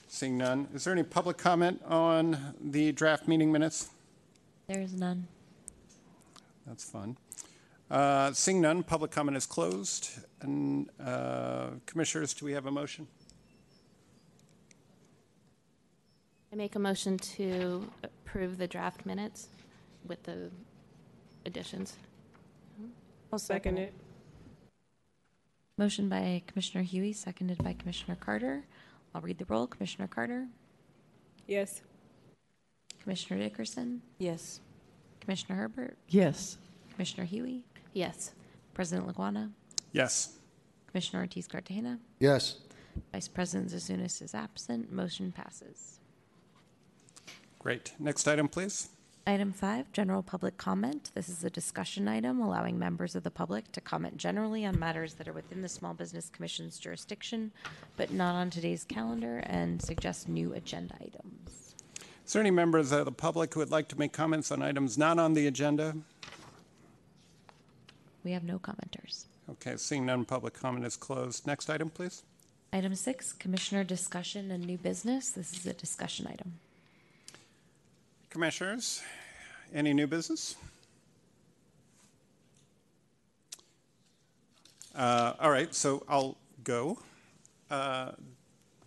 Seeing none. Is there any public comment on the draft meeting minutes? There is none. That's fun. Uh, Seeing none, public comment is closed. And uh, Commissioners, do we have a motion? I make a motion to approve the draft minutes with the additions. I'll second it. Motion by Commissioner Huie, seconded by Commissioner Carter. I'll read the roll. Commissioner Carter, Yes. Commissioner Dickerson, Yes. Commissioner Herbert, Yes. Commissioner Huie, Yes. President Laguana, Yes. Commissioner Ortiz Cartagena, Yes. Vice President Zouzounis is absent. Motion passes. Great. Next item, please. Item five, general public comment. This is a discussion item allowing members of the public to comment generally on matters that are within the Small Business Commission's jurisdiction, but not on today's calendar, and suggest new agenda items. Is there any members of the public who would like to make comments on items not on the agenda? We have no commenters. Okay, seeing none, public comment is closed. Next item, please. Item six, Commissioner discussion and new business. This is a discussion item. Commissioners, any new business? Uh, All right, so I'll go. Uh,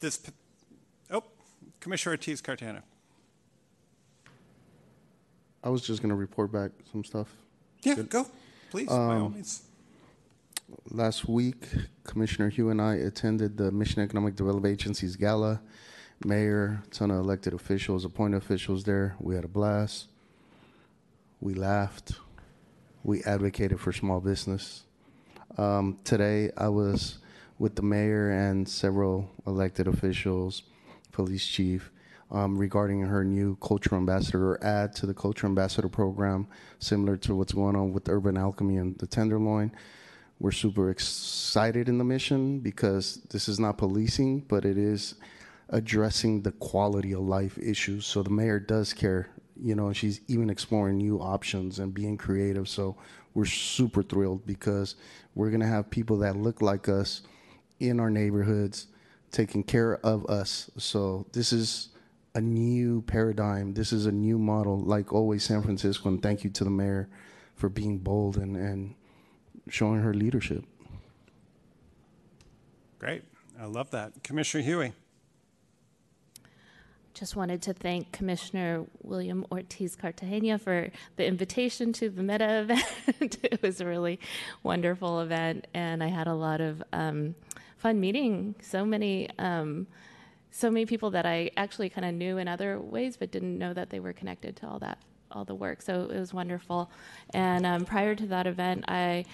This, oh, Commissioner Ortiz Cartagena. I was just gonna report back some stuff. Yeah, go, please, by all means. Last week, Commissioner Huie and I attended the Mission Economic Development Agency's gala. Mayor, ton of elected officials, appointed officials there. We had a blast. We laughed. We advocated for small business. Um, today, I was with the mayor and several elected officials, police chief, um, regarding her new culture ambassador or add to the culture ambassador program, similar to what's going on with Urban Alchemy and the Tenderloin. We're super excited in the mission because this is not policing, but it is addressing the quality of life issues. So the mayor does care, you know, and she's even exploring new options and being creative. So we're super thrilled because we're going to have people that look like us in our neighborhoods taking care of us. So this is a new paradigm. This is a new model, like always San Francisco. And thank you to the mayor for being bold and, and showing her leadership. Great, I love that. Commissioner Huie. just wanted to thank Commissioner William Ortiz Cartagena for the invitation to the MEDA event. it was a really wonderful event, and I had a lot of um, fun meeting so many. Um, so many people that I actually kind of knew in other ways, but didn't know that they were connected to all that, all the work. So it was wonderful. And um, prior to that event, I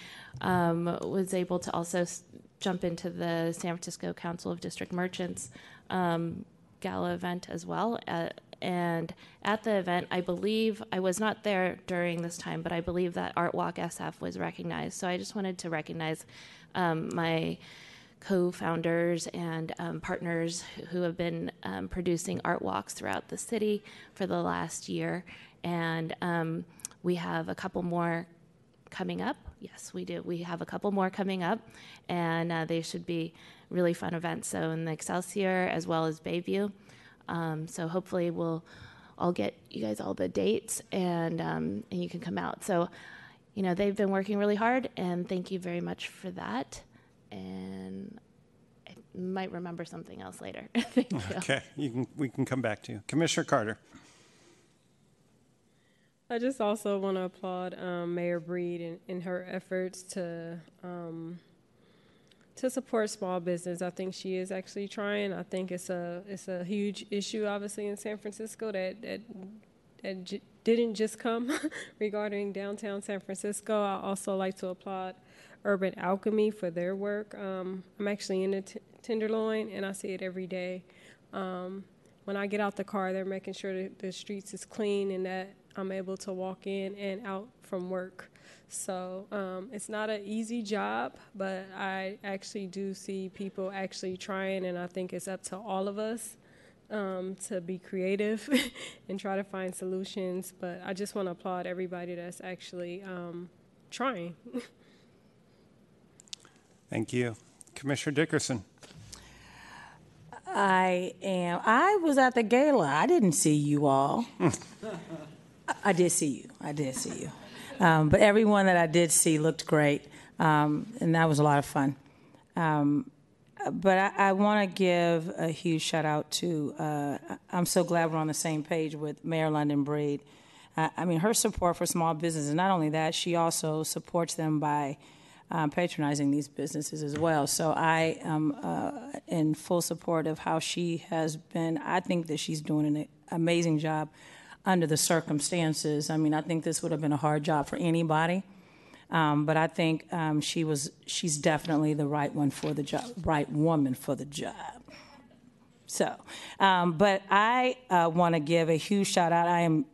um, was able to also s- jump into the San Francisco Council of District Merchants um, gala event as well. Uh, and at the event, I believe I was not there during this time, but I believe that Art Walk SF was recognized. So I just wanted to recognize um, my co-founders and um, partners who have been um, producing art walks throughout the city for the last year, and um, we have a couple more coming up. Yes, we do. We have a couple more coming up, and uh, they should be really fun events. So in the Excelsior as well as Bayview. Um, so hopefully we'll I'll get you guys all the dates and um, and you can come out. So you know they've been working really hard, and thank you very much for that. And I might remember something else later. thank you. Okay, you can, we can come back to you. Commissioner Carter. I just also want to applaud um, Mayor Breed in, in her efforts to um, to support small business. I think she is actually trying. I think it's a it's a huge issue, obviously, in San Francisco that that that j- didn't just come regarding downtown San Francisco. I also like to applaud Urban Alchemy for their work. Um, I'm actually in the t- Tenderloin, and I see it every day. Um, when I get out the car, they're making sure that the streets is clean and that I'm able to walk in and out from work. So um, it's not an easy job, but I actually do see people actually trying, and I think it's up to all of us um, to be creative and try to find solutions. But I just want to applaud everybody that's actually um, trying. Thank you. Commissioner Dickerson. I am. I was at the gala. I didn't see you all. I- did see you. I did see you. Um, but everyone that I did see looked great, um, and that was a lot of fun. Um, but I, I want to give a huge shout out to. Uh, I'm so glad we're on the same page with Mayor London Breed. Uh, I mean, her support for small businesses. Not only that, she also supports them by um, patronizing these businesses as well. So I am uh, in full support of how she has been. I think that she's doing an amazing job under the circumstances. I mean, I think this would have been a hard job for anybody. Um, but I think um, she was she's definitely the right one for the job, right woman for the job. So, um, but I uh, want to give a huge shout out. I am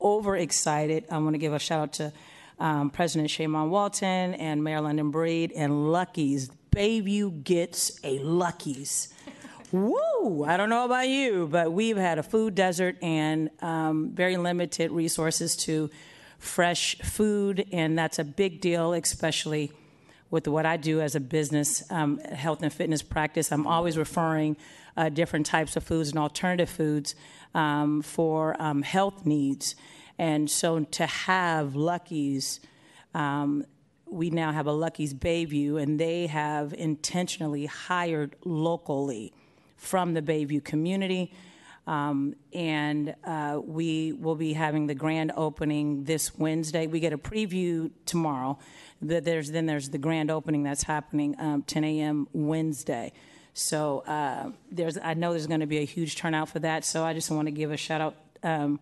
overexcited. I want to give a shout out to um, President Shamann Walton and Mayor London Breed and Lucky's. Bayview gets a Lucky's. Woo! I don't know about you, but we've had a food desert and um, very limited resources to fresh food, and that's a big deal, especially with what I do as a business um, health and fitness practice. I'm always referring uh, different types of foods and alternative foods um, for um, health needs. And so to have Lucky's, um, we now have a Lucky's Bayview, and they have intentionally hired locally from the Bayview community. Um, and uh, we will be having the grand opening this Wednesday. We get a preview tomorrow. The- There's then there's the grand opening that's happening um, 10 a.m. Wednesday. So uh, there's I know there's going to be a huge turnout for that. So I just want to give a shout out um,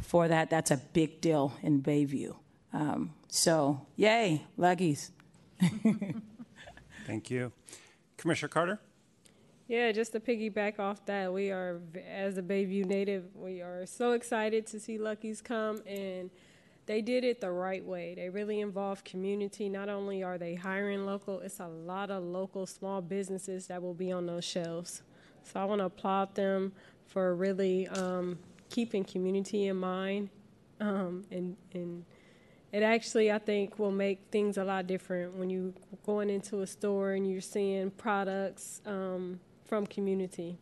for that. That's a big deal in Bayview. Um, so yay, Lucky's. Thank you. Commissioner Carter. Yeah, just to piggyback off that, we are, as a Bayview native, we are so excited to see Lucky's come, and they did it the right way. They really involved community. Not only are they hiring local, it's a lot of local small businesses that will be on those shelves. So I want to applaud them for really um, keeping community in mind, um, and and it actually I think will make things a lot different when you going into a store and you're seeing products um, from community.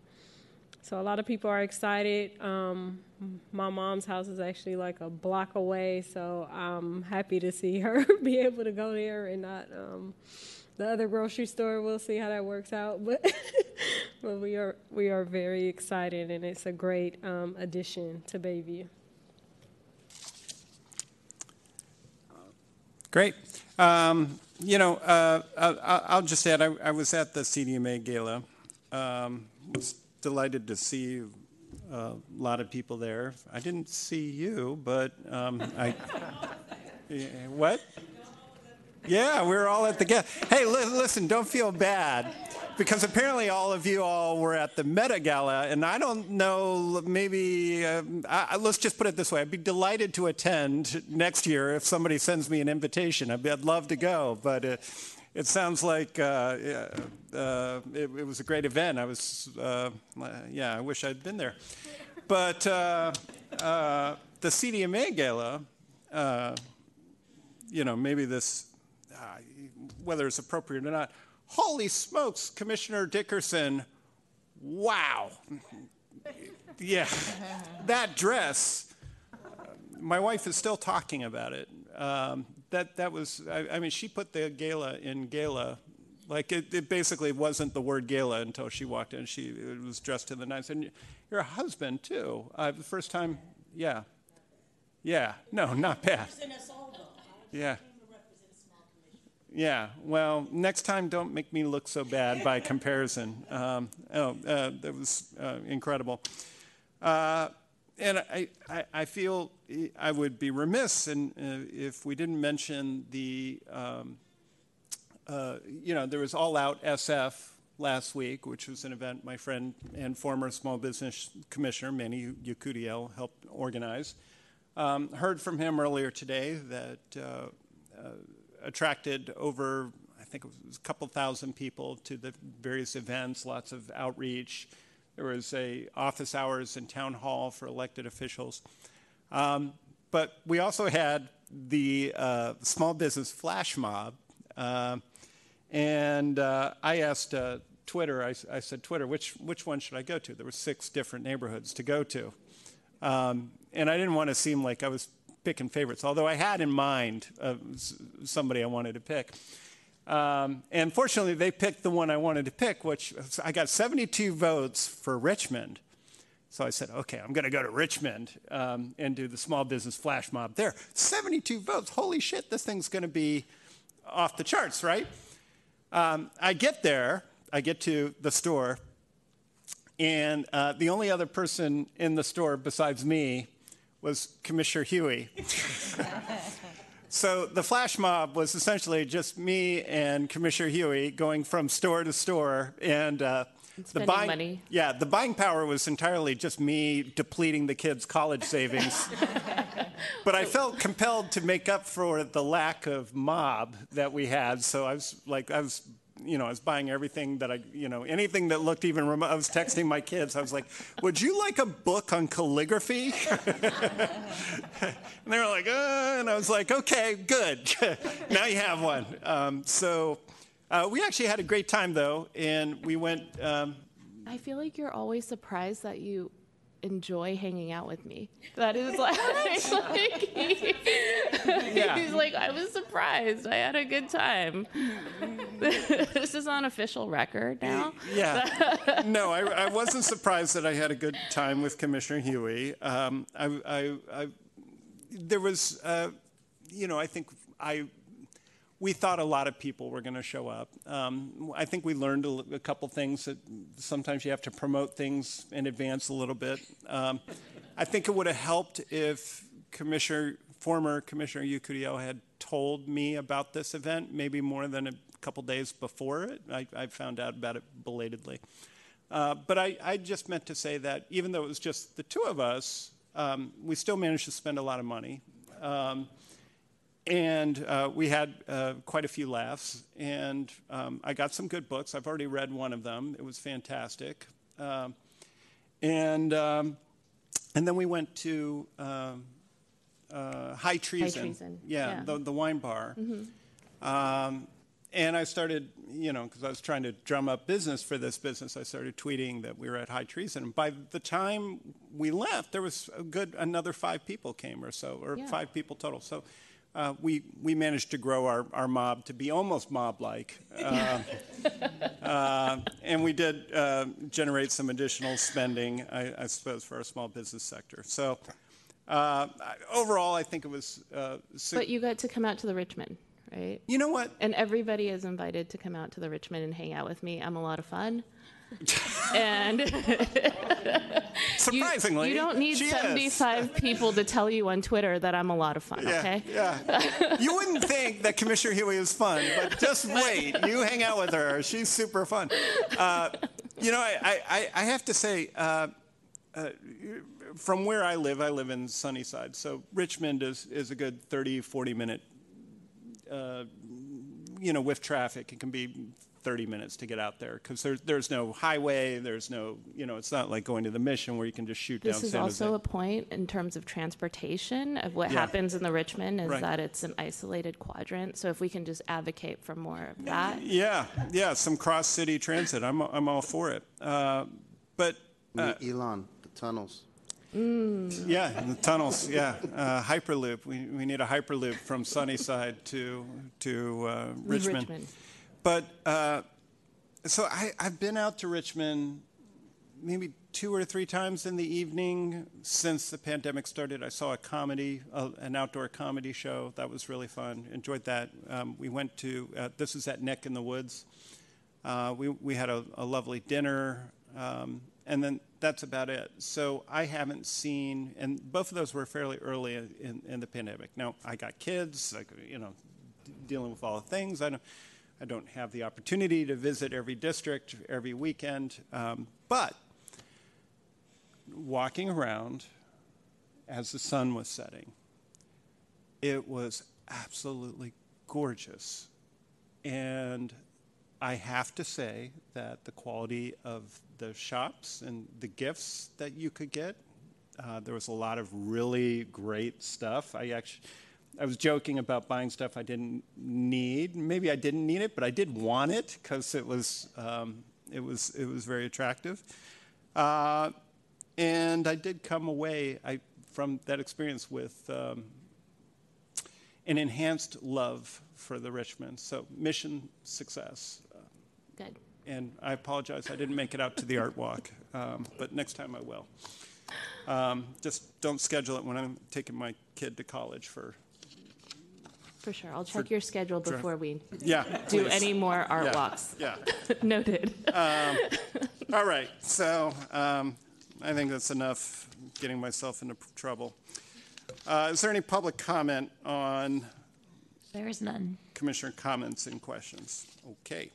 So a lot of people are excited. Um, my mom's house is actually like a block away, so I'm happy to see her be able to go there and not um, the other grocery store. We'll see how that works out, but Well, we are we are very excited, and it's a great um, addition to Bayview. Great. Um, you know, uh, I'll just add, I, I was at the CDMA gala. Um, was delighted to see a lot of people there. I didn't see you, but um, I. Yeah, what? Yeah, we were all at the gala. Hey, li- listen, don't feel bad. Because apparently all of you all were at the MEDA Gala, and I don't know, maybe, um, I, let's just put it this way. I'd be delighted to attend next year if somebody sends me an invitation. I'd, I'd love to go, but uh, it sounds like uh, uh, it, it was a great event. I was, uh, yeah, I wish I'd been there. But uh, uh, the CDMA Gala, uh, you know, maybe this, uh, whether it's appropriate or not. Holy smokes, Commissioner Dickerson! Wow, yeah, that dress. uh, My wife is still talking about it. Um, that that was. I, I mean, she put the gala in gala. Like it, it basically wasn't the word gala until she walked in. She it was dressed to the nines, and your husband too. Uh, the first time, yeah, yeah. No, not bad. Yeah. Yeah, well, next time don't make me look so bad by comparison. Um, oh, uh, that was uh, incredible. Uh, and I, I, I feel I would be remiss in, uh, if we didn't mention the, um, uh, you know, there was All Out SF last week, which was an event my friend and former small business commissioner, Manny Yekutiel, helped organize. Um, heard from him earlier today that uh, uh, attracted over, I think it was a couple thousand people to the various events, lots of outreach. There was a office hours and town hall for elected officials. Um, but we also had the uh, small business flash mob. Uh, and uh, I asked uh, Twitter, I, I, said, Twitter, which, which one should I go to? There were six different neighborhoods to go to. Um, and I didn't want to seem like I was picking favorites, although I had in mind uh, somebody I wanted to pick. Um, and fortunately, they picked the one I wanted to pick, which I got 72 votes for Richmond. So I said, okay, I'm going to go to Richmond um, and do the small business flash mob there. 72 votes. Holy shit, this thing's going to be off the charts, right? Um, I get there, I get to the store, and uh, the only other person in the store besides me was Commissioner Huie. so the flash mob was essentially just me and Commissioner Huie going from store to store, and uh, the buying money. yeah the buying power was entirely just me depleting the kids' college savings. but I felt compelled to make up for the lack of mob that we had, so I was like I was you know, I was buying everything that I, you know, anything that looked even remote. I was texting my kids. I was like, "Would you like a book on calligraphy?" and they were like, uh, and I was like, "Okay, good. now you have one." Um, so uh, we actually had a great time though, and we went. Um, I feel like you're always surprised that you enjoy hanging out with me. That is like, like he- Yeah. he's like, I was surprised. I had a good time. this is on official record now. Yeah. no, I, I wasn't surprised that I had a good time with Commissioner Huie. Um, I, I, I, there was, uh, you know, I think I, we thought a lot of people were going to show up. Um, I think we learned a couple things that sometimes you have to promote things in advance a little bit. Um, I think it would have helped if Commissioner, former Commissioner Yekutiel had told me about this event, maybe more than a couple days before it. I, I found out about it belatedly. Uh, but I, I just meant to say that even though it was just the two of us, um, we still managed to spend a lot of money. And uh, we had uh, quite a few laughs. And um, I got some good books. I've already read one of them. It was fantastic. Um, and um, and then we went to um, uh, High Treason. Treason, Yeah, yeah. The, the wine bar. Um, and I started, you know, because I was trying to drum up business for this business, I started tweeting that we were at high treason. And by the time we left, there was a good another five people came or so, or Yeah. five people total. So uh, we, we managed to grow our, our mob to be almost mob-like. Uh, uh, and we did uh, generate some additional spending, I, I suppose, for our small business sector. So uh, overall, I think it was. Uh, But you got to come out to the Richmond, right? you know what? And everybody is invited to come out to the Richmond and hang out with me. I'm a lot of fun. And Surprisingly, you don't need she is. 75 people to tell you on Twitter that I'm a lot of fun, Yeah, okay? yeah. you wouldn't think that Commissioner Huie is fun, but just wait. You hang out with her. She's super fun. Uh, you know, I, I, I have to say, uh, uh, from where I live, I live in Sunnyside. So Richmond is, is a good 30, 40 minute, uh, you know, with traffic. It can be 30 minutes to get out there because there's, there's no highway. There's no, you know, it's not like going to the mission where you can just shoot down This is San also Jose. a point in terms of transportation of what Yeah. happens in the Richmond is Right. that it's an isolated quadrant. So if we can just advocate for more of that. Yeah, yeah, some cross city transit. I'm, I'm all for it. Uh, but uh, Elon, the tunnels. yeah, and the tunnels. Yeah, uh, hyperloop. We, we need a hyperloop from Sunnyside to to uh, Richmond. Richmond. But uh, so I, I've been out to Richmond maybe two or three times in the evening since the pandemic started. I saw a comedy, an outdoor comedy show. That was really fun. Enjoyed that. Um, we went to, uh, this is at Neck in the Woods. Uh, we, we had a, a lovely dinner, um, and then that's about it. So I haven't seen, and both of those were fairly early in, in the pandemic. Now, I got kids, like, you know, dealing with all the things. I don't, I don't have the opportunity to visit every district every weekend, um, but walking around as the sun was setting, it was absolutely gorgeous. And I have to say that the quality of the shops and the gifts that you could get, uh, there was a lot of really great stuff. I actually, I was joking about buying stuff I didn't need. Maybe I didn't need it, but I did want it because it was, um, it was, it was very attractive. Uh, and I did come away I, from that experience with um, an enhanced love for the Richmond. So mission success. Good. and I apologize, I didn't make it out to the art walk, um, but next time I will. Um, just don't schedule it when I'm taking my kid to college for, For sure. I'll check your schedule Sure. before we yeah. do please. any more art Yeah, walks. Yeah. Noted. All right, so um, I think that's enough getting myself into p- trouble. Uh, is there any public comment on There is none. Commissioner comments and questions? Okay.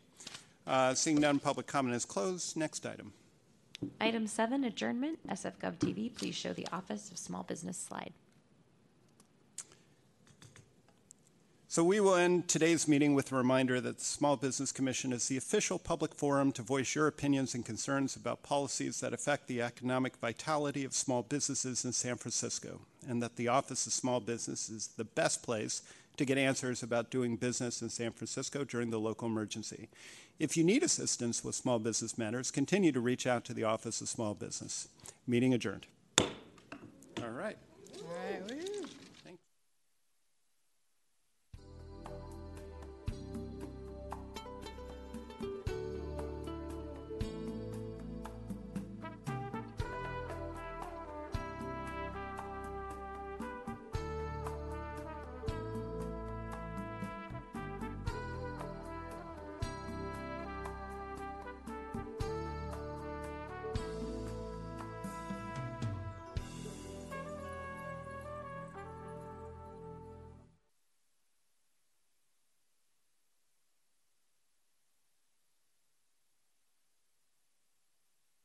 Uh, seeing none, public comment is closed. Next item. Item seven, adjournment. SF Gov TV, please show the Office of Small Business slide. So we will end today's meeting with a reminder that the Small Business Commission is the official public forum to voice your opinions and concerns about policies that affect the economic vitality of small businesses in San Francisco, and that the Office of Small Business is the best place to get answers about doing business in San Francisco during the local emergency. If you need assistance with small business matters, continue to reach out to the Office of Small Business. Meeting adjourned. All right. All right.